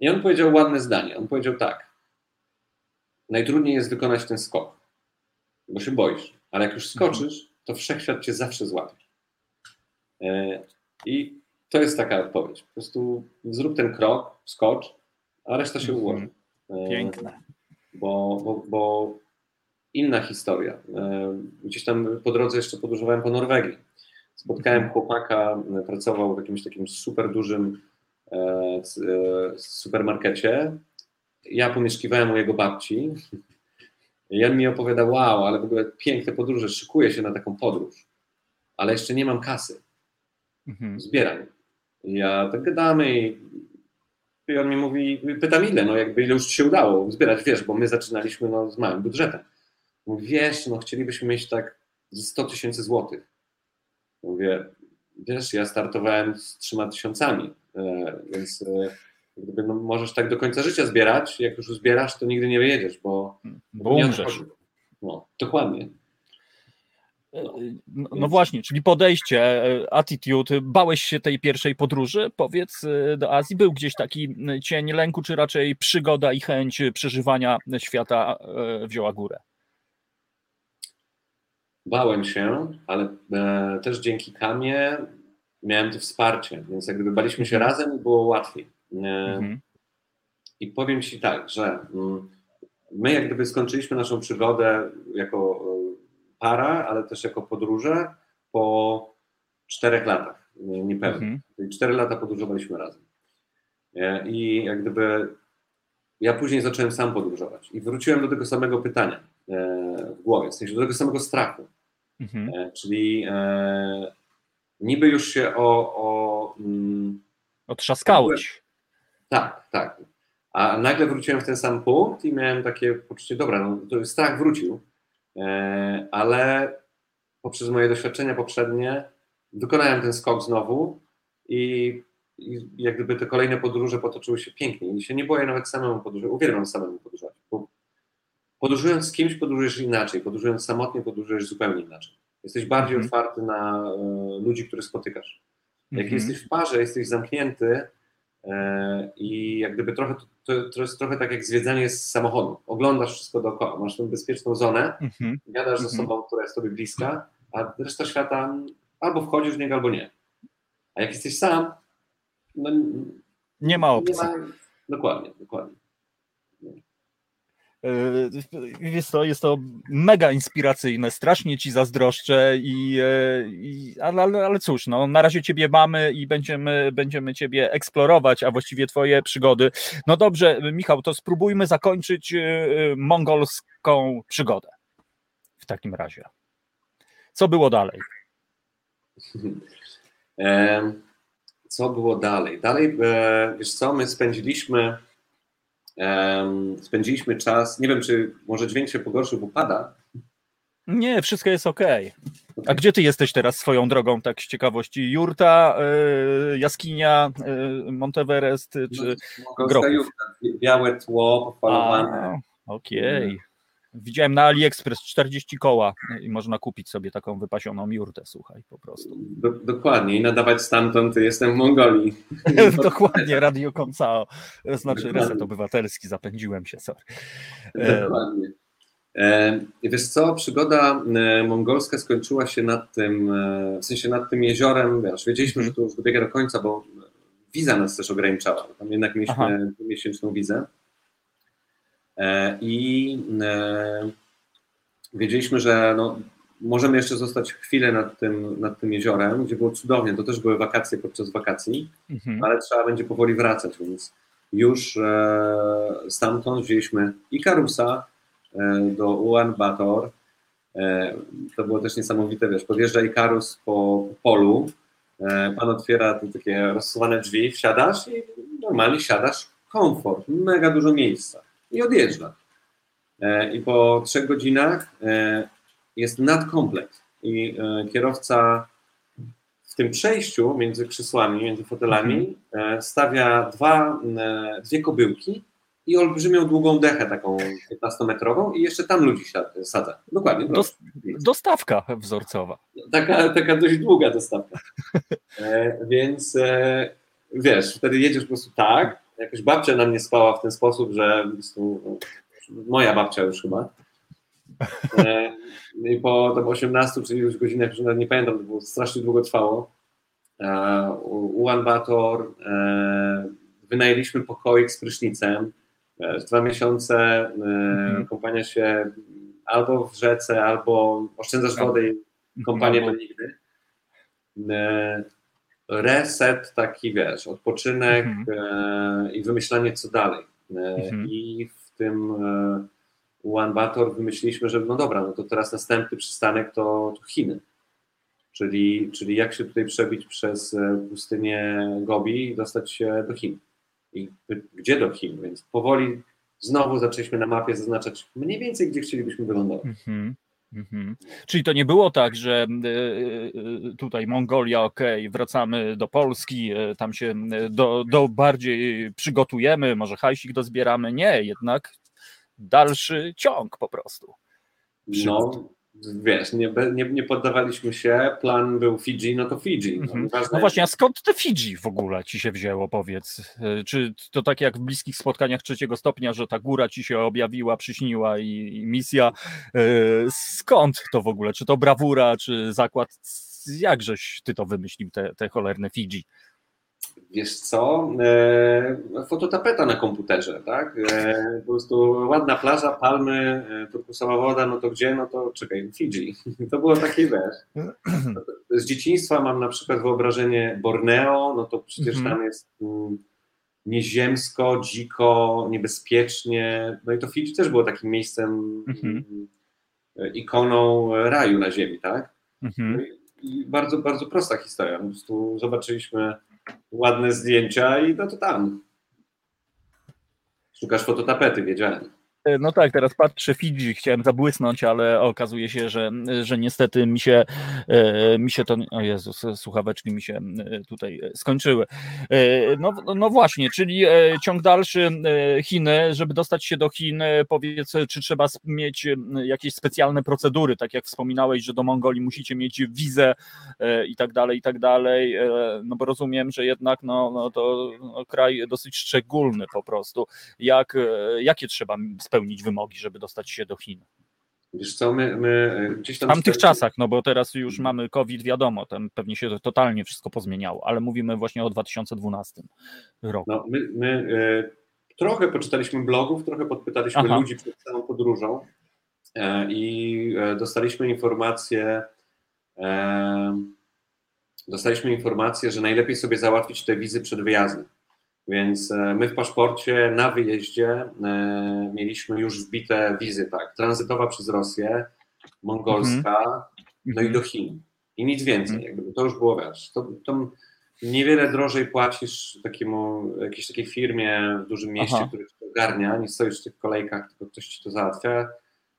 C: I on powiedział ładne zdanie. On powiedział tak. Najtrudniej jest wykonać ten skok, bo się boisz, ale jak już skoczysz, to wszechświat cię zawsze złapie. E, I to jest taka odpowiedź. Po prostu zrób ten krok, skocz, a reszta się
B: Mhm.
C: ułoży. E,
B: Piękne.
C: Bo, bo, bo inna historia. E, Gdzieś tam po drodze jeszcze podróżowałem po Norwegii. Spotkałem chłopaka, pracował w jakimś takim super dużym e, e, supermarkecie. Ja pomieszkiwałem u jego babci. I on mi opowiada, wow, ale w ogóle piękne podróże, szykuję się na taką podróż, ale jeszcze nie mam kasy,
B: Mhm.
C: zbieram. Ja tak gadamy i, i on mi mówi, pytam ile, no jakby ile już ci się udało zbierać, wiesz, bo my zaczynaliśmy no, z małym budżetem. Mówi, wiesz, no chcielibyśmy mieć tak ze 100 tysięcy złotych. Mówię, wiesz, ja startowałem z trzema tysiącami, e, więc e, gdyby, no, możesz tak do końca życia zbierać, jak już zbierasz, to nigdy nie wyjedziesz, bo
B: Bo
C: nie
B: umrzesz.
C: No, dokładnie.
B: No, no właśnie, czyli podejście, attitude. Bałeś się tej pierwszej podróży, powiedz, do Azji? Był gdzieś taki cień lęku, czy raczej przygoda i chęć przeżywania świata wzięła górę?
C: Bałem się, ale e, też dzięki Kamie miałem to wsparcie, więc jak gdyby baliśmy się razem, było łatwiej. E,
B: Mhm.
C: I powiem Ci tak, że mm, my jak gdyby skończyliśmy naszą przygodę jako e, para, ale też jako podróże po czterech latach, nie- niepełnych.
B: Mhm.
C: Czyli cztery lata podróżowaliśmy razem. E, I jak gdyby ja później zacząłem sam podróżować i wróciłem do tego samego pytania w głowie, w sensie do tego samego strachu.
B: Mhm.
C: E, Czyli e, niby już się o. o mm,
B: Otrzaskałeś.
C: tak, tak. A nagle wróciłem w ten sam punkt i miałem takie poczucie, dobra, no, to strach wrócił, E, ale poprzez moje doświadczenia poprzednie wykonałem ten skok znowu i, i jak gdyby te kolejne podróże potoczyły się pięknie. I się nie boję nawet samemu podróżować. Uwielbiam samemu podróżować. Podróżując z kimś, podróżujesz inaczej. Podróżując samotnie, podróżujesz zupełnie inaczej. Jesteś bardziej
B: Mhm.
C: otwarty na e, ludzi, których spotykasz. Jak
B: Mhm.
C: jesteś w parze, jesteś zamknięty e, i jak gdyby trochę, to, to jest trochę tak jak zwiedzanie z samochodu. Oglądasz wszystko dookoła, masz tę bezpieczną zonę,
B: Mhm.
C: gadasz ze
B: Mhm.
C: sobą, która jest tobie bliska, a reszta świata albo wchodzisz w niego, albo nie. A jak jesteś sam, no
B: Nie ma
C: nie
B: opcji.
C: ma... Dokładnie, dokładnie.
B: Yy, Jest to, jest to mega inspiracyjne, strasznie ci zazdroszczę, i, e, i, ale, ale, cóż, no, na razie ciebie mamy i będziemy, będziemy ciebie eksplorować, a właściwie twoje przygody. No dobrze, Michał, to spróbujmy zakończyć e, mongolską przygodę w takim razie. Co było dalej? *laughs*
C: Co było dalej? Dalej, e, wiesz co, my spędziliśmy spędziliśmy czas, nie wiem, czy może dźwięk się pogorszył, bo pada.
B: Nie, wszystko jest ok. A gdzie ty jesteś teraz swoją drogą, tak z ciekawości? Jurta, e, jaskinia, e, Monteverest, czy...
C: Mongolska
B: Grochów.
C: jurta, białe tło, popalowane.
B: A, Okej. Widziałem na AliExpress 40 koła i można kupić sobie taką wypasioną jurtę, słuchaj, po prostu.
C: Do, dokładnie, i nadawać stamtąd, jestem w Mongolii. *laughs*
B: Dokładnie, Radio Koncao, znaczy
C: Dokładnie.
B: Reset Obywatelski, zapędziłem się, sorry. E,
C: Dokładnie. E, wiesz co, przygoda e, mongolska skończyła się nad tym, e, w sensie nad tym jeziorem, wiesz, wiedzieliśmy, że to już dobiega do końca, bo wiza nas też ograniczała. Tam jednak
B: Aha.
C: mieliśmy miesięczną wizę. E, I e, wiedzieliśmy, że no, możemy jeszcze zostać chwilę nad tym, nad tym jeziorem, gdzie było cudownie. To też były wakacje podczas wakacji
B: mhm.
C: ale trzeba będzie powoli wracać, więc już e, stamtąd wzięliśmy Ikarusa e, do Ulan Bator. E, to było też niesamowite, wiesz, podjeżdża Ikarus po polu, e, pan otwiera te takie rozsuwane drzwi, wsiadasz i normalnie siadasz, komfort, mega dużo miejsca i odjeżdża. E, I po trzech godzinach e, jest nadkomplet i e, kierowca w tym przejściu między krzesłami, między fotelami e, stawia dwa, dwie kobyłki i olbrzymią długą dechę taką 15-metrową i jeszcze tam ludzi sadza. Dokładnie.
B: Dos- dostawka wzorcowa.
C: Taka, taka dość długa dostawka. E, więc e, wiesz, wtedy jedziesz po prostu tak. Jakaś babcia na mnie spała w ten sposób, że no, moja babcia już chyba. E, I po tam 18 czy iluś godzinach, już nawet nie pamiętam, to było strasznie długo trwało. E, Ulan Bator e, wynajęliśmy pokoik z prysznicem. Dwa miesiące
B: Mhm.
C: kompania się albo w rzece, albo oszczędzasz wodę i kompanię
B: No
C: to nigdy. Reset taki, wiesz, odpoczynek e, i wymyślanie co dalej. E,
B: Mhm.
C: I w tym e, Ulan Bator wymyśliliśmy, że no dobra, no to teraz następny przystanek to, to Chiny. Czyli, czyli jak się tutaj przebić przez pustynię Gobi i dostać się do Chin. I gdzie do Chin? Więc powoli znowu zaczęliśmy na mapie zaznaczać mniej więcej, gdzie chcielibyśmy wylądować.
B: Mhm. Mhm. Czyli to nie było tak, że e, e, tutaj Mongolia, ok, wracamy do Polski, e, tam się do, do bardziej przygotujemy, może hajsik dozbieramy. Nie, jednak dalszy ciąg po prostu.
C: No, wiesz, nie, nie, nie poddawaliśmy się, plan był Fidżi, no to Fidżi. No,
B: Mhm. No właśnie, a skąd te Fidżi w ogóle ci się wzięło, powiedz? E, Czy to tak jak w bliskich spotkaniach trzeciego stopnia, że ta góra ci się objawiła, przyśniła i, i misja? E, Skąd to w ogóle? Czy to brawura, czy zakład? Jakżeś ty to wymyślił, te, te cholerne Fidżi?
C: Wiesz co, e, fototapeta na komputerze, tak? E, po prostu ładna plaża, palmy, e, turkusowa woda, no to gdzie? No to czekaj, Fidżi. *laughs* To było takie, wiesz, *clears throat* z dzieciństwa mam na przykład wyobrażenie Borneo, no to przecież
B: Mhm.
C: tam jest mm, nieziemsko, dziko, niebezpiecznie, no i to Fidżi też było takim miejscem,
B: Mhm.
C: mm, ikoną raju na ziemi, tak?
B: Mhm.
C: No i- I bardzo, bardzo prosta historia. Po prostu zobaczyliśmy ładne zdjęcia i no to tam. Szukasz fototapety, wiedziałem.
B: E, no tak, teraz patrzę Fidżi, chciałem zabłysnąć, ale okazuje się, że, że niestety mi się, e, mi się to, o Jezus, słuchaweczki mi się e, tutaj skończyły. No, no właśnie, czyli ciąg dalszy Chiny, żeby dostać się do Chin, powiedz, czy trzeba mieć jakieś specjalne procedury, tak jak wspominałeś, że do Mongolii musicie mieć wizę i tak dalej, i tak dalej, no bo rozumiem, że jednak no, no to no, kraj dosyć szczególny po prostu. Jak, jakie trzeba spełnić wymogi, żeby dostać się do Chin?
C: Wiesz co, my, my gdzieś tam...
B: W tamtych czasach, no bo teraz już mamy COVID, wiadomo, tam pewnie się totalnie wszystko pozmieniało, ale mówimy właśnie o 2012 roku.
C: No, my, my e, trochę poczytaliśmy blogów, trochę podpytaliśmy Aha. ludzi przed całą podróżą e, i e, dostaliśmy informację, e, dostaliśmy informację, że najlepiej sobie załatwić te wizy przed wyjazdem. Więc e, my w paszporcie na wyjeździe e, mieliśmy już wbite wizy, tak, tranzytowa przez Rosję, mongolska, mm-hmm. no i do Chin. I nic więcej, mm-hmm. jakby to już było, wiesz, to, to niewiele drożej płacisz takiemu, jakiejś takiej firmie w dużym mieście, Aha. który to ogarnia, nie stoisz w tych kolejkach, tylko ktoś ci to załatwia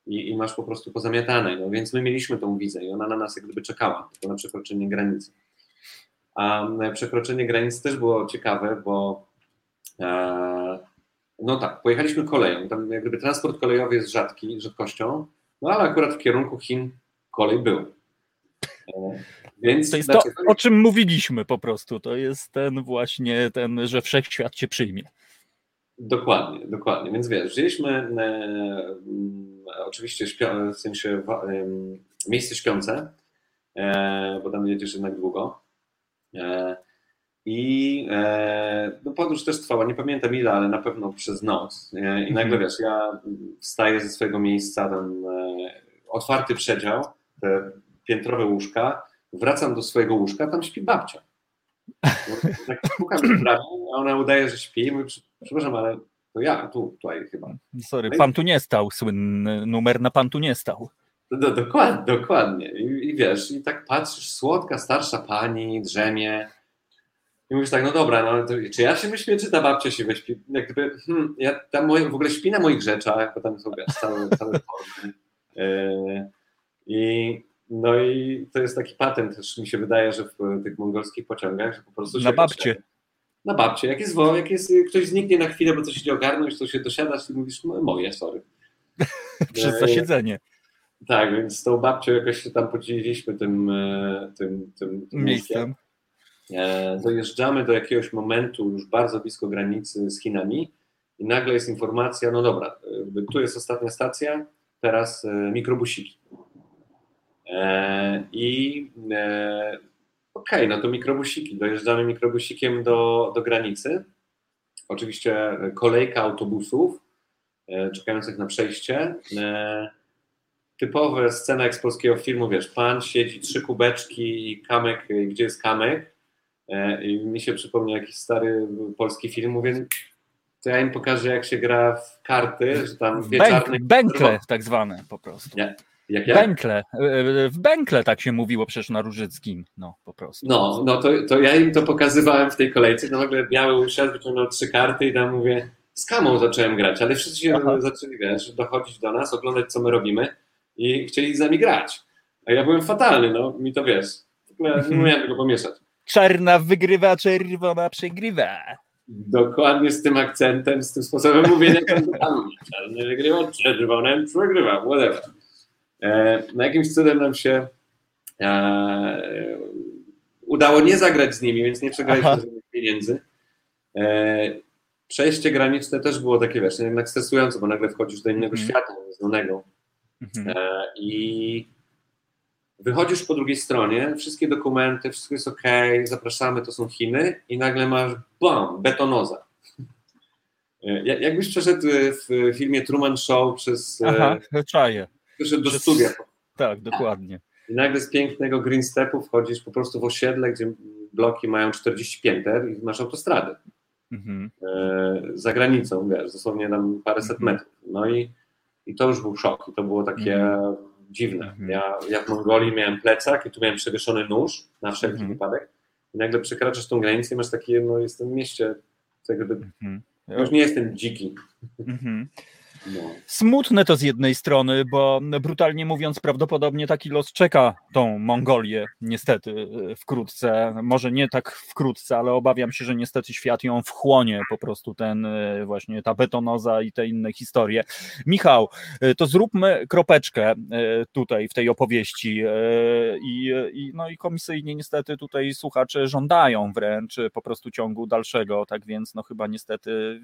C: i, i masz po prostu pozamiatane. No więc my mieliśmy tą wizę i ona na nas jak gdyby czekała, tylko na przekroczenie granicy. A przekroczenie granicy też było ciekawe, bo no tak, pojechaliśmy koleją. Tam jak gdyby transport kolejowy jest rzadki, rzadkością, no ale akurat w kierunku Chin kolej był.
B: E, więc to jest to, o czym mówiliśmy po prostu. To jest ten właśnie ten, że wszechświat cię przyjmie.
C: Dokładnie, dokładnie. Więc wiesz, wzięliśmy e, mm, oczywiście śpio, w sensie e, miejsce śpiące, e, bo tam jedziesz jednak długo. E, i e, no podróż też trwała, nie pamiętam ile, ale na pewno przez noc. I nagle mhm. wiesz, ja wstaję ze swojego miejsca, ten e, otwarty przedział, te piętrowe łóżka, wracam do swojego łóżka, tam śpi babcia. No, tak pukam w a ona udaje, że śpi. Mówię, przepraszam, ale to ja, tu, tutaj chyba.
B: Sorry, no pan tu nie stał, słynny numer na pan tu nie stał.
C: No, dokładnie, dokładnie. I, I wiesz, i tak patrzysz, słodka, starsza pani, drzemie, i mówisz tak, no dobra, no, to, czy ja się wyśpię, czy ta babcia się wyśpi? Jak gdyby, hmm, ja tam moje, w ogóle śpi na moich rzeczach, bo tam są wiesz, całe, całe formy. Yy, I no i to jest taki patent też mi się wydaje, że w tych mongolskich pociągach, że po prostu
B: Na babcie.
C: Na babcie. Jak jest, jak jest ktoś zniknie na chwilę, bo coś idzie ogarnąć, to się dosiadasz i mówisz, no moje, sorry. *laughs*
B: Przez zasiedzenie.
C: Tak, więc z tą babcią jakoś się tam podzieliliśmy tym, tym, tym, tym
B: miejscem.
C: E, dojeżdżamy do jakiegoś momentu już bardzo blisko granicy z Chinami i nagle jest informacja, no dobra, tu jest ostatnia stacja, teraz e, mikrobusiki. E, I okej, okay, no to mikrobusiki, dojeżdżamy mikrobusikiem do, do granicy. Oczywiście kolejka autobusów czekających na przejście. Typowe scena jak z polskiego filmu, wiesz, pan siedzi, trzy kubeczki i kamek, gdzie jest kamek, E, I mi się przypomniał jakiś stary polski film, mówię, to ja im pokażę, jak się gra w karty, że tam
B: dwie czarne... Bękle tak zwane po prostu.
C: Nie. Jak ja?
B: Bękle. E, w Bękle tak się mówiło przecież na Różyckim, no po prostu.
C: No, no to, to ja im to pokazywałem w tej kolejce, no nagle biały usiadł, wyciągnął trzy karty i tam mówię, z kamą zacząłem grać, ale wszyscy się Aha. zaczęli, wiesz, dochodzić do nas, oglądać co my robimy i chcieli z nami grać. A ja byłem fatalny, no, mi to wiesz, w ogóle nie mhm. umiałem tego pomieszać.
B: Czarna wygrywa, czerwona przegrywa.
C: Dokładnie z tym akcentem, z tym sposobem mówienia. Czarny wygrywa, czerwonym przegrywa, whatever. E, na jakimś cudem nam się e, udało nie zagrać z nimi, więc nie przegraliśmy żadnych pieniędzy. E, przejście graniczne też było takie, wiesz, jednak stresujące, bo nagle wchodzisz do innego mm. świata, nieznanego. Mm -hmm. I Wychodzisz po drugiej stronie, wszystkie dokumenty, wszystko jest ok, zapraszamy, to są Chiny i nagle masz bam, betonoza. *laughs* Jakbyś przeszedł w filmie Truman Show przez...
B: E, Aha, czaję.
C: Przyszedł do przez... studia.
B: Tak, dokładnie.
C: I nagle z pięknego green stepu wchodzisz po prostu w osiedle, gdzie bloki mają 40 pięter i masz autostradę. Mhm. E, za granicą, wiesz, dosłownie tam paręset mhm. metrów. No i, i to już był szok. I to było takie... Mhm dziwne. Mhm. Ja, ja w Mongolii miałem plecak i tu miałem przewieszony nóż na wszelki mhm. wypadek i nagle przekraczasz tą granicę i masz takie, no jestem w mieście, tak jakby, mhm. już nie jestem dziki.
B: Mhm. Smutne to z jednej strony, bo brutalnie mówiąc, prawdopodobnie taki los czeka tą Mongolię, niestety, wkrótce. Może nie tak wkrótce, ale obawiam się, że niestety świat ją wchłonie po prostu ten właśnie ta betonoza i te inne historie. Michał, to zróbmy kropeczkę tutaj w tej opowieści i, i, no i komisyjnie niestety tutaj słuchacze żądają wręcz po prostu ciągu dalszego, tak więc no chyba niestety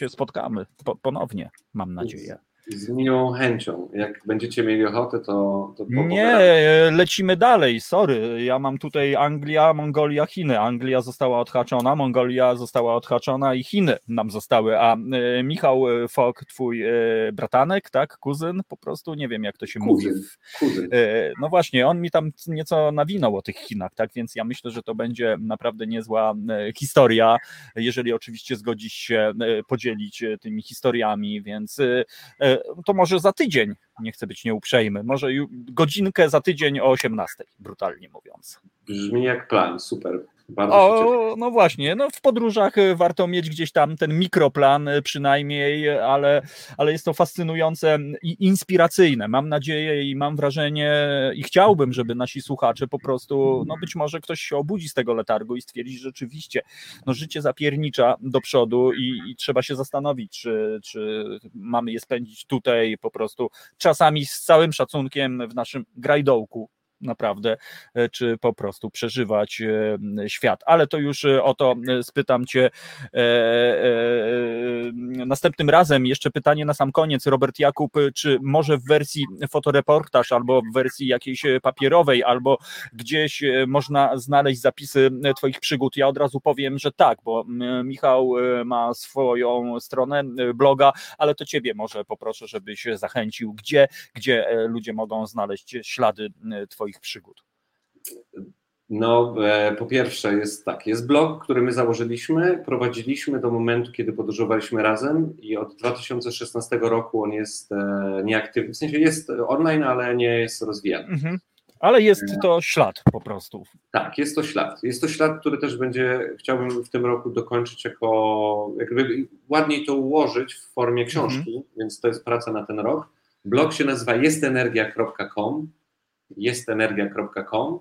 B: się spotkamy ponownie, mam nadzieję.
C: Z miłą chęcią. Jak będziecie mieli ochotę, to. to
B: nie, lecimy dalej. Sorry. Ja mam tutaj Anglia, Mongolia, Chiny. Anglia została odhaczona, Mongolia została odhaczona i Chiny nam zostały. A e, Michał Fok, twój e, bratanek, tak? Kuzyn, po prostu nie wiem, jak to się
C: kuzyn,
B: mówi.
C: Kuzyn.
B: E, no właśnie, on mi tam nieco nawinął o tych Chinach, tak? Więc ja myślę, że to będzie naprawdę niezła historia, jeżeli oczywiście zgodzisz się podzielić tymi historiami, więc to może za tydzień, nie chcę być nieuprzejmy, może godzinkę za tydzień o 18, brutalnie mówiąc.
C: Brzmi jak plan, super. Bardzo
B: o, no właśnie, no w podróżach e, warto mieć gdzieś tam ten mikroplan e, przynajmniej, ale, ale jest to fascynujące i inspiracyjne. Mam nadzieję i mam wrażenie i chciałbym, żeby nasi słuchacze po prostu, no być może ktoś się obudzi z tego letargu i stwierdzi, że rzeczywiście no życie zapiernicza do przodu i, i trzeba się zastanowić, czy, czy mamy je spędzić tutaj po prostu czasami z całym szacunkiem w naszym grajdołku naprawdę, e, czy po prostu przeżywać e, świat. Ale to już e, o to spytam Cię następnym razem. Jeszcze pytanie na sam koniec, Robert Jakub, czy może w wersji fotoreportaż albo w wersji jakiejś papierowej, albo gdzieś można znaleźć zapisy Twoich przygód? Ja od razu powiem, że tak, bo Michał ma swoją stronę bloga, ale to Ciebie może poproszę, żebyś zachęcił, gdzie, gdzie ludzie mogą znaleźć ślady Twoich Twoich przygód?
C: No, e, po pierwsze jest tak, jest blog, który my założyliśmy, prowadziliśmy do momentu, kiedy podróżowaliśmy razem i od 2016 roku on jest e, nieaktywny, w sensie jest online, ale nie jest rozwijany. Mhm.
B: Ale jest to ślad po prostu.
C: Tak, jest to ślad. Jest to ślad, który też będzie, chciałbym w tym roku dokończyć jako, jakby ładniej to ułożyć w formie książki, mhm. więc to jest praca na ten rok. Blog się nazywa jestenergia.com jestenergia.com,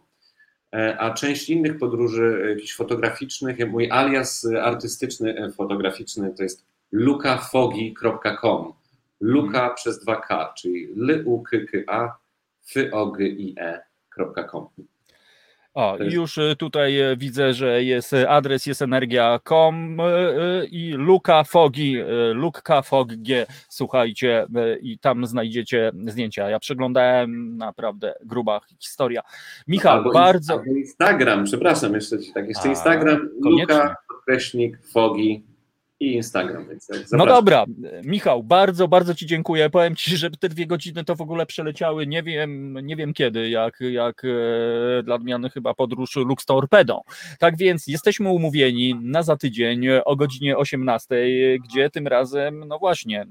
C: e, a część innych podróży e, jakichś fotograficznych, mój alias artystyczny, e, fotograficzny to jest lukafogi.com. Luka hmm. przez 2K, czyli l u k k a f o g i e.com.
B: O, już y, tutaj y, widzę, że jest y, adres jest energia.com i Luka Fogi, Luka G, słuchajcie, i tam znajdziecie zdjęcia. Ja przeglądałem naprawdę gruba historia. Michał, albo bardzo.
C: Instagram, przepraszam jeszcze ci tak. Jeszcze A, Instagram, koniecznie. Luka, podkreśnik, Fogi i Instagram. Więc
B: no dobra, Michał, bardzo, bardzo Ci dziękuję. Powiem Ci, że te dwie godziny to w ogóle przeleciały, nie wiem, nie wiem kiedy, jak, jak e, dla odmiany chyba podróż Lux Torpedą. Tak więc jesteśmy umówieni na za tydzień o godzinie 18, gdzie tym razem, no właśnie, e,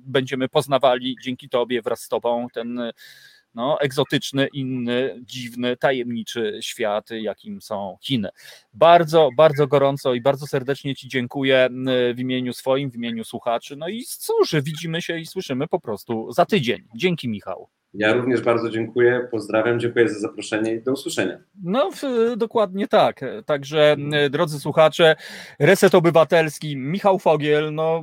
B: będziemy poznawali dzięki Tobie wraz z Tobą ten no, egzotyczny, inny, dziwny, tajemniczy świat, jakim są Chiny. Bardzo, bardzo gorąco i bardzo serdecznie Ci dziękuję w imieniu swoim, w imieniu słuchaczy. No i cóż, widzimy się i słyszymy po prostu za tydzień. Dzięki, Michał.
C: Ja również bardzo dziękuję, pozdrawiam, dziękuję za zaproszenie i do usłyszenia.
B: No, dokładnie tak. Także, drodzy słuchacze, Reset Obywatelski, Michał Fogiel, no,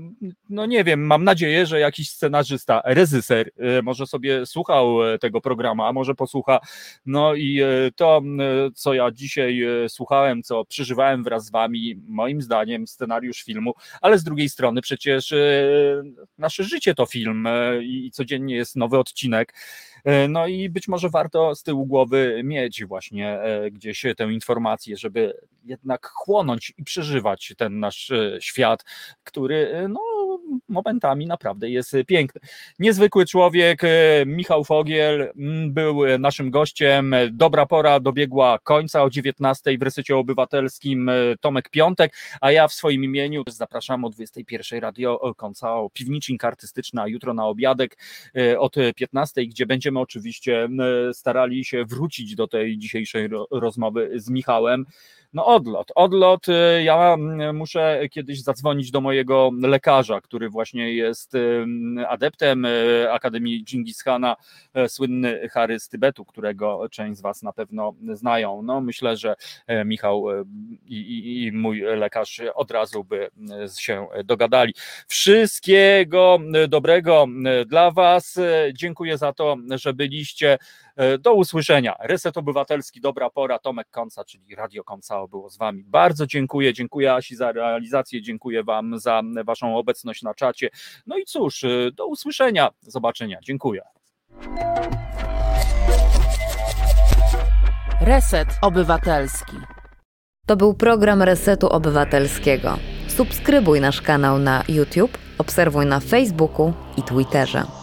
B: no nie wiem, mam nadzieję, że jakiś scenarzysta, rezyser e, może sobie słuchał e, tego programu, a może posłucha. No i e, to, co ja dzisiaj słuchałem, co przeżywałem wraz z wami, moim zdaniem scenariusz filmu, ale z drugiej strony przecież nasze życie to film i codziennie jest nowy odcinek. E, no i być może warto z tyłu głowy mieć właśnie e, gdzieś tę informację, żeby jednak chłonąć i przeżywać ten nasz e, świat, który no, momentami naprawdę jest piękny. Niezwykły człowiek, Michał Fogiel był naszym gościem. Dobra pora dobiegła końca o 19 w Resecie Obywatelskim Tomek Piątek, a ja w swoim imieniu zapraszam o 21 radio końca o piwnicznik artystyczna jutro na obiadek od 15, gdzie będziemy oczywiście starali się wrócić do tej dzisiejszej rozmowy z Michałem. No odlot, odlot. Ja mm, muszę kiedyś zadzwonić do mojego lekarza, który właśnie jest adeptem y, Akademii Dżingis Khana, e, słynny Harry z Tybetu, którego część z Was na pewno znają. No myślę, że e, Michał e, i, i, i mój lekarz od razu by e, się dogadali. Wszystkiego e, dobrego e, dla Was. E, Dziękuję za to, że byliście. E, Do usłyszenia. Reset Obywatelski, dobra pora. Tomek Konca, czyli Radio Konca było z Wami. Bardzo dziękuję. Dziękuję Asi za realizację. Dziękuję Wam za Waszą obecność na czacie. No i cóż, e, do usłyszenia. Zobaczenia. Dziękuję.
A: Reset Obywatelski.
F: To był program Resetu Obywatelskiego. Subskrybuj nasz kanał na YouTube, obserwuj na Facebooku i Twitterze.